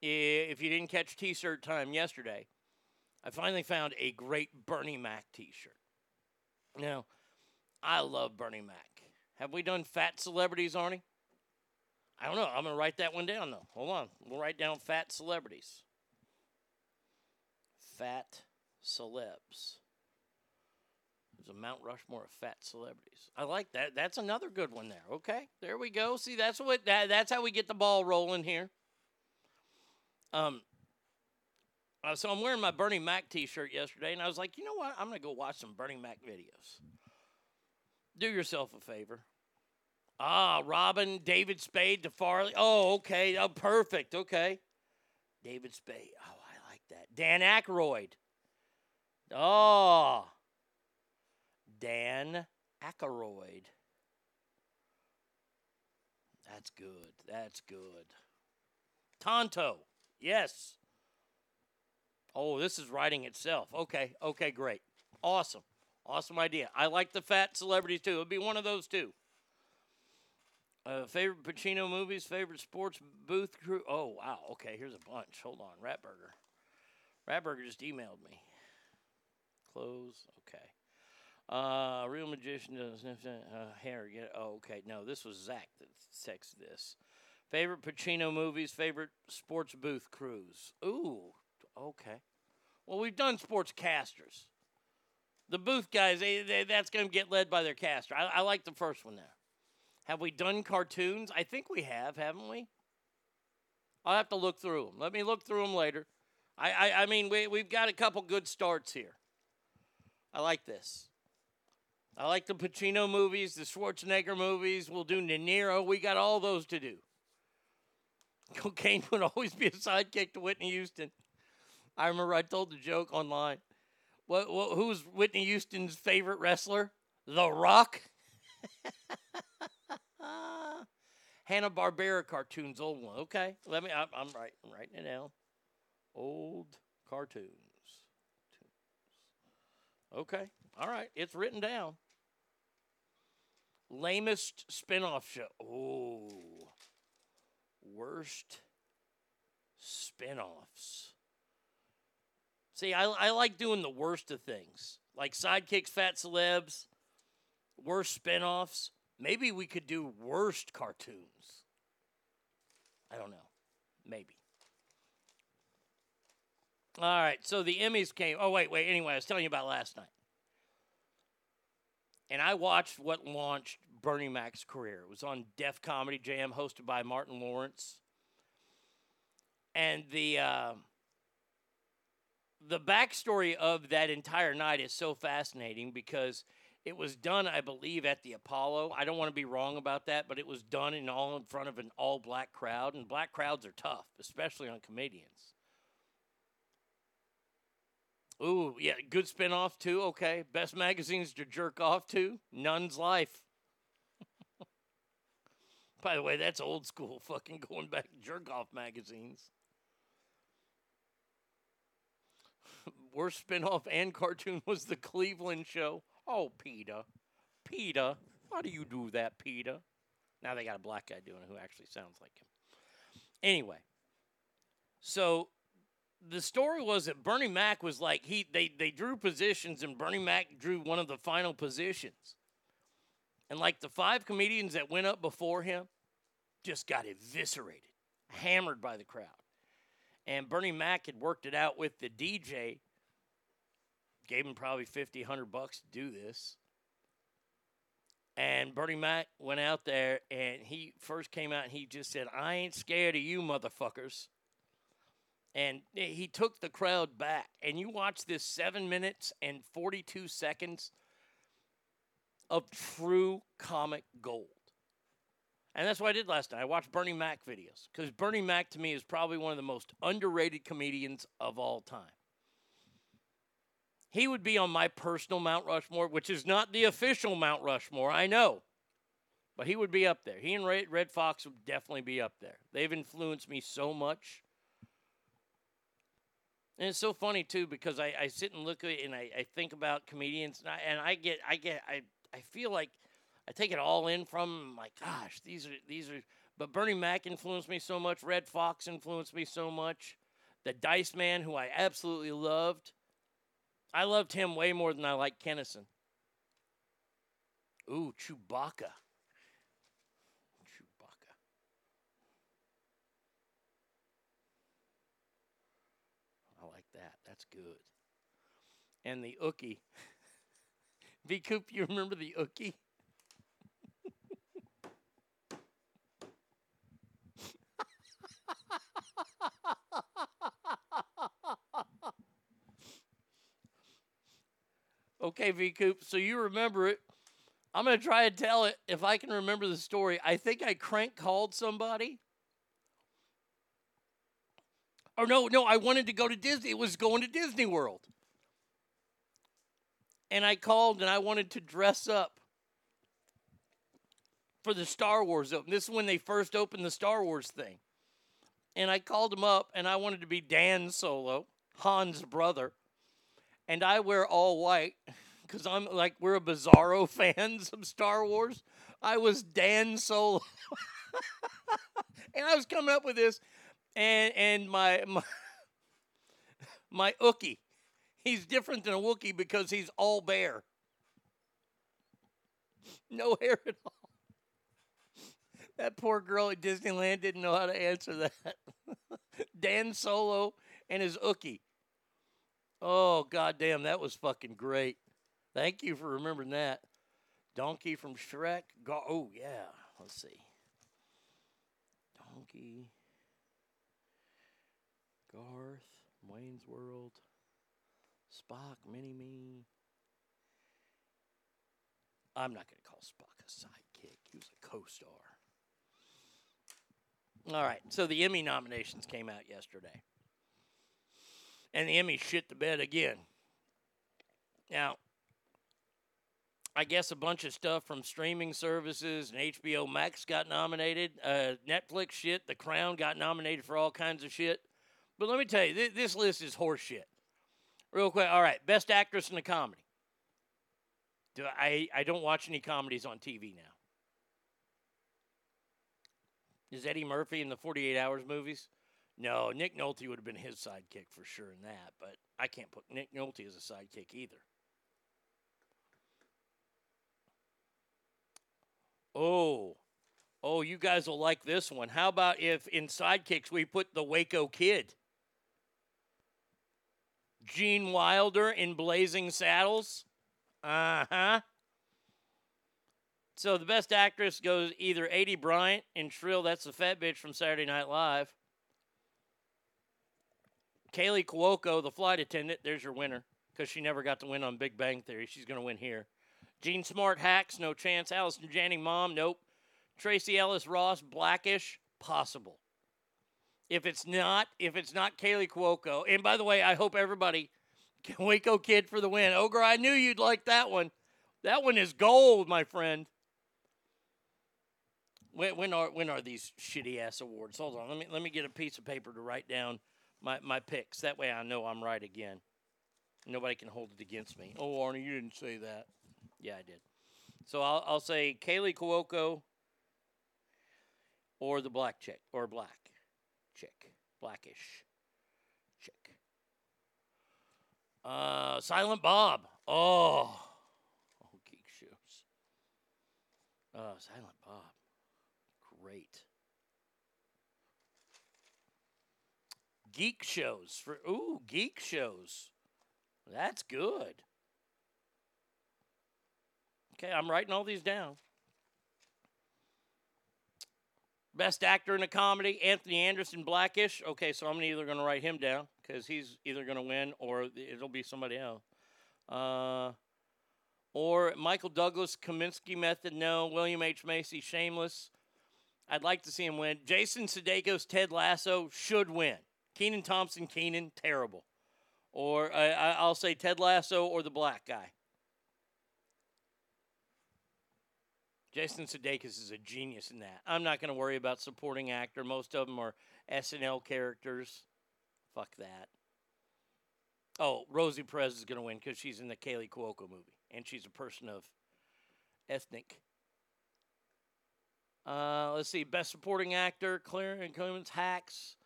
F: if you didn't catch T-shirt time yesterday, I finally found a great Bernie Mac T-shirt. Now, I love Bernie Mac. Have we done fat celebrities, Arnie? I don't know. I'm gonna write that one down though. Hold on. We'll write down fat celebrities. Fat celebs. There's a Mount Rushmore of fat celebrities. I like that. That's another good one there. Okay, there we go. See, that's what that, that's how we get the ball rolling here. Um. uh, so I'm wearing my Bernie Mac T-shirt yesterday, and I was like, you know what? I'm gonna go watch some Bernie Mac videos. Do yourself a favor. Ah, Robin, David Spade, DeFarley. Oh, okay. Oh, perfect. Okay. David Spade. Oh, I like that. Dan Aykroyd. Oh. Dan Aykroyd. That's good. That's good. Tonto. Yes. Oh, this is writing itself. Okay. Okay, great. Awesome. Awesome idea. I like the fat celebrities too. It'll be one of those two. Uh, favorite Pacino movies, favorite sports booth crew. Oh, wow. Okay, here's a bunch. Hold on. Ratburger. Ratburger just emailed me. Close. Okay. Uh, Real Magician does uh, hair. Get, oh, okay. No, this was Zach that texted this. Favorite Pacino movies, favorite sports booth crews. Ooh, okay. Well, we've done sports casters. The booth guys, they, they, that's going to get led by their caster. I, I like the first one there. Have we done cartoons? I think we have, haven't we? I'll have to look through them. Let me look through them later. I, I, I mean, we, we've got a couple good starts here. I like this. I like the Pacino movies, the Schwarzenegger movies. We'll do De Niro. We got all those to do. Cocaine would always be a sidekick to Whitney Houston. I remember I told the joke online. What, what who's Whitney Houston's favorite wrestler? The Rock. Hanna Barbera cartoons, old one. Okay, let me. I'm, I'm right. I'm writing it down. Old cartoons. Okay, all right. It's written down. Lamest spinoff show. Oh, worst spinoffs. See, I, I like doing the worst of things, like sidekicks, fat celebs, worst spinoffs. Maybe we could do worst cartoons. I don't know. Maybe. All right. So the Emmys came. Oh, wait, wait. Anyway, I was telling you about last night. And I watched what launched Bernie Mac's career. It was on Def Comedy Jam, hosted by Martin Lawrence. And the. Uh, the backstory of that entire night is so fascinating because it was done, I believe, at the Apollo. I don't want to be wrong about that, but it was done in all in front of an all black crowd, and black crowds are tough, especially on comedians. Ooh, yeah, good spinoff too. Okay, best magazines to jerk off to. Nun's Life. By the way, that's old school. Fucking going back jerk off magazines. Worst spinoff and cartoon was the Cleveland Show. Oh, Peter. Peter. How do you do that, Peter? Now they got a black guy doing it who actually sounds like him. Anyway, so the story was that Bernie Mac was like he they they drew positions and Bernie Mac drew one of the final positions. And like the five comedians that went up before him just got eviscerated, hammered by the crowd. And Bernie Mac had worked it out with the DJ, gave him probably 50, 100 bucks to do this. And Bernie Mac went out there and he first came out and he just said, I ain't scared of you motherfuckers. And eh, he took the crowd back. And you watch this seven minutes and 42 seconds of true comic gold. And that's what I did last night. I watched Bernie Mac videos because Bernie Mac to me is probably one of the most underrated comedians of all time. He would be on my personal Mount Rushmore, which is not the official Mount Rushmore, I know. But he would be up there. He and Redd Foxx would definitely be up there. They've influenced me so much. And it's so funny too because I, I sit and look at it and I, I think about comedians and I, and I get I get I, I feel like I take it all in from. I'm like, gosh, these are these are. But Bernie Mac influenced me so much. Redd Foxx influenced me so much. The Dice Man, who I absolutely loved, I loved him way more than I liked Kinison. Ooh. Chewbacca. I like that. That's good. And the Ookie. V Coop, you remember the Ookie? okay, V Coop, so you remember it. I'm going to try and tell it if I can remember the story. I think I crank called somebody. Or no, no, I wanted to go to Disney. It was going to Disney World. And I called and I wanted to dress up for the Star Wars open. This is when they first opened the Star Wars thing. And I called him up and I wanted to be Dan Solo, Han's brother. And I wear all white because I'm like, we're a Bizarro fans of Star Wars. I was Dan Solo. and I was coming up with this. And, and my, my, my Ookie, he's different than a Wookie because he's all bear. No hair at all. That poor girl at Disneyland didn't know how to answer that. Dan Solo and his Ookie. Oh, goddamn, that was fucking great. Thank you for remembering that. Donkey from Shrek. Go- oh, yeah. Let's see. Donkey. Garth. Wayne's World. Spock. Mini Me. I'm not going to call Spock a sidekick. He was a co star. All right. So the Emmy nominations came out yesterday. And the Emmy shit the bed again. Now, I guess a bunch of stuff from streaming services and HBO Max got nominated. Uh, Netflix shit, The Crown got nominated for all kinds of shit. But let me tell you, th- this list is horseshit. Real quick. All right. Best actress in a comedy. Do I, I don't watch any comedies on TV now. Is Eddie Murphy in the 48 Hours movies? No, Nick Nolte would have been his sidekick for sure in that, but I can't put Nick Nolte as a sidekick either. Oh, oh, you guys will like this one. How about if in sidekicks we put the Waco Kid? Gene Wilder in Blazing Saddles? Uh huh. So the best actress goes either Aidy Bryant in Shrill, that's the fat bitch from Saturday Night Live. Kaley Cuoco, the flight attendant, there's your winner because she never got to win on Big Bang Theory. She's going to win here. Jean Smart, Hacks, no chance. Allison Janney, Mom, nope. Tracee Ellis Ross, Blackish, possible. If it's not, if it's not Kaley Cuoco, and by the way, I hope everybody, can Waco Kid for the win. Ogre, I knew you'd like that one. That one is gold, my friend. When, when are when are these shitty ass awards? Hold on, let me let me get a piece of paper to write down my, my picks. That way I know I'm right again. Nobody can hold it against me. Oh, Arnie, you didn't say that. Yeah, I did. So I'll I'll say Kaley Cuoco or the black chick or black chick, blackish chick. Uh, Silent Bob. Oh, oh, geek shows. Oh, Silent Bob. Great. Geek shows for ooh, geek shows. That's good. Okay, I'm writing all these down. Best actor in a comedy, Anthony Anderson, Blackish. Okay, so I'm either going to write him down because he's either going to win or it'll be somebody else. Uh, or Michael Douglas, Kominsky Method, no. William H. Macy, Shameless. I'd like to see him win. Jason Sudeikis, Ted Lasso should win. Kenan Thompson, Kenan, terrible. Or I'll say Ted Lasso or the black guy. Jason Sudeikis is a genius in that. I'm not going to worry about supporting actor. Most of them are SNL characters. Fuck that. Oh, Rosie Perez is going to win because she's in the Kaley Cuoco movie, and she's a person of ethnic. Uh, let's see, best supporting actor: Claire and Clemens, Hacks,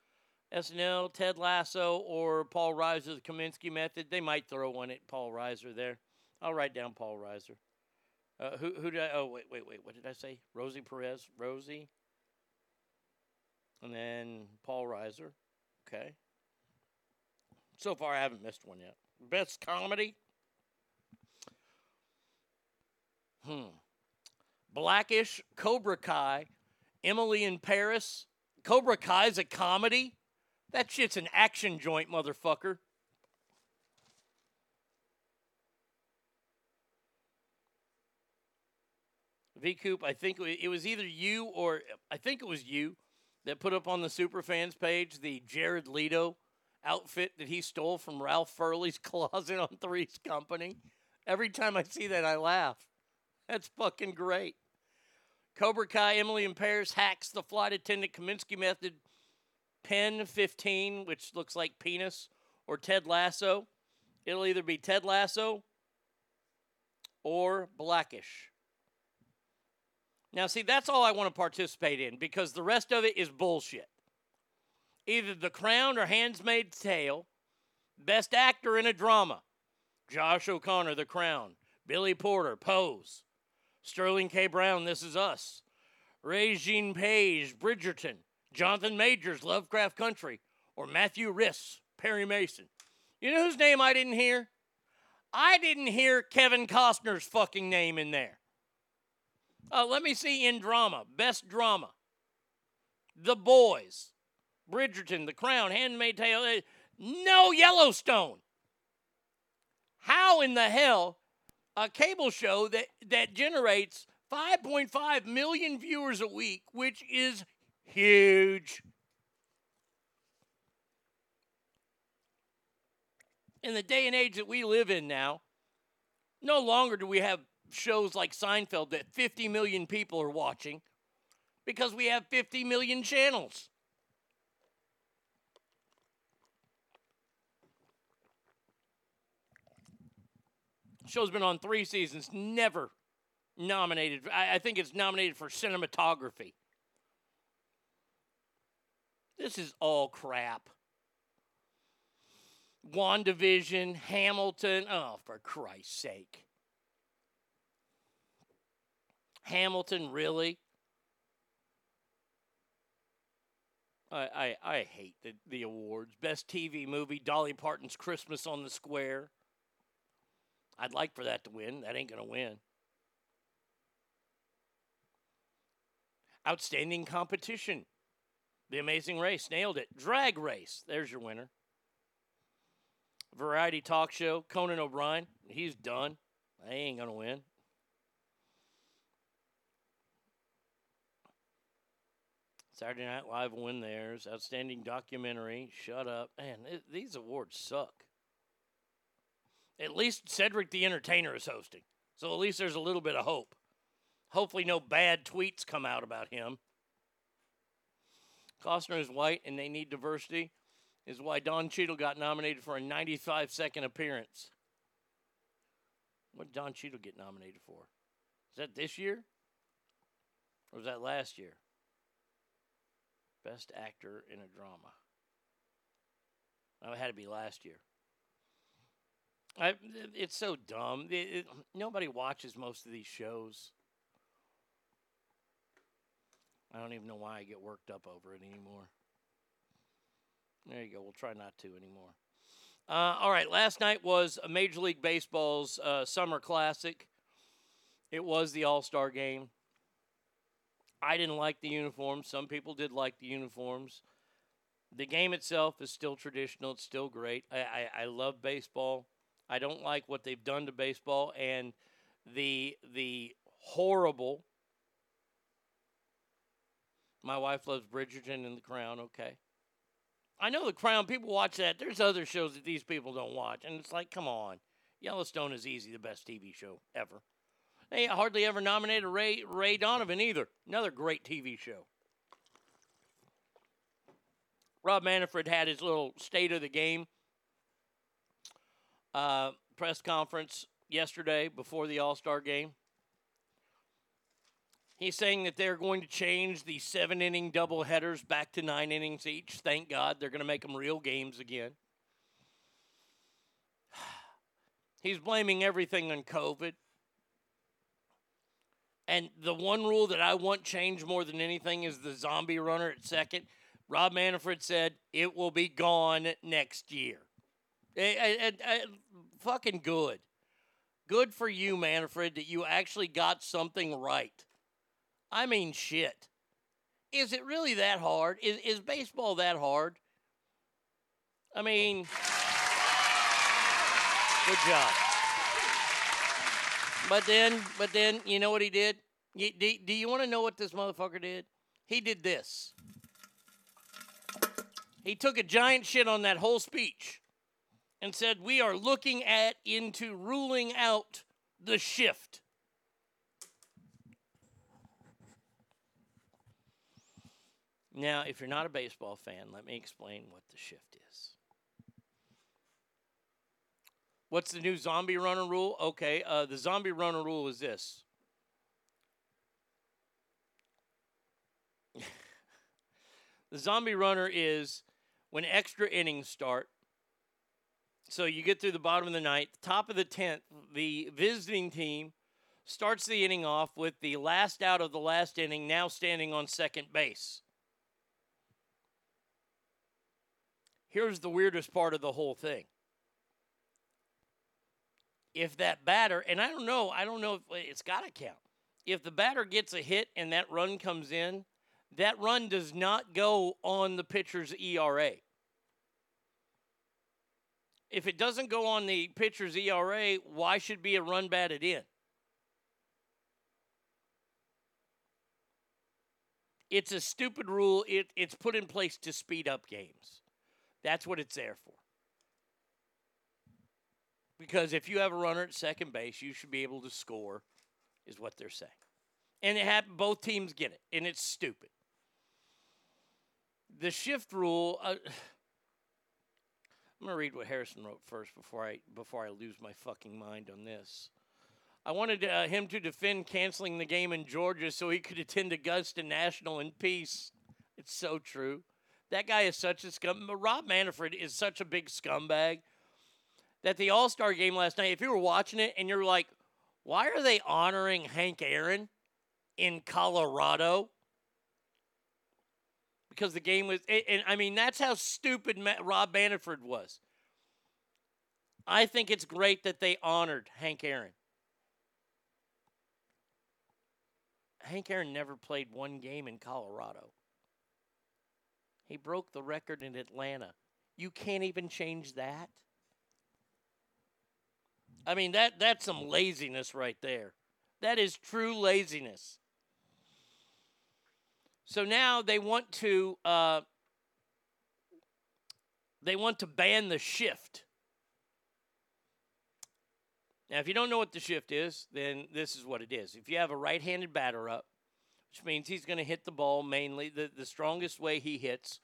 F: SNL, Ted Lasso, or Paul Reiser, The Kominsky Method. They might throw one at Paul Reiser there. I'll write down Paul Reiser. Uh, who who did I? Oh wait wait wait. What did I say? Rosie Perez. Rosie. And then Paul Reiser. Okay. So far, I haven't missed one yet. Best comedy. Hmm. Blackish, Cobra Kai, Emily in Paris. Cobra Kai's a comedy? That shit's an action joint, motherfucker. V Coop, I think it was either you or I think it was you that put up on the Superfans page the Jared Leto outfit that he stole from Ralph Furley's closet on Three's Company. Every time I see that, I laugh. That's fucking great. Cobra Kai, Emily in Paris hacks the flight attendant Kominsky method. Pen 15, which looks like penis, or Ted Lasso. It'll either be Ted Lasso or Blackish. Now, see, that's all I want to participate in because the rest of it is bullshit. Either The Crown or Handsmaid's Tale. Best actor in a drama Josh O'Connor, The Crown. Billy Porter, Pose. Sterling K. Brown, This Is Us. Regé-Jean Page, Bridgerton. Jonathan Majors, Lovecraft Country. Or Matthew Rhys, Perry Mason. You know whose name I didn't hear? I didn't hear Kevin Costner's fucking name in there. Uh, let me see in drama. Best drama. The Boys. Bridgerton, The Crown, Handmaid Tale. eh, No Yellowstone. How in the hell a cable show that, that generates 5.5 million viewers a week, which is huge. In the day and age that we live in now, no longer do we have shows like Seinfeld that 50 million people are watching because we have 50 million channels. Show's been on three seasons, never nominated. I, I think it's nominated for cinematography. This is all crap. WandaVision, Hamilton. Oh, for Christ's sake. Hamilton, really? I, I, I hate the, the awards. Best TV movie, Dolly Parton's Christmas on the Square. I'd like for that to win. That ain't going to win. Outstanding competition. The Amazing Race. Nailed it. Drag Race. There's your winner. Variety talk show. Conan O'Brien. He's done. He ain't going to win. Saturday Night Live win theirs. Outstanding documentary. Shut up. Man, it, these awards suck. At least Cedric the Entertainer is hosting. So at least there's a little bit of hope. Hopefully, no bad tweets come out about him. Costner is white and they need diversity, is why Don Cheadle got nominated for a 95 second appearance. What did Don Cheadle get nominated for? Is that this year? Or was that last year? Best actor in a drama. Oh, it had to be last year. I, it's so dumb. It, it, nobody watches most of these shows. I don't even know why I get worked up over it anymore. There you go. We'll try not to anymore. Uh, all right. Last night was Major League Baseball's uh, Summer Classic. It was the All Star game. I didn't like the uniforms. Some people did like the uniforms. The game itself is still traditional. It's still great. I, I, I love baseball. I don't like what they've done to baseball and the the horrible. My wife loves Bridgerton and The Crown. Okay, I know The Crown. People watch that. There's other shows that these people don't watch, and it's like, come on, Yellowstone is easy the best TV show ever. They hardly ever nominated Ray Ray Donovan either. Another great TV show. Rob Manfred had his little state of the game uh, press conference yesterday before the All Star game. He's saying that they're going to change the seven inning double headers back to nine innings each. Thank God they're going to make them real games again. He's blaming everything on COVID. And the one rule that I want changed more than anything is the zombie runner at second. Rob Manfred said it will be gone next year. Fucking good. Good for you, Manfred, that you actually got something right. I mean, shit. Is it really that hard? Is, is baseball that hard? I mean, good job. But then, but then, you know what he did? You, do, do you want to know what this motherfucker did? He did this. He took a giant shit on that whole speech and said, We are looking at into ruling out the shift. Now, if you're not a baseball fan, let me explain what the shift is. What's the new zombie runner rule? Okay, uh, the zombie runner rule is this. the zombie runner is when extra innings start. So you get through the bottom of the ninth, top of the tenth, the visiting team starts the inning off with the last out of the last inning now standing on second base. Here's the weirdest part of the whole thing. If that batter, and I don't know, I don't know if it's got to count. If the batter gets a hit and that run comes in, that run does not go on the pitcher's ERA. If it doesn't go on the pitcher's ERA, why should be a run batted in? It's a stupid rule. It, it's put in place to speed up games. That's what it's there for. Because if you have a runner at second base, you should be able to score, is what they're saying. And it happened, both teams get it, and it's stupid. The shift rule. Uh, I'm gonna read what Harrison wrote first before I before I lose my fucking mind on this. I wanted uh, him to defend canceling the game in Georgia so he could attend Augusta National in peace. It's so true. That guy is such a scum. Rob Manfred is such a big scumbag that the All Star game last night, if you were watching it and you're like, why are they honoring Hank Aaron in Colorado? Because the game was, and I mean, that's how stupid Rob Manfred was. I think it's great that they honored Hank Aaron. Hank Aaron never played one game in Colorado. He broke the record in Atlanta. You can't even change that. I mean that that's some laziness right there. That is true laziness. So now they want to uh, they want to ban the shift. Now, if you don't know what the shift is, then this is what it is. If you have a right-handed batter up, which means he's going to hit the ball mainly. The, the strongest way he hits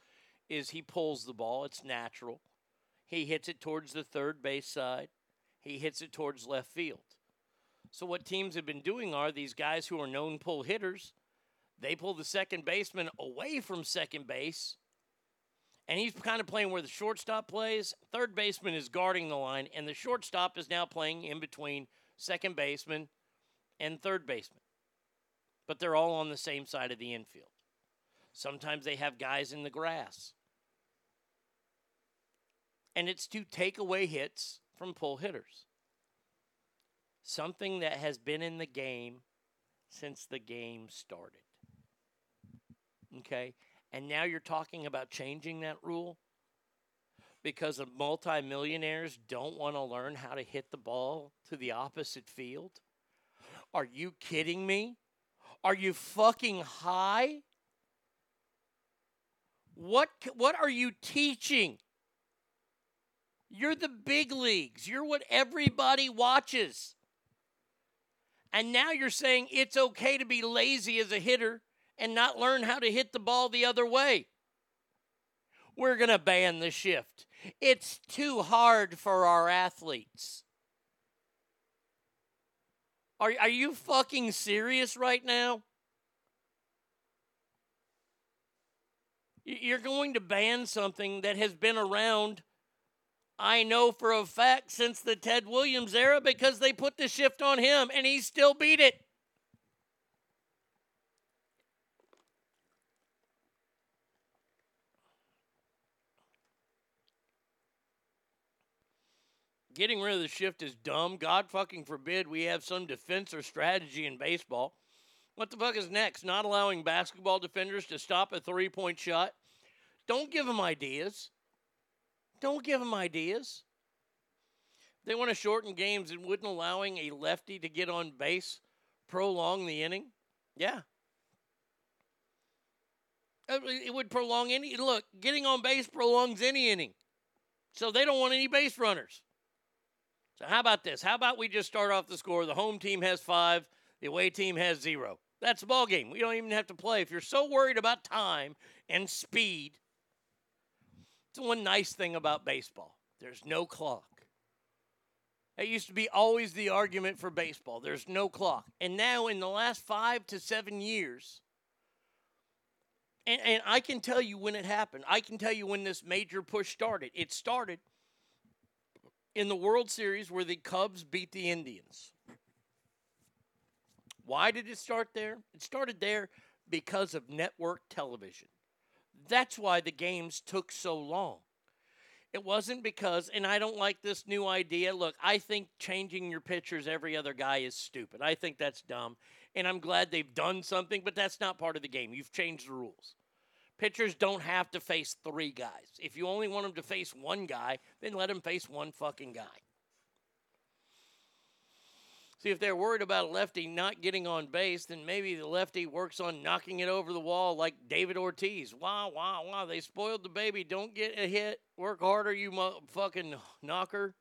F: is he pulls the ball. It's natural. He hits it towards the third base side. He hits it towards left field. So what teams have been doing are these guys who are known pull hitters, they pull the second baseman away from second base. And he's kind of playing where the shortstop plays. Third baseman is guarding the line, and the shortstop is now playing in between second baseman and third baseman but they're all on the same side of the infield. Sometimes they have guys in the grass. And it's to take away hits from pull hitters. Something that has been in the game since the game started. Okay? And now you're talking about changing that rule because the multimillionaires don't want to learn how to hit the ball to the opposite field? Are you kidding me? Are you fucking high? What what are you teaching? You're the big leagues. You're what everybody watches. And now you're saying it's okay to be lazy as a hitter and not learn how to hit the ball the other way. We're going to ban the shift. It's too hard for our athletes. Are, are you fucking serious right now? You're going to ban something that has been around, I know for a fact since the Ted Williams era because they put the shift on him and he still beat it. Getting rid of the shift is dumb. God fucking forbid we have some defense or strategy in baseball. What the fuck is next? Not allowing basketball defenders to stop a three point shot? Don't give them ideas. Don't give them ideas. They want to shorten games and wouldn't allowing a lefty to get on base prolong the inning? Yeah. Uh, It would prolong any. Look, getting on base prolongs any inning. So they don't want any base runners. So how about this? How about we just start off the score? The home team has five, the away team has zero. That's the ball game. We don't even have to play. If you're so worried about time and speed, it's one nice thing about baseball. There's no clock. That used to be always the argument for baseball. There's no clock. And now, in the last five to seven years, and, and I can tell you when it happened. I can tell you when this major push started. It started in the World Series where the Cubs beat the Indians. Why did it start there? It started there because of network television. That's why the games took so long. It wasn't because, and I don't like this new idea. Look, I think changing your pitchers every other guy is stupid. I think that's dumb. And I'm glad they've done something, but that's not part of the game. You've changed the rules. Pitchers don't have to face three guys. If you only want them to face one guy, then let them face one fucking guy. See, if they're worried about a lefty not getting on base, then maybe the lefty works on knocking it over the wall like David Ortiz. Wow, wow, wow. They spoiled the baby. Don't get a hit. Work harder, you mo- fucking knocker.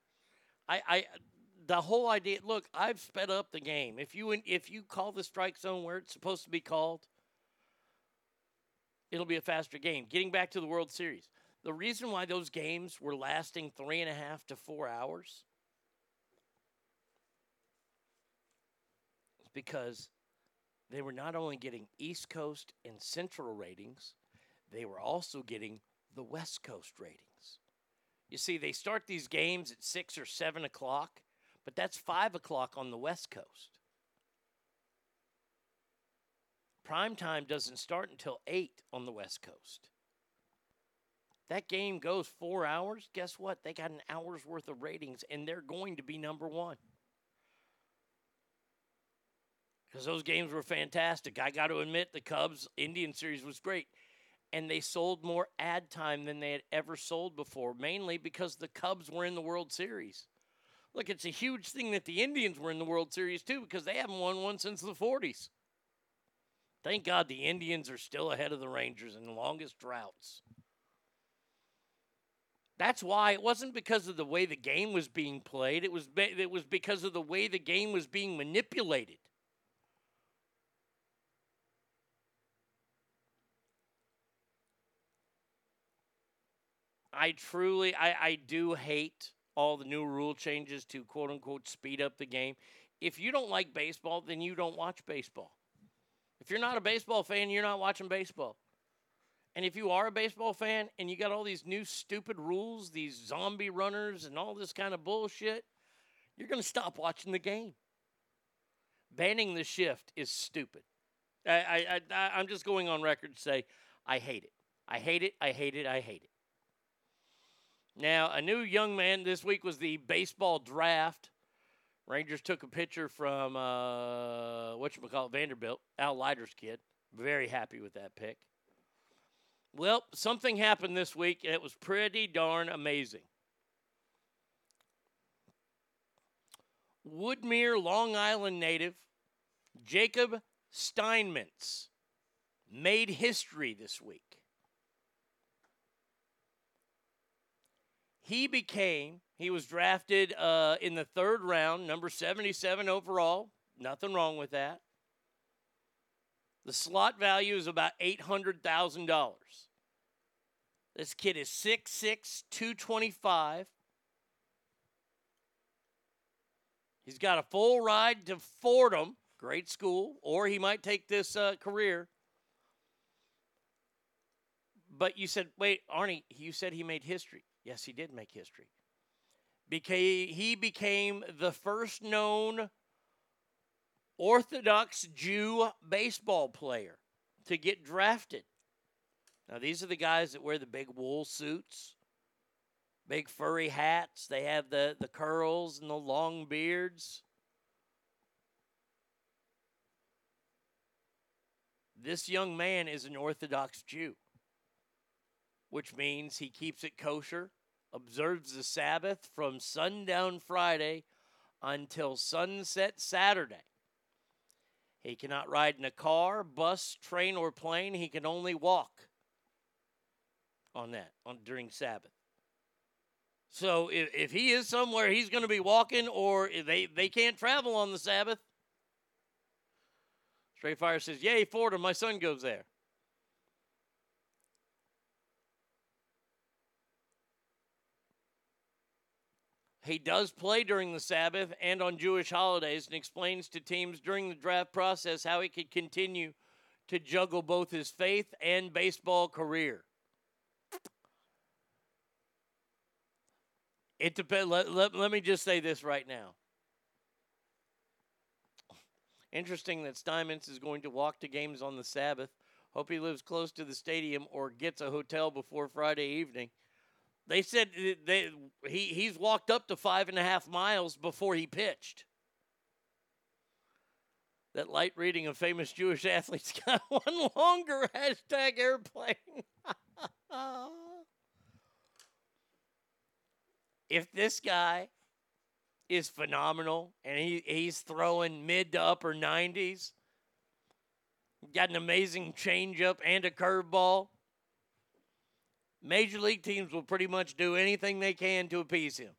F: I, I, the whole idea. Look, I've sped up the game. If you if you call the strike zone where it's supposed to be called, it'll be a faster game. Getting back to the World Series, the reason why those games were lasting three and a half to four hours because they were not only getting East Coast and Central ratings, they were also getting the West Coast ratings. You see, they start these games at six or seven o'clock, but that's five o'clock on the West Coast. Prime time doesn't start until 8 on the West Coast. That game goes four hours. Guess what? They got an hour's worth of ratings, and they're going to be number one. Because those games were fantastic. I got to admit, the Cubs Indian series was great. And they sold more ad time than they had ever sold before, mainly because the Cubs were in the World Series. Look, it's a huge thing that the Indians were in the World Series, too, because they haven't won one since the 40s. Thank God the Indians are still ahead of the Rangers in the longest droughts. That's why it wasn't because of the way the game was being played. It was be- it was because of the way the game was being manipulated. I truly I, I do hate all the new rule changes to quote unquote speed up the game. If you don't like baseball, then you don't watch baseball. If you're not a baseball fan, you're not watching baseball. And if you are a baseball fan and you got all these new stupid rules, these zombie runners and all this kind of bullshit, you're going to stop watching the game. Banning the shift is stupid. I, I, I, I'm just going on record to say I hate it. I hate it. I hate it. I hate it. Now, a new young man this week was the baseball draft. Rangers took a pitcher from uh, what you call Vanderbilt, Al Leiter's kid. Very happy with that pick. Well, something happened this week, and it was pretty darn amazing. Woodmere, Long Island native Jacob Steinmetz made history this week. He became, he was drafted uh, in the third round, number 77 overall. Nothing wrong with that. The slot value is about $800,000. This kid is 6'6, 225. He's got a full ride to Fordham, great school, or he might take this uh, career. But you said, wait, Arnie, you said he made history. Yes, he did make history. Became, he became the first known Orthodox Jew baseball player to get drafted. Now, these are the guys that wear the big wool suits. Big furry hats. They have the, the curls and the long beards. This young man is an Orthodox Jew, which means he keeps it kosher, observes the Sabbath from sundown Friday until sunset Saturday. He cannot ride in a car, bus, train, or plane. He can only walk on that on during Sabbath. So if, if he is somewhere, he's going to be walking, or they, they can't travel on the Sabbath. Straight Fire says, Yay, Fordham, my son goes there. He does play during the Sabbath and on Jewish holidays and explains to teams during the draft process how he could continue to juggle both his faith and baseball career. It depends. Let, let, let me just say this right now. Interesting that Steinmetz is going to walk to games on the Sabbath. Hope he lives close to the stadium or gets a hotel before Friday evening. They said they, he, he's walked up to five and a half miles before he pitched. That light reading of famous Jewish athletes got one longer hashtag airplane. if this guy is phenomenal and he, he's throwing mid to upper 90s, got an amazing changeup and a curveball, major league teams will pretty much do anything they can to appease him.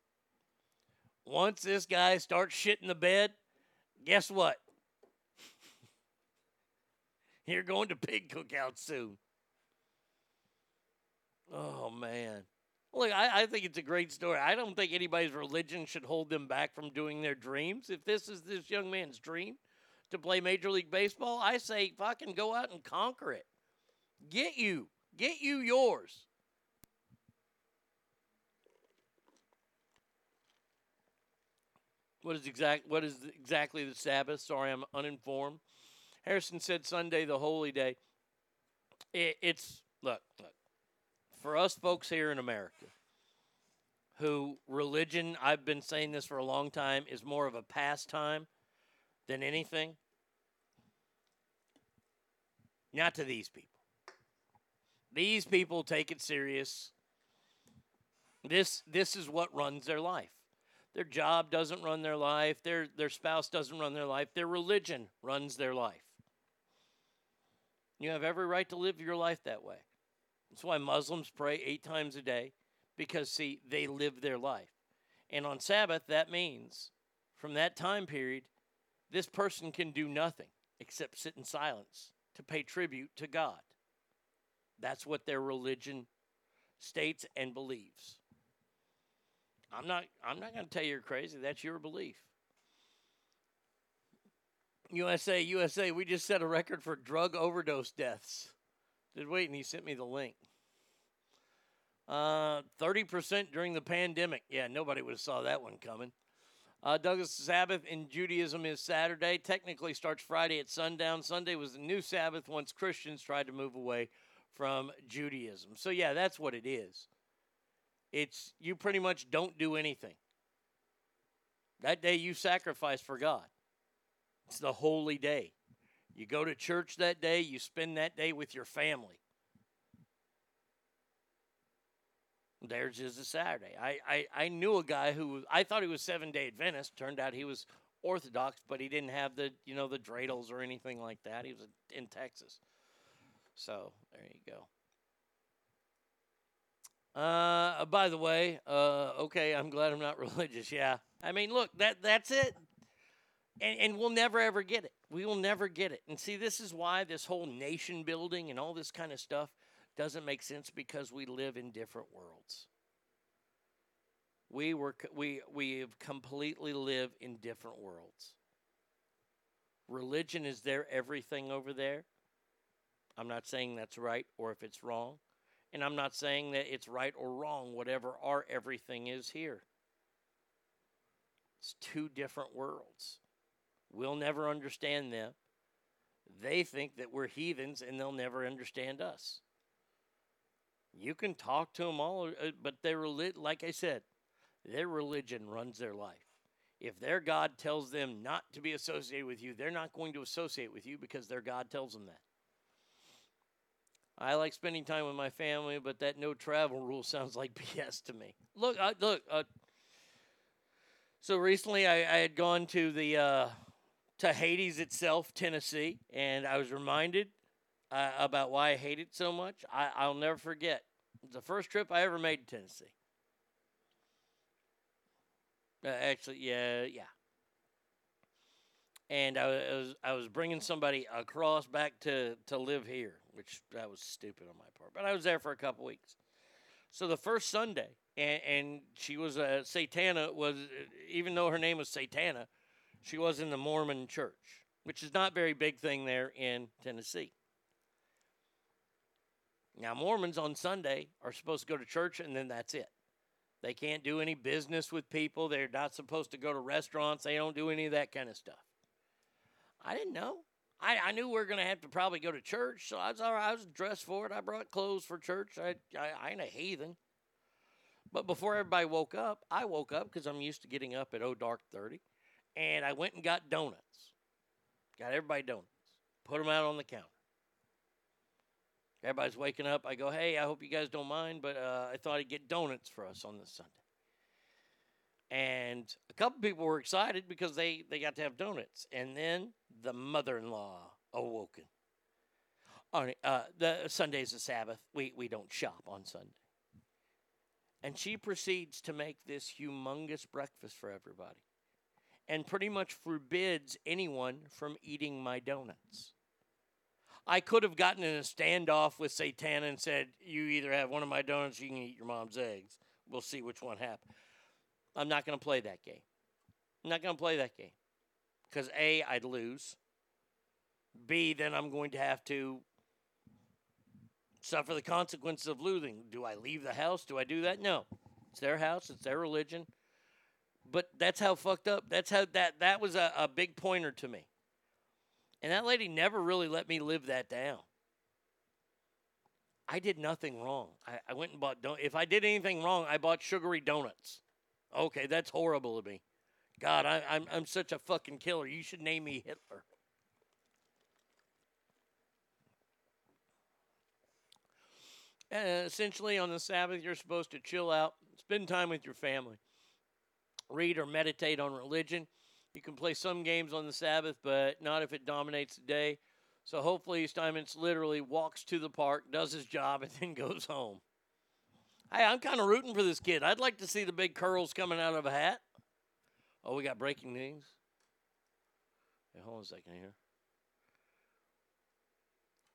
F: Once this guy starts shitting the bed, guess what? You're going to pig cookout soon. Oh, man. Look, I, I, think it's a great story. I don't think anybody's religion should hold them back from doing their dreams. If this is this young man's dream to play Major League Baseball, I say fucking go out and conquer it. Get you. Get you yours. What is exact what is exactly the Sabbath? Sorry, I'm uninformed. Harrison said Sunday the holy day. It, it's look, look for us folks here in America who religion, I've been saying this for a long time, is more of a pastime than anything. Not to these people. These people take it serious. This this is what runs their life. Their job doesn't run their life. Their their spouse doesn't run their life. Their religion runs their life. You have every right to live your life that way. That's why Muslims pray eight times a day, because, see, they live their life. And on Sabbath, that means from that time period, this person can do nothing except sit in silence to pay tribute to God. That's what their religion states and believes. I'm not I'm not going to tell you you're crazy. That's your belief. USA, USA, we just set a record for drug overdose deaths. Did wait, and he sent me the link. Uh, 30% during the pandemic. Yeah, nobody would have saw that one coming. Uh, Douglas Sabbath in Judaism is Saturday. Technically starts Friday at sundown. Sunday was the new Sabbath once Christians tried to move away from Judaism. So yeah, that's what it is. It's you pretty much don't do anything. That day you sacrifice for God. It's the holy day. You go to church that day, you spend that day with your family. There's just a Saturday. I, I, I knew a guy who I thought he was seven day Adventist. Turned out he was Orthodox, but he didn't have the you know the dreidels or anything like that. He was in Texas. So there you go. Uh, by the way, uh, okay, I'm glad I'm not religious. Yeah, I mean, look, that that's it, and and we'll never ever get it. We will never get it. And see, this is why this whole nation building and all this kind of stuff doesn't make sense because we live in different worlds. We were we we have completely live in different worlds. Religion is their everything over there. I'm not saying that's right or if it's wrong. And I'm not saying that it's right or wrong, whatever our everything is here. It's two different worlds. We'll never understand them. They think that we're heathens and they'll never understand us. You can talk to them all, uh, but their reli- like I said, their religion runs their life. If their God tells them not to be associated with you, they're not going to associate with you because their God tells them that. I like spending time with my family, but that no travel rule sounds like BS to me. Look, uh, look. Uh, so recently, I, I had gone to the uh, to Hades itself, Tennessee, and I was reminded uh, about why I hate it so much. I, I'll never forget. It's the first trip I ever made to Tennessee. Uh, actually, yeah, yeah. And I was I was bringing somebody across back to to live here, which that was stupid on my part. But I was there for a couple weeks. So the first Sunday, and, and she was a Satana was even though her name was Satana, she was in the Mormon church, which is not very big thing there in Tennessee. Now Mormons on Sunday are supposed to go to church and then that's it. They can't do any business with people. They're not supposed to go to restaurants. They don't do any of that kind of stuff. I didn't know. I, I knew we were going to have to probably go to church, so I was all right. I was dressed for it. I brought clothes for church. I, I, I ain't a heathen. But before everybody woke up, I woke up because I'm used to getting up at oh dark 30, and I went and got donuts. Got everybody donuts. Put them out on the counter. Everybody's waking up. I go, hey, I hope you guys don't mind, but uh, I thought I'd get donuts for us on this Sunday. And a couple people were excited because they, they got to have donuts. And then the mother in law awoken. On, uh, the Sunday's a Sabbath. We, we don't shop on Sunday. And she proceeds to make this humongous breakfast for everybody and pretty much forbids anyone from eating my donuts. I could have gotten in a standoff with Satana and said, You either have one of my donuts or you can eat your mom's eggs. We'll see which one happens. I'm not going to play that game. I'm not going to play that game. Because A, I'd lose. B, then I'm going to have to suffer the consequences of losing. Do I leave the house? Do I do that? No. It's their house, it's their religion. But that's how fucked up. That's how that that was a, a big pointer to me. And that lady never really let me live that down. I did nothing wrong. I, I went and bought don- if I did anything wrong, I bought sugary donuts. Okay, that's horrible of me. God, I, I'm I'm such a fucking killer. You should name me Hitler. Uh, essentially, on the Sabbath, you're supposed to chill out, spend time with your family, read or meditate on religion. You can play some games on the Sabbath, but not if it dominates the day. So hopefully, Steinmetz literally walks to the park, does his job, and then goes home. Hey, I'm kind of rooting for this kid. I'd like to see the big curls coming out of a hat. Oh, we got breaking news. Hey, hold on a second here.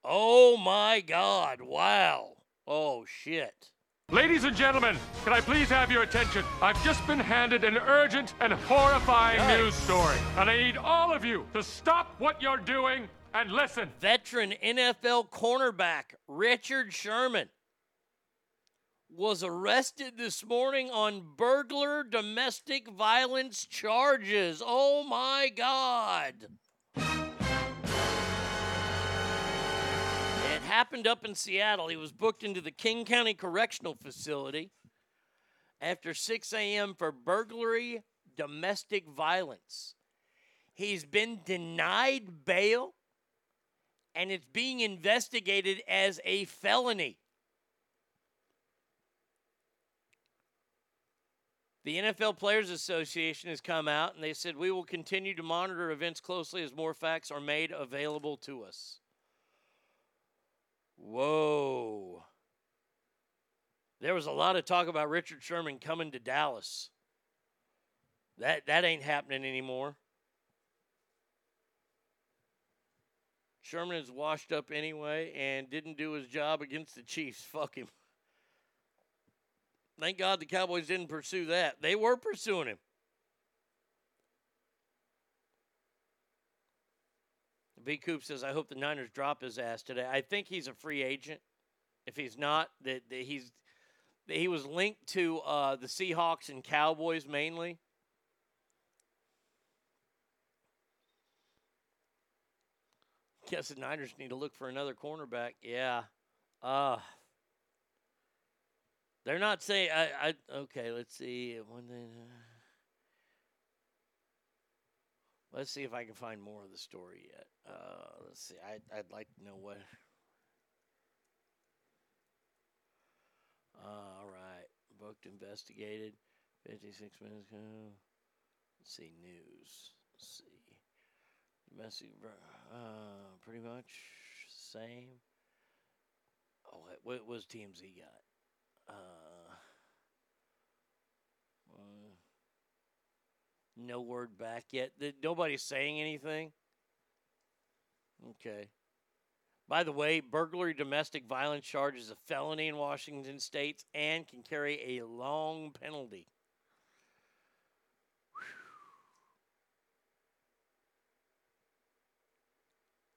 F: Oh my God! Wow! Oh shit!
G: Ladies and gentlemen, can I please have your attention? I've just been handed an urgent and horrifying
F: Nice.
G: news story, and I need all of you to stop what you're doing and listen.
F: Veteran NFL cornerback Richard Sherman was arrested this morning on burglar domestic violence charges. Oh my God. It happened up in Seattle. He was booked into the King County Correctional Facility after 6 a.m. for burglary domestic violence. He's been denied bail and it's being investigated as a felony. The NFL Players Association has come out and they said we will continue to monitor events closely as more facts are made available to us. Whoa. There was a lot of talk about Richard Sherman coming to Dallas. That that ain't happening anymore. Sherman is washed up anyway and didn't do his job against the Chiefs. Fuck him. Thank God the Cowboys didn't pursue that. They were pursuing him. B. Coop says, I hope the Niners drop his ass today. I think he's a free agent. If he's not, that, that he's that he was linked to uh, the Seahawks and Cowboys mainly. Guess the Niners need to look for another cornerback. Yeah. Uh They're not saying. I. I okay. Let's see. One thing. Let's see if I can find more of the story yet. Uh, let's see. I'd, I'd like to know what. Uh, all right. Booked, investigated. 56 minutes ago. Let's see. News. Let's see. Domestic. Uh, pretty much same. Oh, what was TMZ got? Uh, uh, no word back yet. Nobody's saying anything. Okay. By the way, burglary domestic violence charge is a felony in Washington states and can carry a long penalty.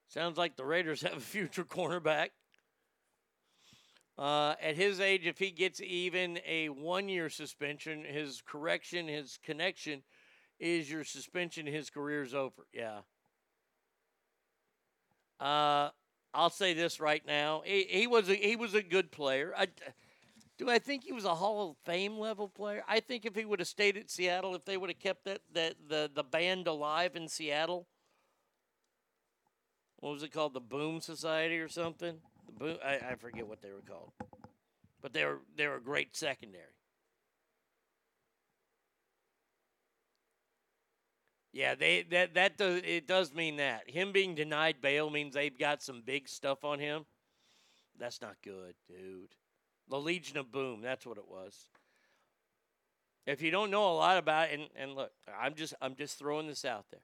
F: Sounds like the Raiders have a future cornerback. Uh, at his age, if he gets even a one year suspension, his correction, his connection is your suspension, his career's over. Yeah. Uh, I'll say this right now. He, he was a, he was a good player. I, do I think he was a Hall of Fame level player? I think if he would have stayed at Seattle, if they would have kept that, that the, the band alive in Seattle, what was it called? The Boom Society or something? Boom I, I forget what they were called. But they were they were a great secondary. Yeah, they that that does it does mean that. Him being denied bail means they've got some big stuff on him. That's not good, dude. The Legion of Boom, that's what it was. If you don't know a lot about it, and, and look, I'm just I'm just throwing this out there.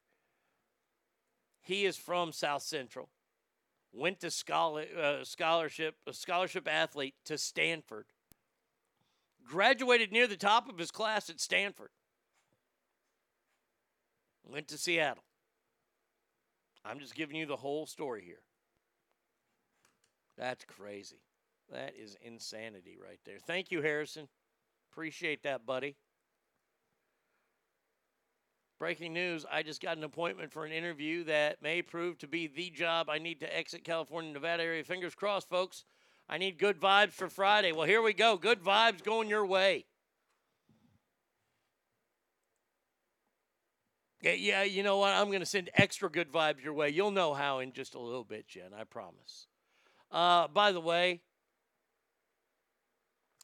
F: He is from South Central. Went to scholar, uh, scholarship, a scholarship athlete to Stanford. Graduated near the top of his class at Stanford. Went to Seattle. I'm just giving you the whole story here. That's crazy. That is insanity right there. Thank you, Harrison. Appreciate that, buddy. Breaking news I just got an appointment for an interview that may prove to be the job I need to exit California, Nevada area. Fingers crossed, folks. I need good vibes for Friday. Well, here we go. Good vibes going your way. Yeah, you know what? I'm going to send extra good vibes your way. You'll know how in just a little bit, Jen. I promise. Uh, by the way,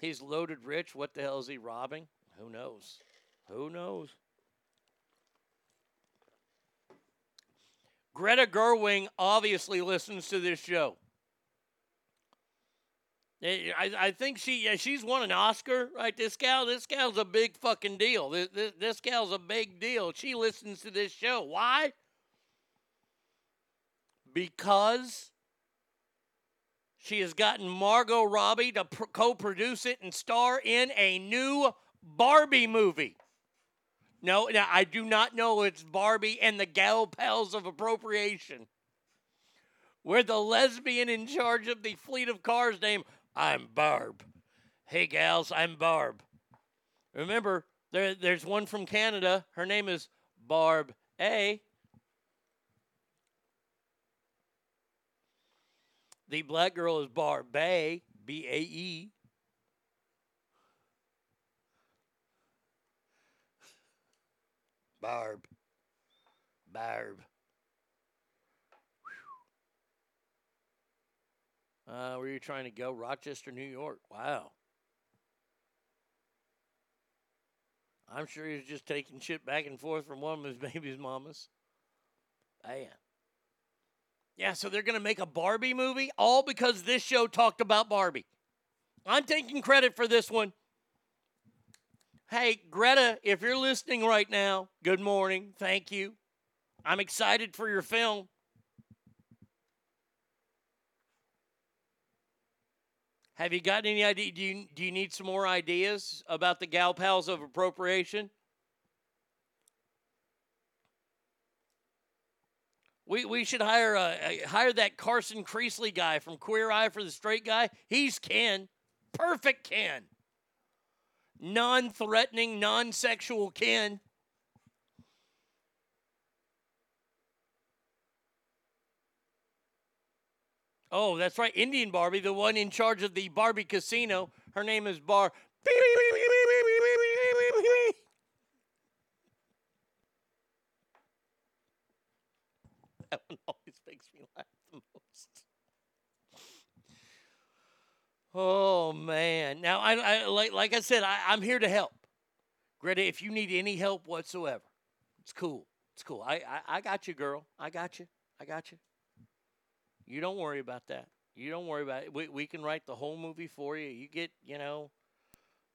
F: he's loaded rich. What the hell is he robbing? Who knows? Who knows? Greta Gerwig obviously listens to this show. Eh, I, I think she yeah, she's won an Oscar, right? This gal, this gal's a big fucking deal. This, this, this gal's a big deal. She listens to this show. Why? Because she has gotten Margot Robbie to pr- co-produce it and star in a new Barbie movie. No, now I do not know it's Barbie and the Gal Pals of Appropriation. Where the lesbian in charge of the fleet of cars named I'm Barb. Hey gals, I'm Barb. Remember, there, there's one from Canada. Her name is Barb A. The black girl is Barb Bay, B A E. Barb. Barb. Uh, where are you trying to go? Rochester, New York. Wow. I'm sure he's just taking shit back and forth from one of his baby's mamas. Man. Yeah, so they're going to make a Barbie movie all because this show talked about Barbie. I'm taking credit for this one. Hey, Greta, if you're listening right now, good morning. Thank you. I'm excited for your film. Have you got any idea? Do you, do you need some more ideas about the gal pals of appropriation? We, we should hire a, a- hire that Carson Kressley guy from Queer Eye for the Straight Guy. He's Ken, perfect Ken, non-threatening, non-sexual Ken. Oh, that's right. Indian Barbie, the one in charge of the Barbie casino. Her name is Bar That one always makes me laugh the most. Oh man! Now I, I like like I said, I, I'm here to help. Greta, if you need any help whatsoever, it's cool. It's cool. I, I I got you, girl. I got you. I got you. You don't worry about that. You don't worry about it. We we can write the whole movie for you. You get you know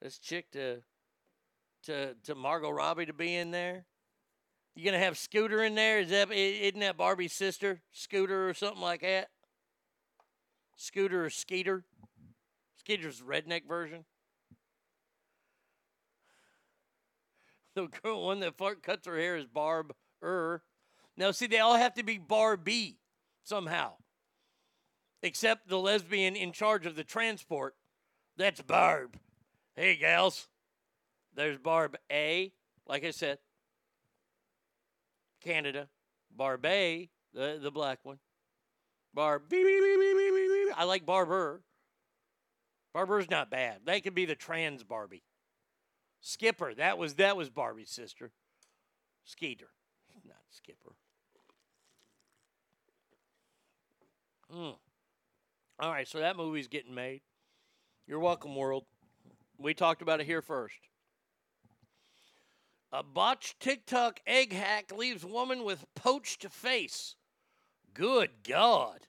F: this chick to to to Margot Robbie to be in there. You gonna have Scooter in there? Is that isn't that Barbie's sister, Scooter or something like that? Scooter or Skeeter? Skeeter's redneck version. The girl one that cuts her hair is Barb Er. Now see, they all have to be Barbie somehow. Except the lesbian in charge of the transport. That's Barb. Hey gals. There's Barb A, like I said. Canada. Barb A, the, the black one. Barb. I like Barber. Barber's not bad. They could be the trans Barbie. Skipper, that was that was Barbie's sister. Skeeter, not Skipper. Mm. All right, so that movie's getting made. You're welcome, world. We talked about it here first. A botched TikTok egg hack leaves woman with poached face. Good God.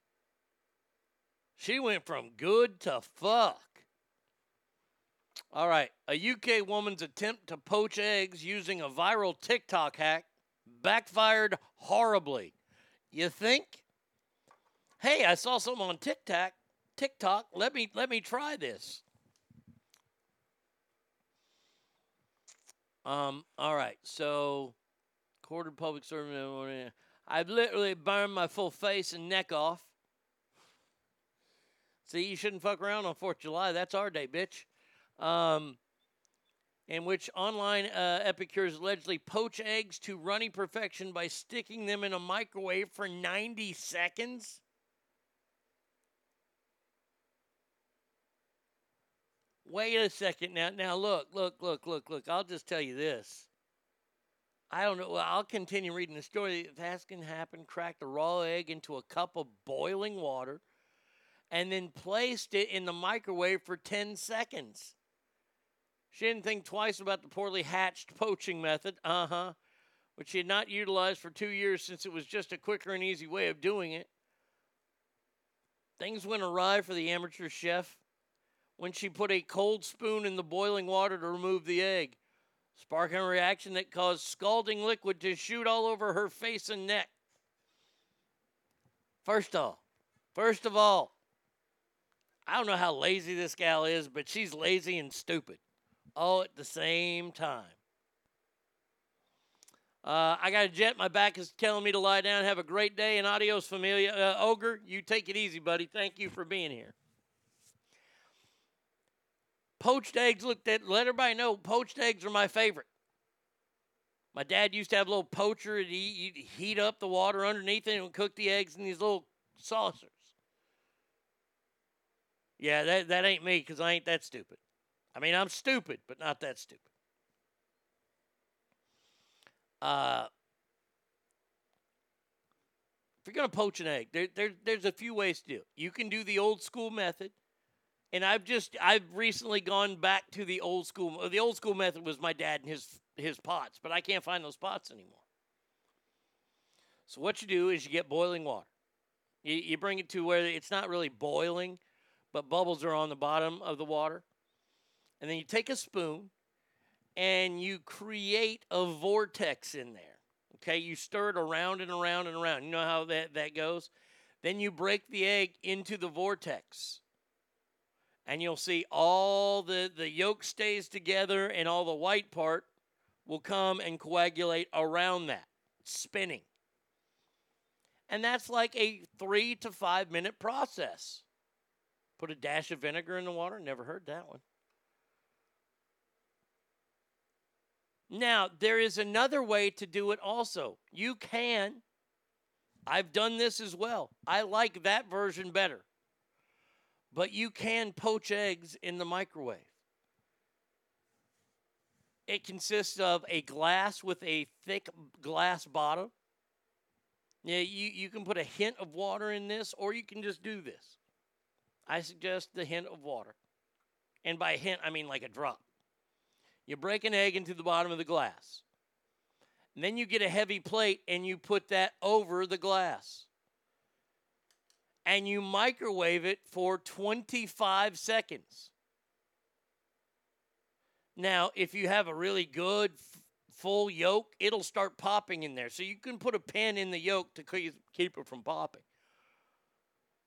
F: She went from good to fuck. All right. A UK woman's attempt to poach eggs using a viral TikTok hack backfired horribly. You think? Hey, I saw something on TikTok. TikTok. Let me let me try this. Um, all right. So quarter public servant I've literally burned my full face and neck off. See, you shouldn't fuck around on 4th of July. That's our day, bitch. Um, in which online uh, epicures allegedly poach eggs to runny perfection by sticking them in a microwave for 90 seconds. Wait a second now. Now look, look, look, look, look. I'll just tell you this. I don't know. Well, I'll continue reading the story. If that's can happen. Cracked a raw egg into a cup of boiling water, and then placed it in the microwave for 10 seconds. She didn't think twice about the poorly hatched poaching method, uh huh, which she had not utilized for two years since it was just a quicker and easy way of doing it. Things went awry for the amateur chef when she put a cold spoon in the boiling water to remove the egg, sparking a reaction that caused scalding liquid to shoot all over her face and neck. First off, first of all, I don't know how lazy this gal is, but she's lazy and stupid all at the same time. Uh, I got a jet. My back is telling me to lie down. Have a great day and adios, familia. Uh, Ogre, you take it easy, buddy. Thank you for being here. Poached eggs, look, that, let everybody know poached eggs are my favorite. My dad used to have a little poacher. and he he'd heat up the water underneath it and cook the eggs in these little saucers. Yeah, that, that ain't me because I ain't that stupid. I mean, I'm stupid, but not that stupid. Uh, if you're going to poach an egg, there, there, there's a few ways to do it. You can do the old school method. And I've just, I've recently gone back to the old school. The old school method was my dad and his, his pots, but I can't find those pots anymore. So what you do is you get boiling water. You, you bring it to where it's not really boiling, but bubbles are on the bottom of the water. And then you take a spoon and you create a vortex in there. Okay, you stir it around and around and around. You know how that, that goes? Then you break the egg into the vortex. And you'll see all the, the yolk stays together and all the white part will come and coagulate around that, spinning. And that's like a three to five minute process. Put a dash of vinegar in the water. Never heard that one. Now, there is another way to do it also. You can. I've done this as well. I like that version better. But you can poach eggs in the microwave. It consists of a glass with a thick glass bottom. Yeah, you, you can put a hint of water in this, or you can just do this. I suggest the hint of water. And by hint, I mean like a drop. You break an egg into the bottom of the glass. And then you get a heavy plate and you put that over the glass. And you microwave it for 25 seconds. Now, if you have a really good full yolk, it'll start popping in there. So you can put a pin in the yolk to keep it from popping.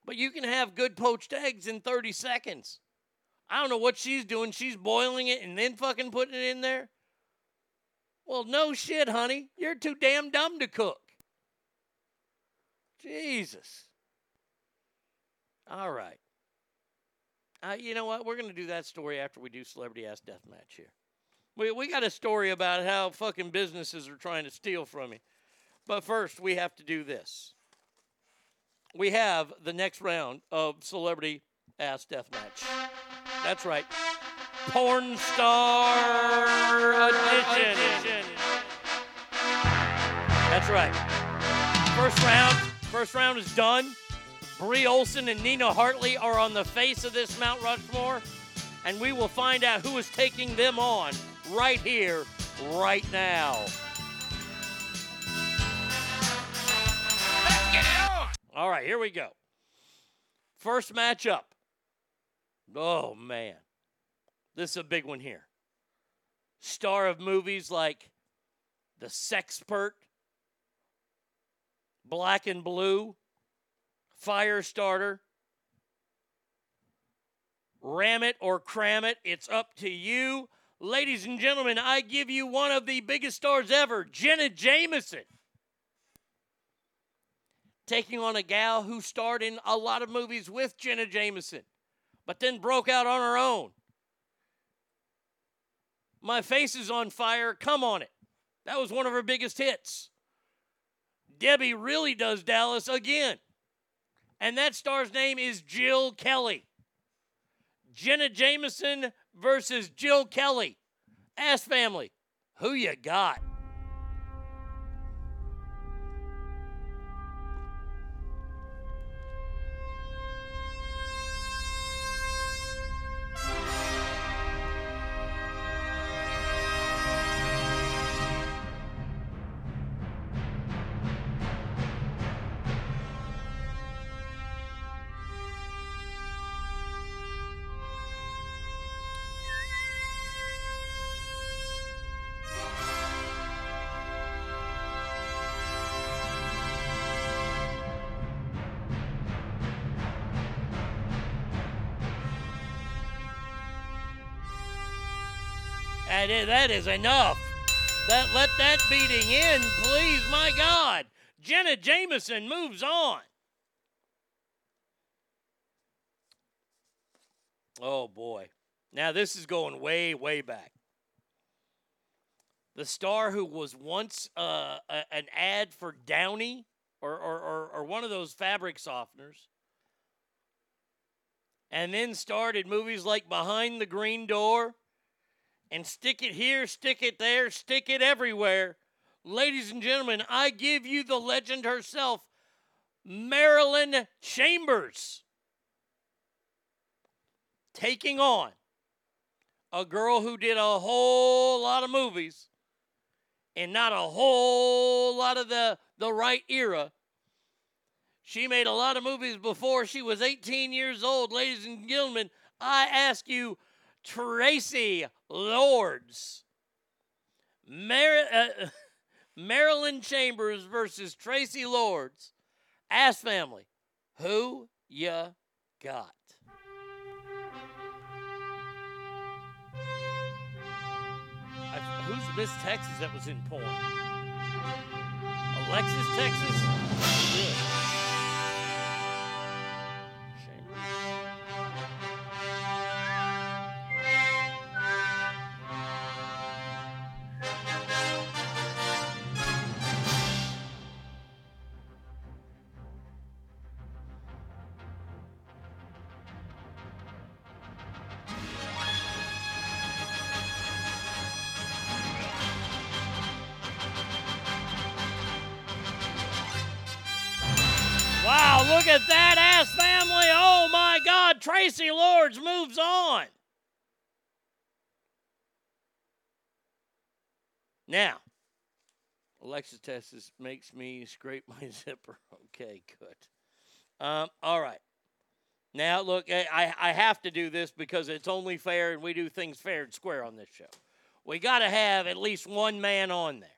F: But you can have good poached eggs in 30 seconds. I don't know what she's doing. She's boiling it and then fucking putting it in there. Well, no shit, honey. You're too damn dumb to cook. Jesus. All right. Uh, you know what? We're going to do that story after we do Celebrity Ass Deathmatch here. We, we got a story about how fucking businesses are trying to steal from you. But first, we have to do this. We have the next round of Celebrity Ass Deathmatch. That's right. Porn Star Edition. That's right. First round. First round is done. Bree Olson and Nina Hartley are on the face of this Mount Rushmore, and we will find out who is taking them on right here, right now.
I: Let's get it on.
F: All right, here we go. First matchup. Oh, man. This is a big one here. Star of movies like The Sexpert, Black and Blue, Firestarter, Ram it or cram it. It's up to you. Ladies and gentlemen, I give you one of the biggest stars ever, Jenna Jameson. Taking on a gal who starred in a lot of movies with Jenna Jameson, but then broke out on her own. My Face is on Fire, come on it. That was one of her biggest hits. Debbie really does Dallas again. And that star's name is Jill Kelly. Jenna Jameson versus Jill Kelly. Ass family, who you got? That is, that is enough. That let that beating in, please, my God. Jenna Jameson moves on. Oh boy. Now this is going way, way back. The star who was once uh, a, an ad for Downy or, or, or, or one of those fabric softeners, and then started movies like Behind the Green Door and Stick It Here, Stick It There, Stick It Everywhere. Ladies and gentlemen, I give you the legend herself, Marilyn Chambers, taking on a girl who did a whole lot of movies and not a whole lot of the, the right era. She made a lot of movies before she was 18 years old. Ladies and gentlemen, I ask you, Traci Lords. Mar- uh, Marilyn Chambers versus Traci Lords. Ass family, who ya got? Who's Miss Texas that was in porn? Alexis Texas? Look at that ass family. Oh my God, Traci Lords moves on. Now, Alexis Texas makes me scrape my zipper. Okay, good. Um, all right. Now, look, I I have to do this because it's only fair and we do things fair and square on this show. We got to have at least one man on there.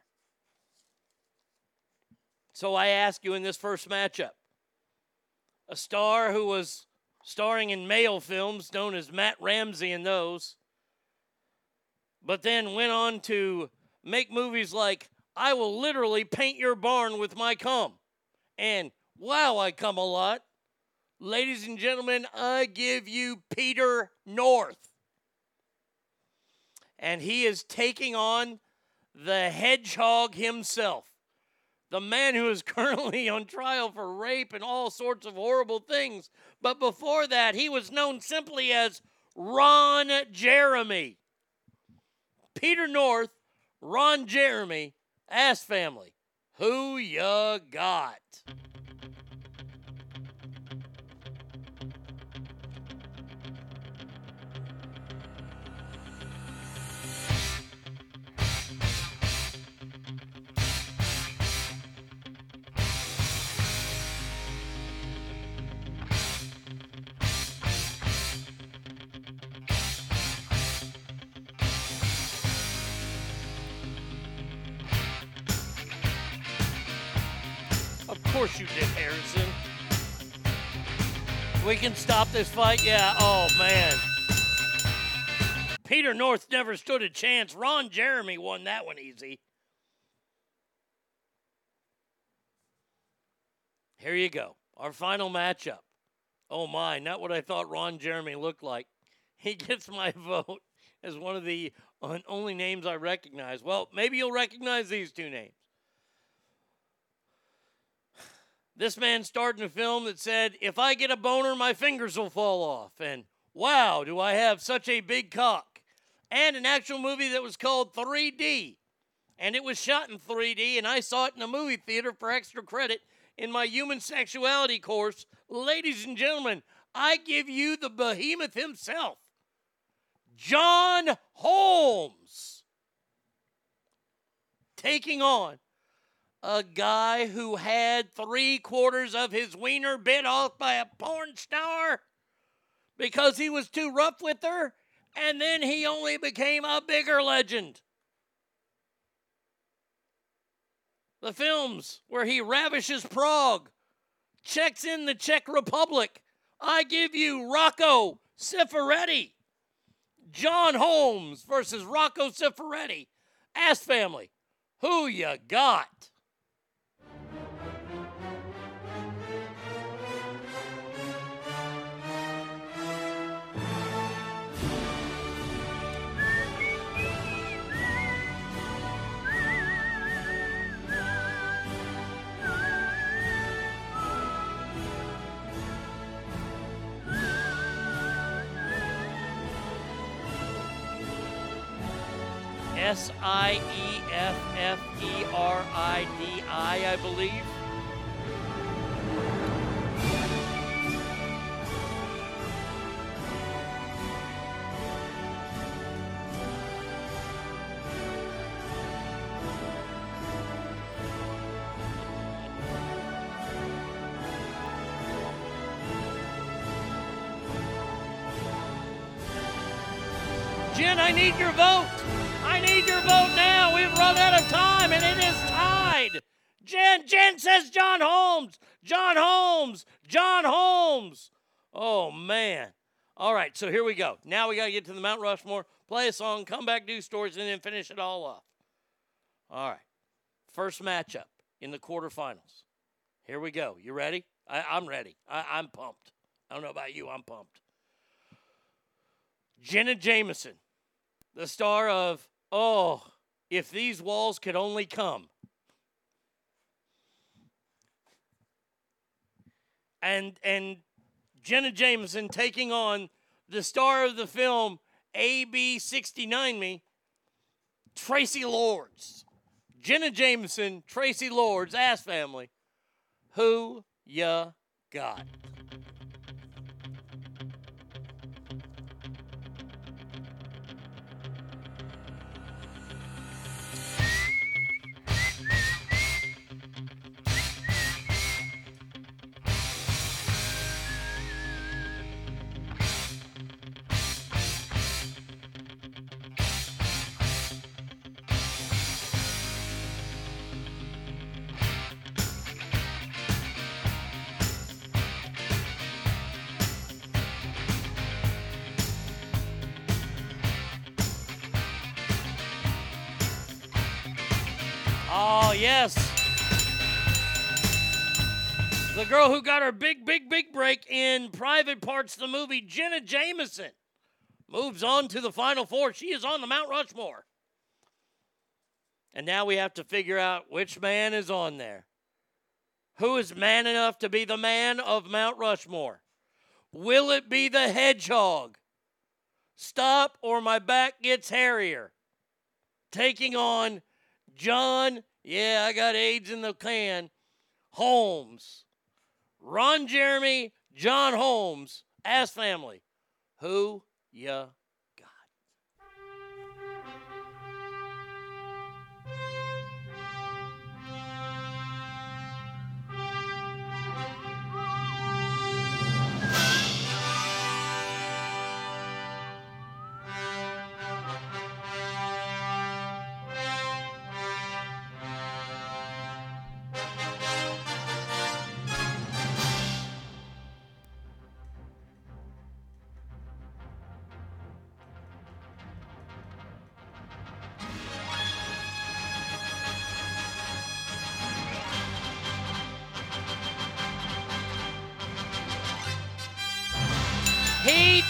F: So I ask you in this first matchup a star who was starring in male films known as Matt Ramsey in those, but then went on to make movies like I Will Literally Paint Your Barn with My Cum and Wow, I Come a Lot. Ladies and gentlemen, I give you Peter North. And he is taking on the hedgehog himself the man who is currently on trial for rape and all sorts of horrible things. But before that, he was known simply as Ron Jeremy. Peter North, Ron Jeremy, Ass Family. Who ya got? We can stop this fight? Yeah. Oh, man. Peter North never stood a chance. Ron Jeremy won that one easy. Here you go. Our final matchup. Oh, my. Not what I thought Ron Jeremy looked like. He gets my vote as one of the only names I recognize. Well, maybe you'll recognize these two names. This man starred in a film that said, If I get a boner, my fingers will fall off. And wow, do I have such a big cock. And an actual movie that was called 3D. And it was shot in 3D, and I saw it in a movie theater for extra credit in my human sexuality course. Ladies and gentlemen, I give you the behemoth himself, John Holmes, taking on a guy who had three quarters of his wiener bit off by a porn star because he was too rough with her, and then he only became a bigger legend. The films where he ravishes Prague, checks in the Czech Republic. I give you Rocco Siffredi. John Holmes versus Rocco Siffredi. Ass family. Who you got? S I E F F E R I D I, I believe. Jen, I need your vote. We've run out of time and it is tied. Jen, Jen says John Holmes. John Holmes. John Holmes. Oh, man. All right, so here we go. Now we got to get to the Mount Rushmore, play a song, come back, do stories, and then finish it all off. All right. First matchup in the quarterfinals. Here we go. You ready? I, I'm ready. I, I'm pumped. I don't know about you. I'm pumped. Jenna Jameson, the star of Oh, if these walls could only come. And and Jenna Jameson taking on the star of the film AB 69 Me, Traci Lords. Jenna Jameson, Traci Lords, Ass Family. Who ya God. Girl who got her big, big, big break in Private Parts, the movie, Jenna Jameson, moves on to the Final Four. She is on the Mount Rushmore. And now we have to figure out which man is on there. Who is man enough to be the man of Mount Rushmore? Will it be the hedgehog? Stop or my back gets hairier. Taking on John, yeah, I got AIDS in the can. Holmes. Ron Jeremy, John Holmes, Ass Family. Who ya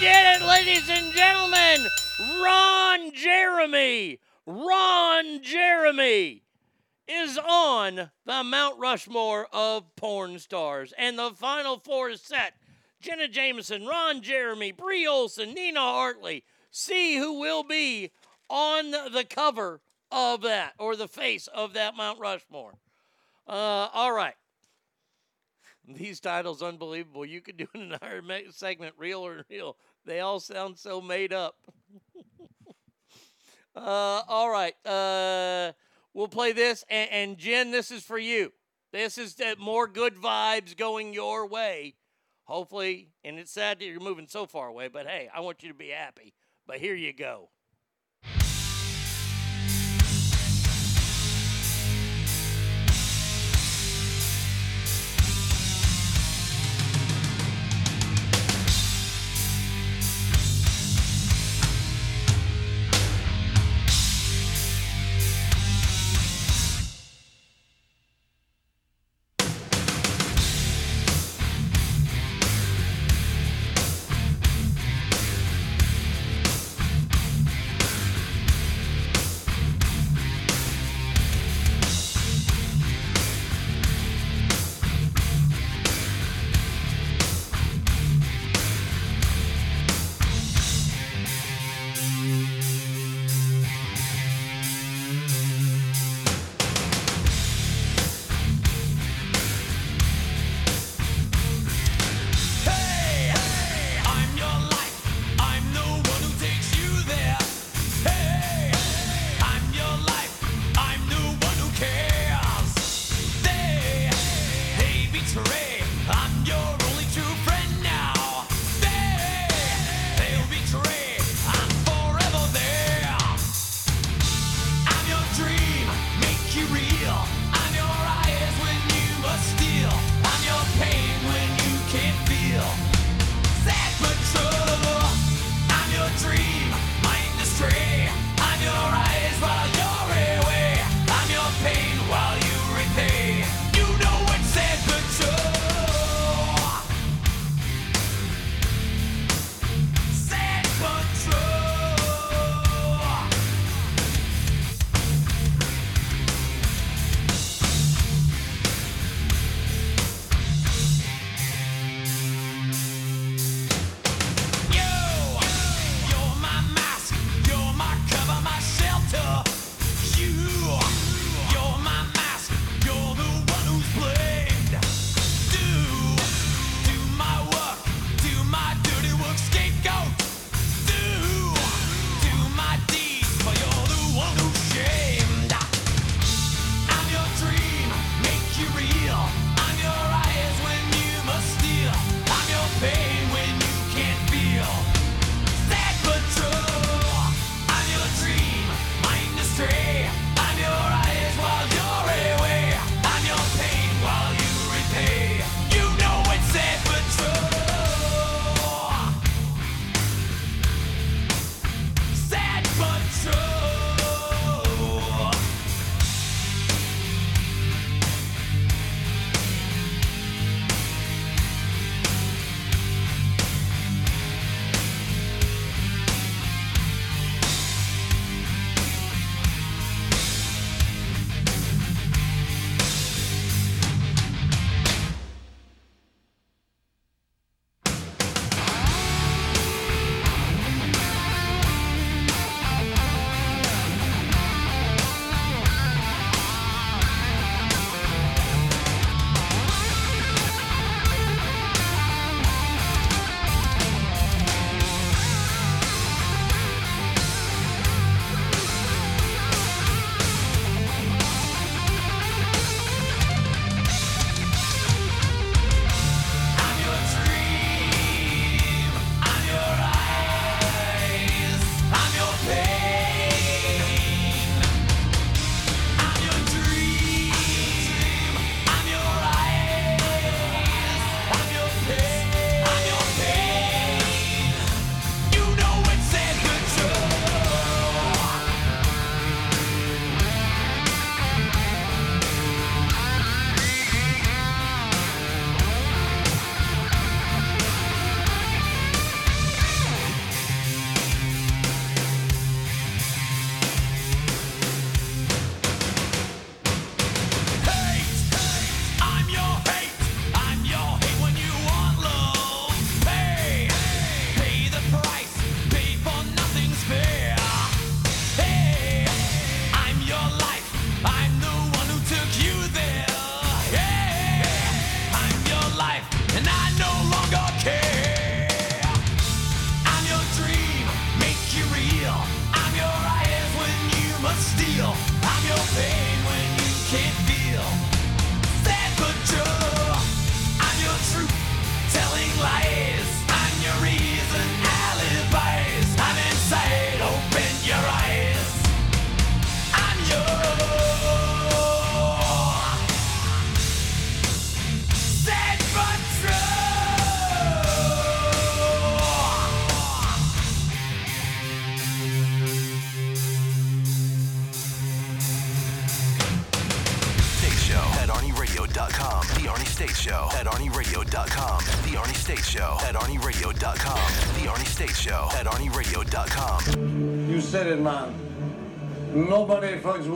F: did it, ladies and gentlemen. Ron Jeremy. Ron Jeremy is on the Mount Rushmore of porn stars. And the final four is set. Jenna Jameson, Ron Jeremy, Bree Olson, Nina Hartley. See who will be on the cover of that or the face of that Mount Rushmore. Uh, all right. These titles unbelievable. You could do an entire segment, real or real. They all sound so made up. uh, all right, uh, we'll play this, and, and Jen, this is for you. This is more good vibes going your way. Hopefully, and it's sad that you're moving so far away, but hey, I want you to be happy. But here you go.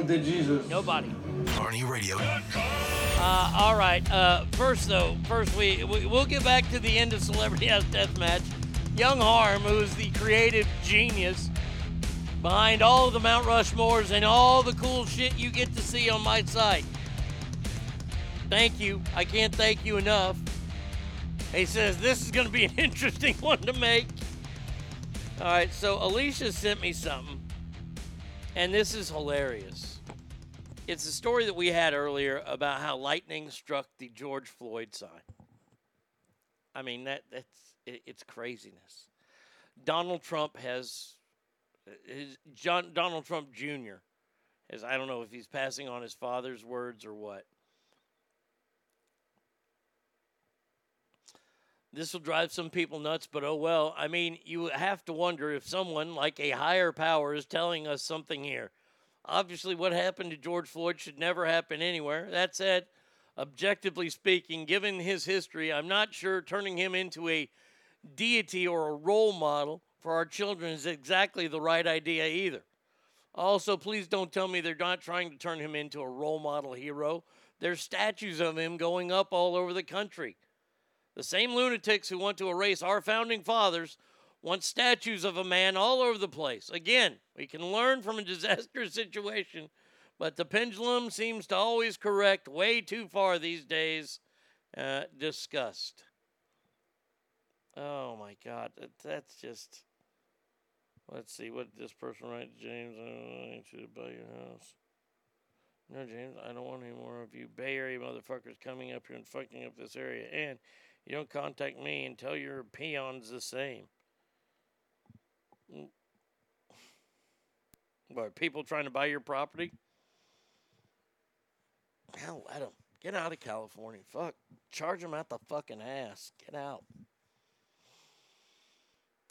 D: Nobody fucks Jesus.
F: Nobody.
V: Arnie Radio.
F: Uh, all right. Uh, first, though, first we, we we'll get back to the end of Celebrity House Deathmatch. Young Harm, who is the creative genius behind all the Mount Rushmores and all the cool shit you get to see on my site. Thank you. I can't thank you enough. He says this is going to be an interesting one to make. All right, so Alicia sent me something, and this is hilarious. It's a story that we had earlier about how lightning struck the George Floyd sign. I mean that that's it, it's craziness. Donald Trump has his John Donald Trump Jr. has I don't know if he's passing on his father's words or what. This will drive some people nuts, but oh well. I mean, you have to wonder if someone like a higher power is telling us something here. Obviously, what happened to George Floyd should never happen anywhere. That said, objectively speaking, given his history, I'm not sure turning him into a deity or a role model for our children is exactly the right idea either. Also, please don't tell me they're not trying to turn him into a role model hero. There's statues of him going up all over the country. The same lunatics who want to erase our founding fathers want statues of a man all over the place. Again, we can learn from a disastrous situation, but the pendulum seems to always correct way too far these days. Uh, disgust. Oh my God, that, that's just. Let's see, what this person writes. James, I don't want you to buy your house. No, James, I don't want any more of you Bay Area motherfuckers coming up here and fucking up this area. And you don't contact me and tell your peons the same. What, people trying to buy your property? Hell, let them. Get out of California. Fuck. Charge them out the fucking ass. Get out.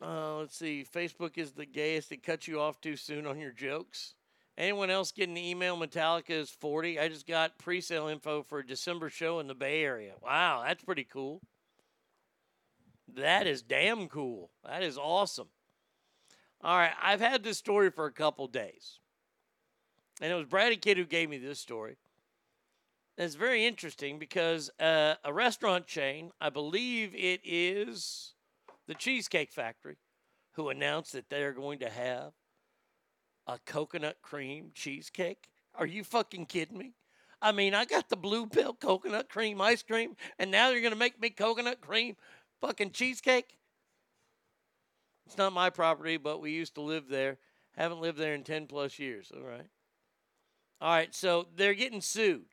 F: Uh, let's see. Facebook is the gayest. It cuts you off too soon on your jokes. Anyone else getting the email Metallica is 40? I just got pre sale info for a December show in the Bay Area. Wow, that's pretty cool. That is damn cool. That is awesome. All right, I've had this story for a couple days. And it was Brady Kid who gave me this story. And it's very interesting because uh, a restaurant chain, I believe it is the Cheesecake Factory, who announced that they're going to have a coconut cream cheesecake. Are you fucking kidding me? I mean, I got the blue pill coconut cream ice cream, and now they're going to make me coconut cream fucking cheesecake? It's not my property, but we used to live there. Haven't lived there in 10 plus years. All right. All right, so they're getting sued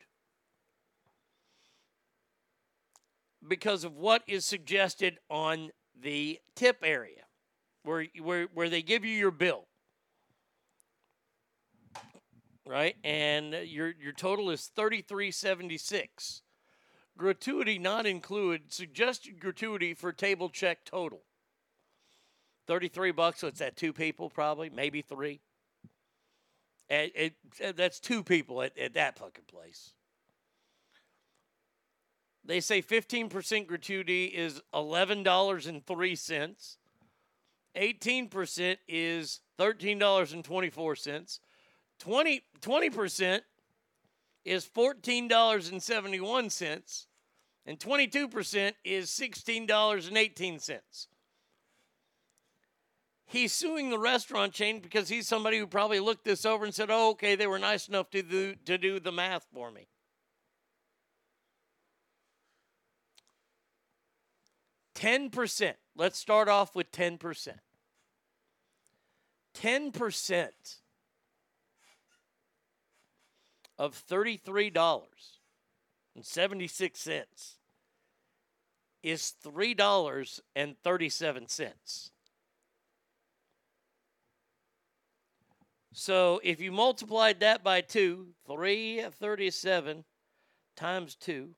F: because of what is suggested on the tip area where, where, where they give you your bill. Right? And your, your total is 3376 gratuity not included, suggested gratuity for table check total. 33 bucks, so it's at two people probably, maybe three. And it, that's two people at, at that fucking place. They say 15% gratuity is $11.03. 18% is $13.24. 20, 20% is $14.71 and 22% is $16.18. He's suing the restaurant chain because he's somebody who probably looked this over and said, "Oh, okay, they were nice enough to do to do the math for me." 10%. Let's start off with 10%. 10% of $33.76 is $3.37. So if you multiplied that by 2, 337 times 2,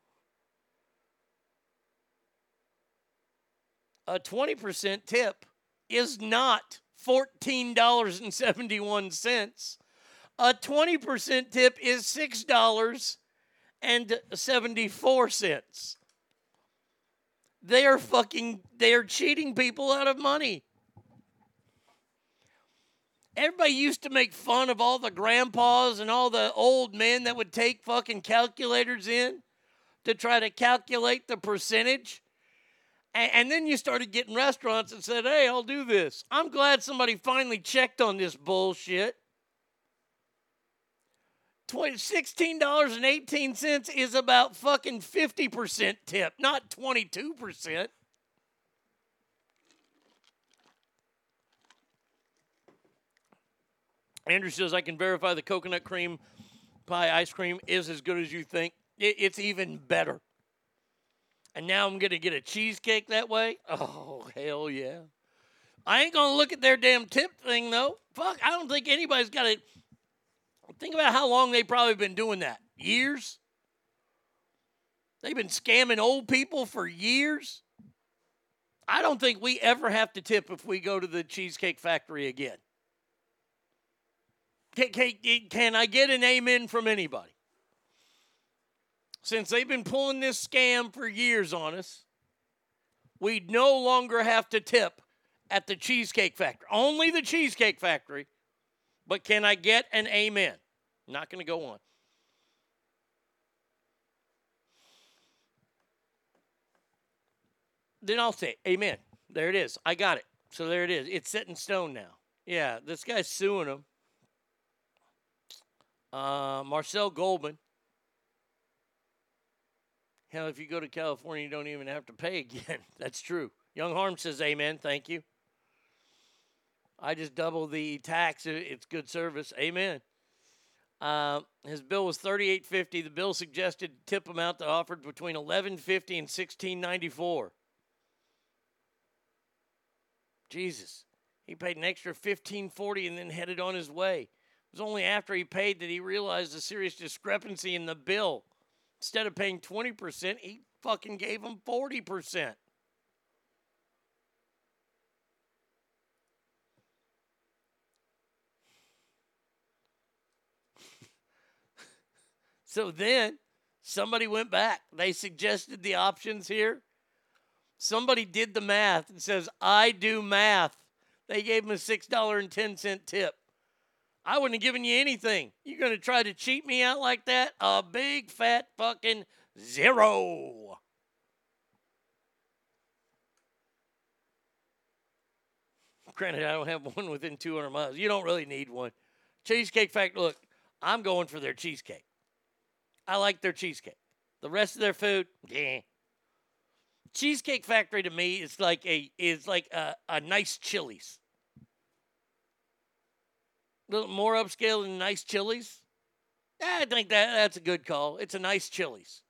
F: a 20% tip is not $14.71. A 20% tip is $6.74. They are fucking, they are cheating people out of money. Everybody used to make fun of all the grandpas and all the old men that would take fucking calculators in to try to calculate the percentage. And, and, then you started getting restaurants and said, hey, I'll do this. I'm glad somebody finally checked on this bullshit. $16.18 is about fucking 50% tip, not 22%. Andrew says I can verify the coconut cream pie ice cream is as good as you think. It, it's even better. And now I'm gonna get a cheesecake that way. Oh hell yeah! I ain't gonna look at their damn tip thing though. Fuck, I don't think anybody's got it. Think about how long they probably been doing that. Years. They've been scamming old people for years. I don't think we ever have to tip if we go to the Cheesecake Factory again. Can, can, can I get an amen from anybody? Since they've been pulling this scam for years on us, we'd no longer have to tip at the Cheesecake Factory. Only the Cheesecake Factory. But can I get an amen? Not going to go on. Then I'll say, Amen. There it is. I got it. So there it is. It's set in stone now. Yeah, this guy's suing him. Uh, Marcel Goldman. Hell, if you go to California, you don't even have to pay again. That's true. Young Harm says, Amen. Thank you. I just double the tax. It's good service. Amen. Uh, his bill was thirty-eight fifty. The bill suggested tip amount that offered between eleven fifty and sixteen ninety-four. Jesus, he paid an extra fifteen forty and then headed on his way. It was only after he paid that he realized the serious discrepancy in the bill. Instead of paying twenty percent, he fucking gave him forty percent. So then somebody went back. They suggested the options here. Somebody did the math and says, I do math. They gave him a $6.10 tip. I wouldn't have given you anything. You're going to try to cheat me out like that? A big fat fucking zero. Granted, I don't have one within 200 miles. You don't really need one. Cheesecake Factory, look, I'm going for their cheesecake. I like their cheesecake. The rest of their food, yeah. Cheesecake Factory to me is like a is like a, a nice Chili's. Little more upscale than nice Chili's. I think that that's a good call. It's a nice Chili's.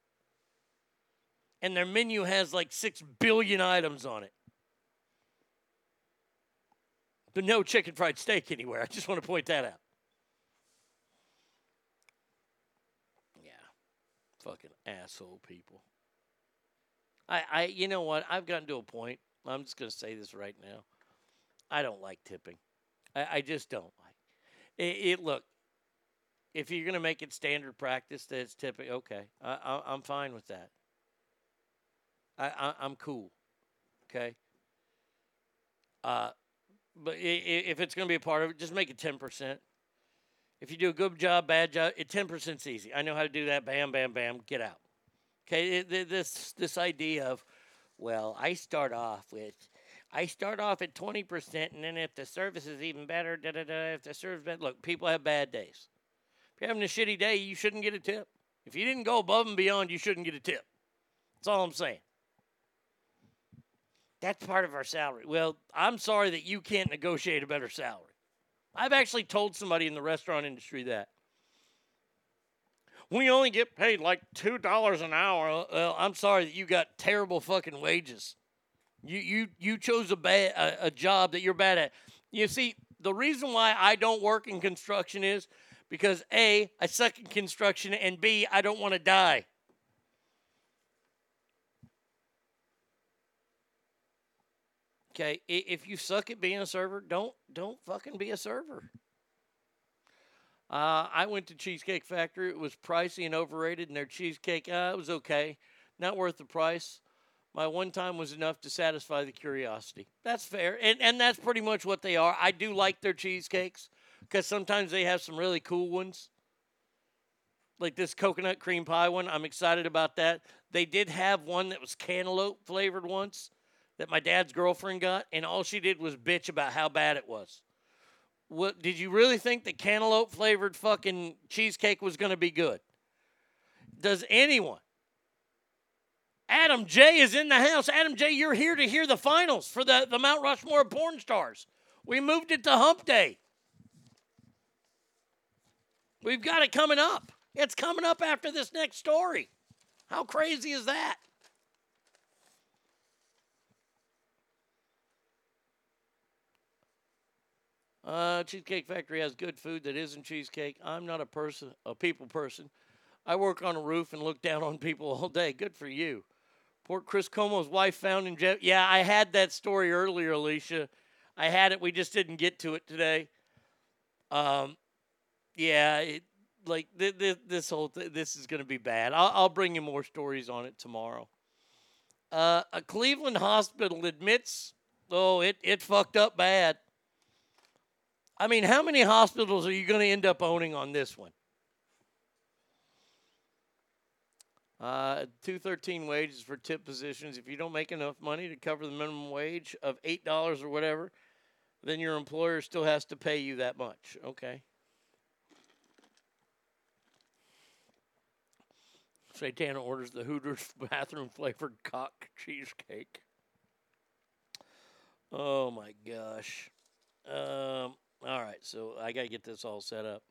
F: And their menu has like six billion items on it. But no chicken fried steak anywhere. I just want to point that out. Yeah. Fucking asshole people. I, I, you know what? I've gotten to a point. I'm just to say this right now. I don't like tipping. I, I just don't. It, it look. If you're going to make it standard practice that it's tipping, okay, I, I, I'm fine with that. I, I I'm cool. Okay. Uh, but if it's going to be a part of it, just make it ten percent. If you do a good job, bad job, it ten percent's easy. I know how to do that. Bam, bam, bam. Get out. Okay, this this idea of, well, I start off with, I start off at twenty percent, and then if the service is even better, da da da. If the service bad, look, people have bad days. If you're having a shitty day, you shouldn't get a tip. If you didn't go above and beyond, you shouldn't get a tip. That's all I'm saying. That's part of our salary. Well, I'm sorry that you can't negotiate a better salary. I've actually told somebody in the restaurant industry that. We only get paid like $2 an hour. Well, I'm sorry that you got terrible fucking wages. You you you chose a bad a, a job that you're bad at. You see, the reason why I don't work in construction is because A, I suck in construction and B, I don't want to die. Okay, if you suck at being a server, don't don't fucking be a server. Uh, I went to Cheesecake Factory. It was pricey and overrated, and their cheesecake, uh, it was okay, not worth the price. My one time was enough to satisfy the curiosity. That's fair, and and that's pretty much what they are. I do like their cheesecakes because sometimes they have some really cool ones, like this coconut cream pie one. I'm excited about that. They did have one that was cantaloupe flavored once that my dad's girlfriend got, and all she did was bitch about how bad it was. What did you really think that cantaloupe flavored fucking cheesecake was going to be good? Does anyone? Adam J is in the house. Adam J, you're here to hear the finals for the, the Mount Rushmore porn stars. We moved it to Hump Day. We've got it coming up. It's coming up after this next story. How crazy is that? Uh, Cheesecake Factory has good food that isn't cheesecake. I'm not a person, a people person. I work on a roof and look down on people all day. Good for you. Poor Chris Como's wife found in jail. Yeah, I had that story earlier, Alicia. I had it. We just didn't get to it today. Um, yeah, it, like th- th- this whole th- this is going to be bad. I'll, I'll bring you more stories on it tomorrow. Uh, a Cleveland hospital admits, oh, it it fucked up bad. I mean, how many hospitals are you going to end up owning on this one? Uh, 213 wages for tip positions. If you don't make enough money to cover the minimum wage of $8 or whatever, then your employer still has to pay you that much. Okay. Satana orders the Hooters bathroom flavored cock cheesecake. Oh my gosh. Um, all right, so I got to get this all set up.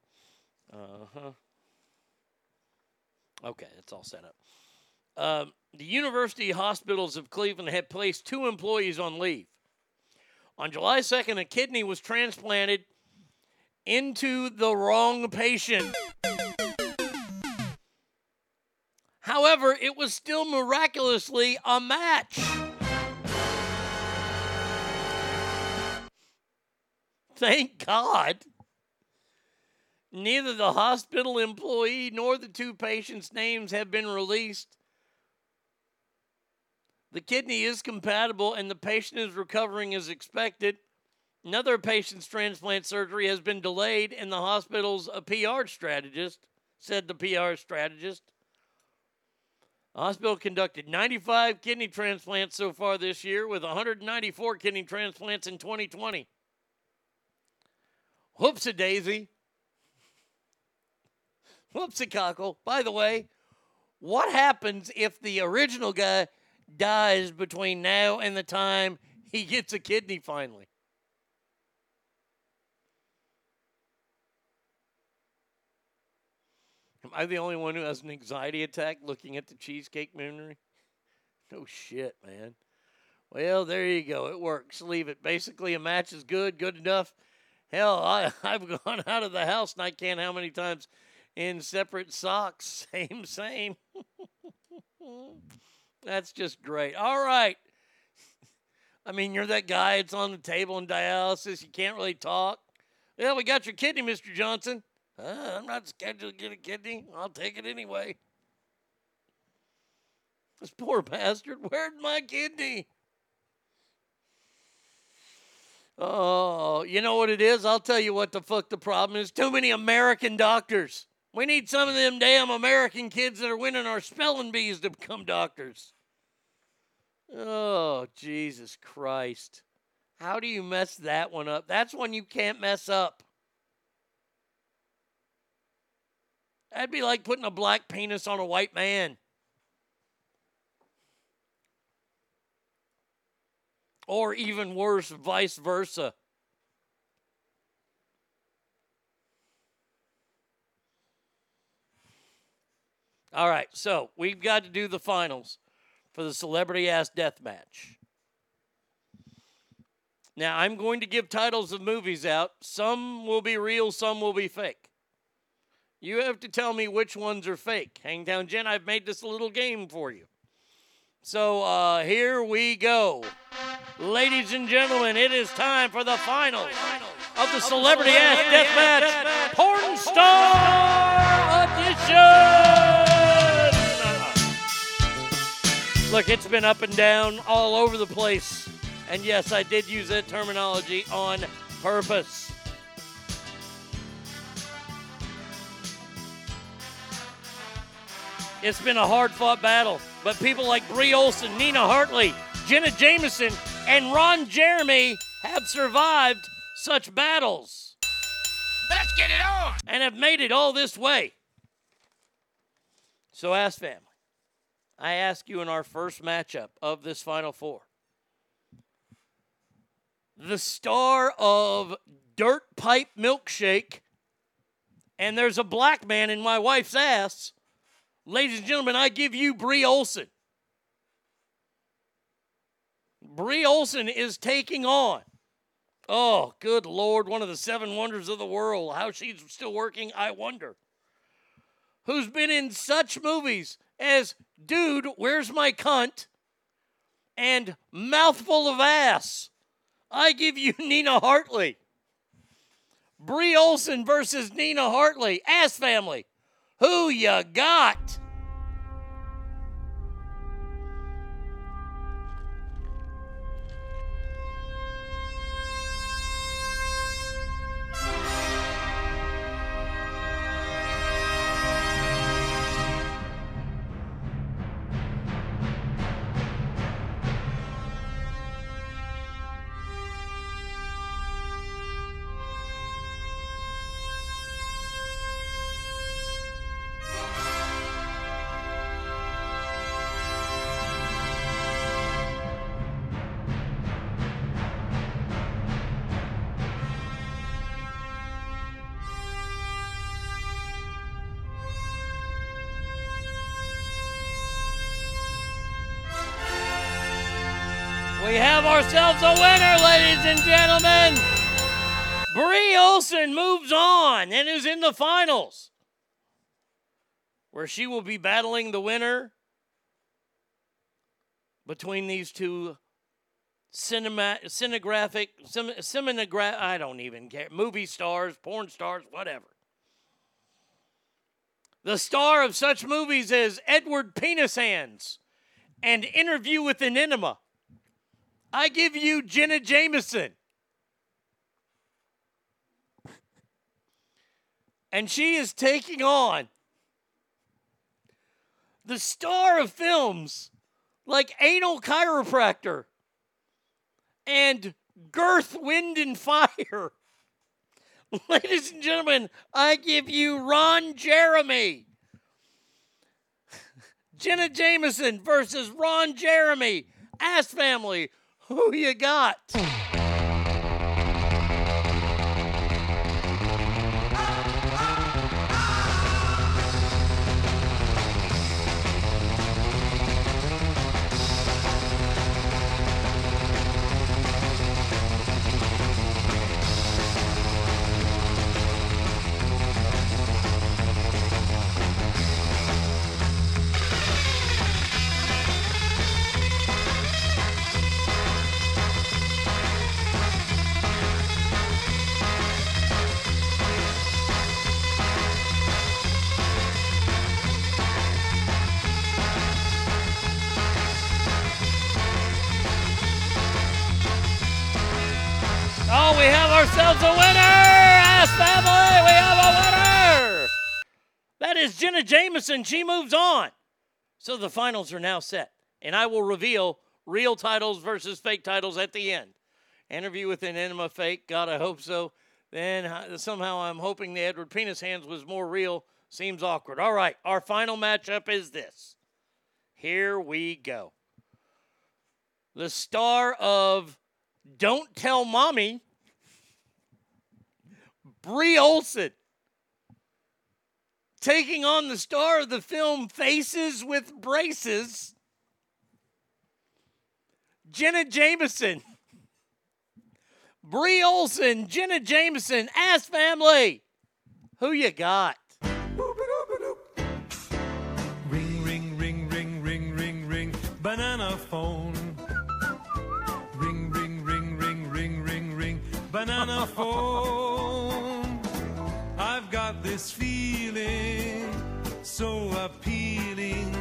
F: Uh huh. Okay, that's all set up. Um, the University Hospitals of Cleveland had placed two employees on leave. On July 2nd, a kidney was transplanted into the wrong patient. However, it was still miraculously a match. Thank God. Neither the hospital employee nor the two patients' names have been released. The kidney is compatible and the patient is recovering as expected. Another patient's transplant surgery has been delayed, and the hospital's a PR strategist said the PR strategist. The hospital conducted 95 kidney transplants so far this year, with 194 kidney transplants in 2020. Whoopsie daisy. Whoopsie cockle. By the way, what happens if the original guy dies between now and the time he gets a kidney finally? Am I the only one who has an anxiety attack looking at the cheesecake memory? No shit, man. Well, there you go. It works. Leave it. Basically, a match is good, good enough. Hell, I, I've gone out of the house and I can't how many times in separate socks. Same, same. That's just great. All right. I mean, you're that guy that's on the table in dialysis. You can't really talk. Well, we got your kidney, Mr. Johnson. Uh, I'm not scheduled to get a kidney. I'll take it anyway. This poor bastard. Where'd my kidney? Oh, you know what it is? I'll tell you what the fuck the problem is. Too many American doctors. We need some of them damn American kids that are winning our spelling bees to become doctors. Oh, Jesus Christ. How do you mess that one up? That's one you can't mess up. That'd be like putting a black penis on a white man. Or even worse, vice versa. All right, so we've got to do the finals for the celebrity ass death match. Now, I'm going to give titles of movies out. Some will be real, some will be fake. You have to tell me which ones are fake. Hangtown Jen, I've made this a little game for you. So uh, here we go. Ladies and gentlemen, it is time for the final of the Celebrity Ass Death Match Porn Star Edition. Look, it's been up and down all over the place. And yes, I did use that terminology on purpose. It's been a hard fought battle, but people like Bree Olson, Nina Hartley, Jenna Jameson, and Ron Jeremy have survived such battles.
I: Let's get it on!
F: And have made it all this way. So, Ass Family, I ask you in our first matchup of this Final Four the star of Dirt Pipe Milkshake, and there's a black man in my wife's ass. Ladies and gentlemen, I give you Bree Olson. Bree Olson is taking on. Oh, good Lord, one of the seven wonders of the world. How she's still working, I wonder. Who's been in such movies as Dude, Where's My Cunt? and Mouthful of Ass. I give you Nina Hartley. Bree Olson versus Nina Hartley. Ass family. Who you got? And gentlemen. Bree Olson moves on and is in the finals, where she will be battling the winner between these two cinema, cinegraphic, sim, I don't even care, movie stars, porn stars, whatever. The star of such movies as Edward Penis Hands and Interview with an Enema. I give you Jenna Jameson. And she is taking on the star of films like Anal Chiropractor and Girth, Wind, and Fire. Ladies and gentlemen, I give you Ron Jeremy. Jenna Jameson versus Ron Jeremy. Ass Family, who you got? Jenna Jameson. She moves on. So the finals are now set, and I will reveal real titles versus fake titles at the end. Interview with an enema fake. God, I hope so. Then uh, somehow I'm hoping the Edward Penis Hands was more real. Seems awkward. All right, our final matchup is this. Here we go. the star of Don't Tell Mommy, Bree Olson, taking on the star of the film Faces with Braces, Jenna Jameson. Bree Olson, Jenna Jameson, Ass Family. Who you got?
W: Ring, ring, ring, ring, ring, ring, ring, banana phone. Ring, ring, ring, ring, ring, ring, ring, banana phone. So appealing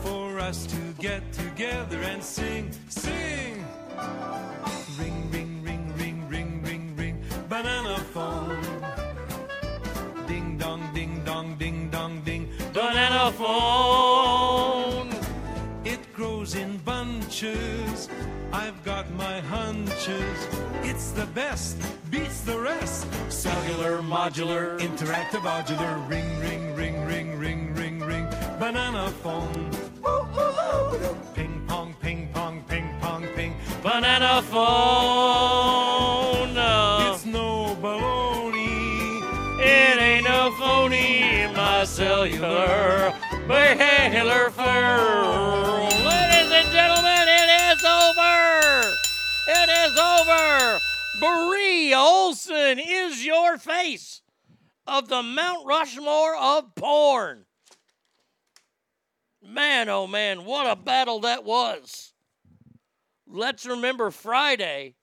W: for us to get together and sing, sing. Ring, ring, ring, ring, ring, ring, ring, banana phone. Ding dong, ding dong, ding dong, ding,
F: Banana phone.
W: It grows in bunches. I've got my hunches. It's the best, the rest. Cellular, modular, interactive, modular. Ring, ring, ring, ring, ring, ring, ring. Banana phone. Ping pong, ping pong, ping pong, ping.
F: Banana phone.
W: It's no baloney.
F: It ain't no phony, my cellular baler phone. Bree Olson is your face of the Mount Rushmore of porn. Man, oh man, what a battle that was. Let's remember Friday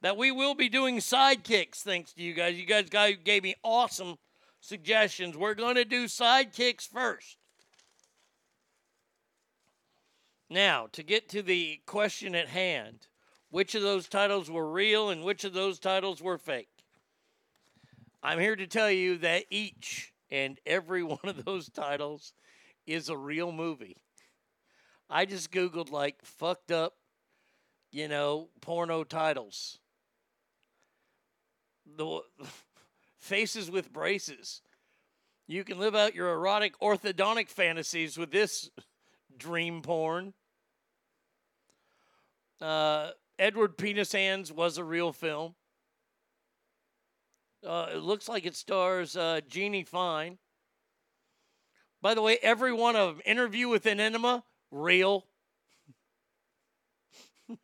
F: that we will be doing sidekicks thanks to you guys. You guys gave me awesome suggestions. We're going to do sidekicks first. Now, to get to the question at hand, which of those titles were real and which of those titles were fake? I'm here to tell you that each and every one of those titles is a real movie. I just Googled like fucked up, you know, porno titles. The faces with braces. You can live out your erotic orthodontic fantasies with this dream porn. Uh, Edward Penis Hands was a real film. Uh, it looks like it stars uh, Jeanna Fine. By the way, every one of them, Interview with an Enema, real.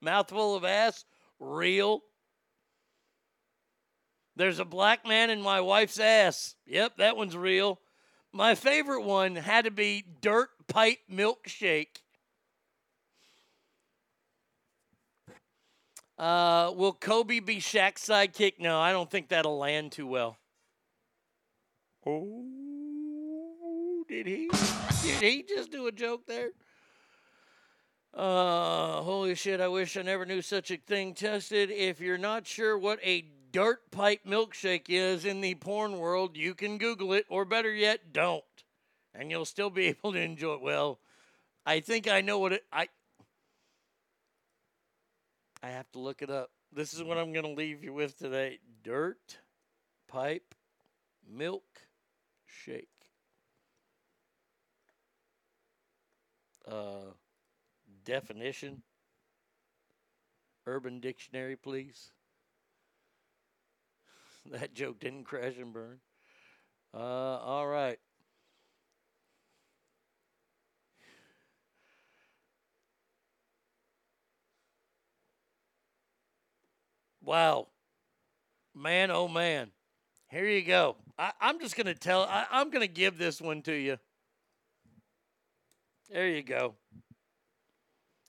F: Mouthful of ass, real. There's a black man in my wife's ass. Yep, that one's real. My favorite one had to be Dirt Pipe Milkshake. Uh, will Kobe be Shaq's sidekick? No, I don't think that'll land too well. Oh, did he? Did he just do a joke there? Uh, holy shit, I wish I never knew such a thing tested. If you're not sure what a dirt pipe milkshake is in the porn world, you can Google it, or better yet, don't. And you'll still be able to enjoy it. Well, I think I know what it I I have to look it up. This is what I'm gonna leave you with today. Dirt pipe milk shake. Uh definition. Urban Dictionary, please. That joke didn't crash and burn. Uh, all right. Wow. Man, oh man. Here you go. I, I'm just going to tell, I, I'm going to give this one to you. There you go.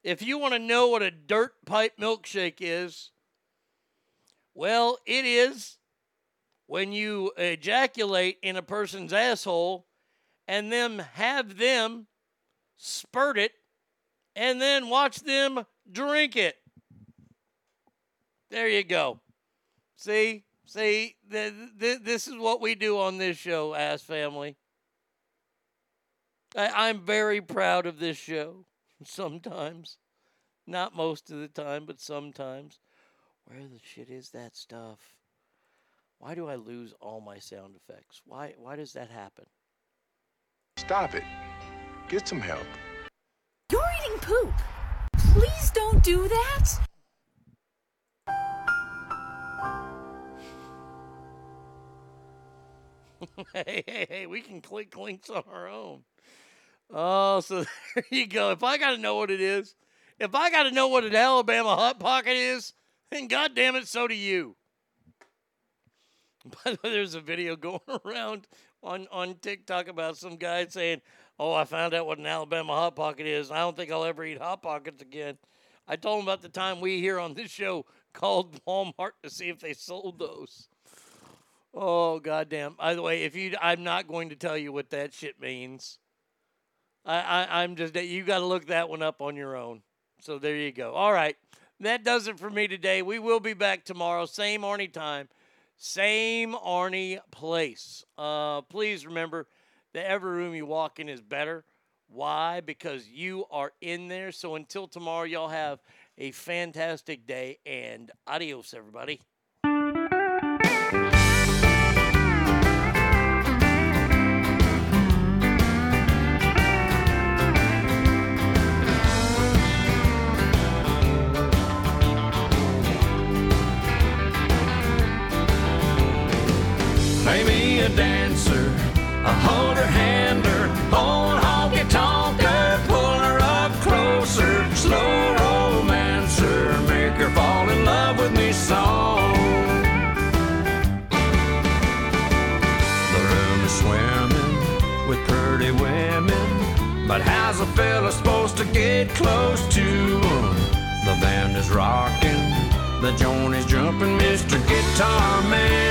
F: If you want to know what a dirt pipe milkshake is, well, it is when you ejaculate in a person's asshole and then have them spurt it and then watch them drink it. There you go. See, see, th- th- this is what we do on this show, Ass Family. I- I'm very proud of this show. Sometimes, not most of the time, but sometimes. Where the shit is that stuff? Why do I lose all my sound effects? Why? Why does that happen?
X: Stop it. Get some help.
Y: You're eating poop. Please don't do that.
F: hey, hey, hey, we can click links on our own. Oh, so there you go. If I got to know what it is, if I got to know what an Alabama Hot Pocket is, then goddamn it, so do you. By the way, there's a video going around on, on TikTok about some guy saying, Oh, I found out what an Alabama Hot Pocket is. I don't think I'll ever eat Hot Pockets again. I told him about the time we here on this show called Walmart to see if they sold those. Oh goddamn! By the way, if you, I'm not going to tell you what that shit means. I, I I'm just you got to look that one up on your own. So there you go. All right, that does it for me today. We will be back tomorrow, same Arnie time, same Arnie place. Uh, please remember that every room you walk in is better. Why? Because you are in there. So until tomorrow, y'all have a fantastic day and adios, everybody.
P: Rocking, the joint is jumping, Mr. Guitar Man.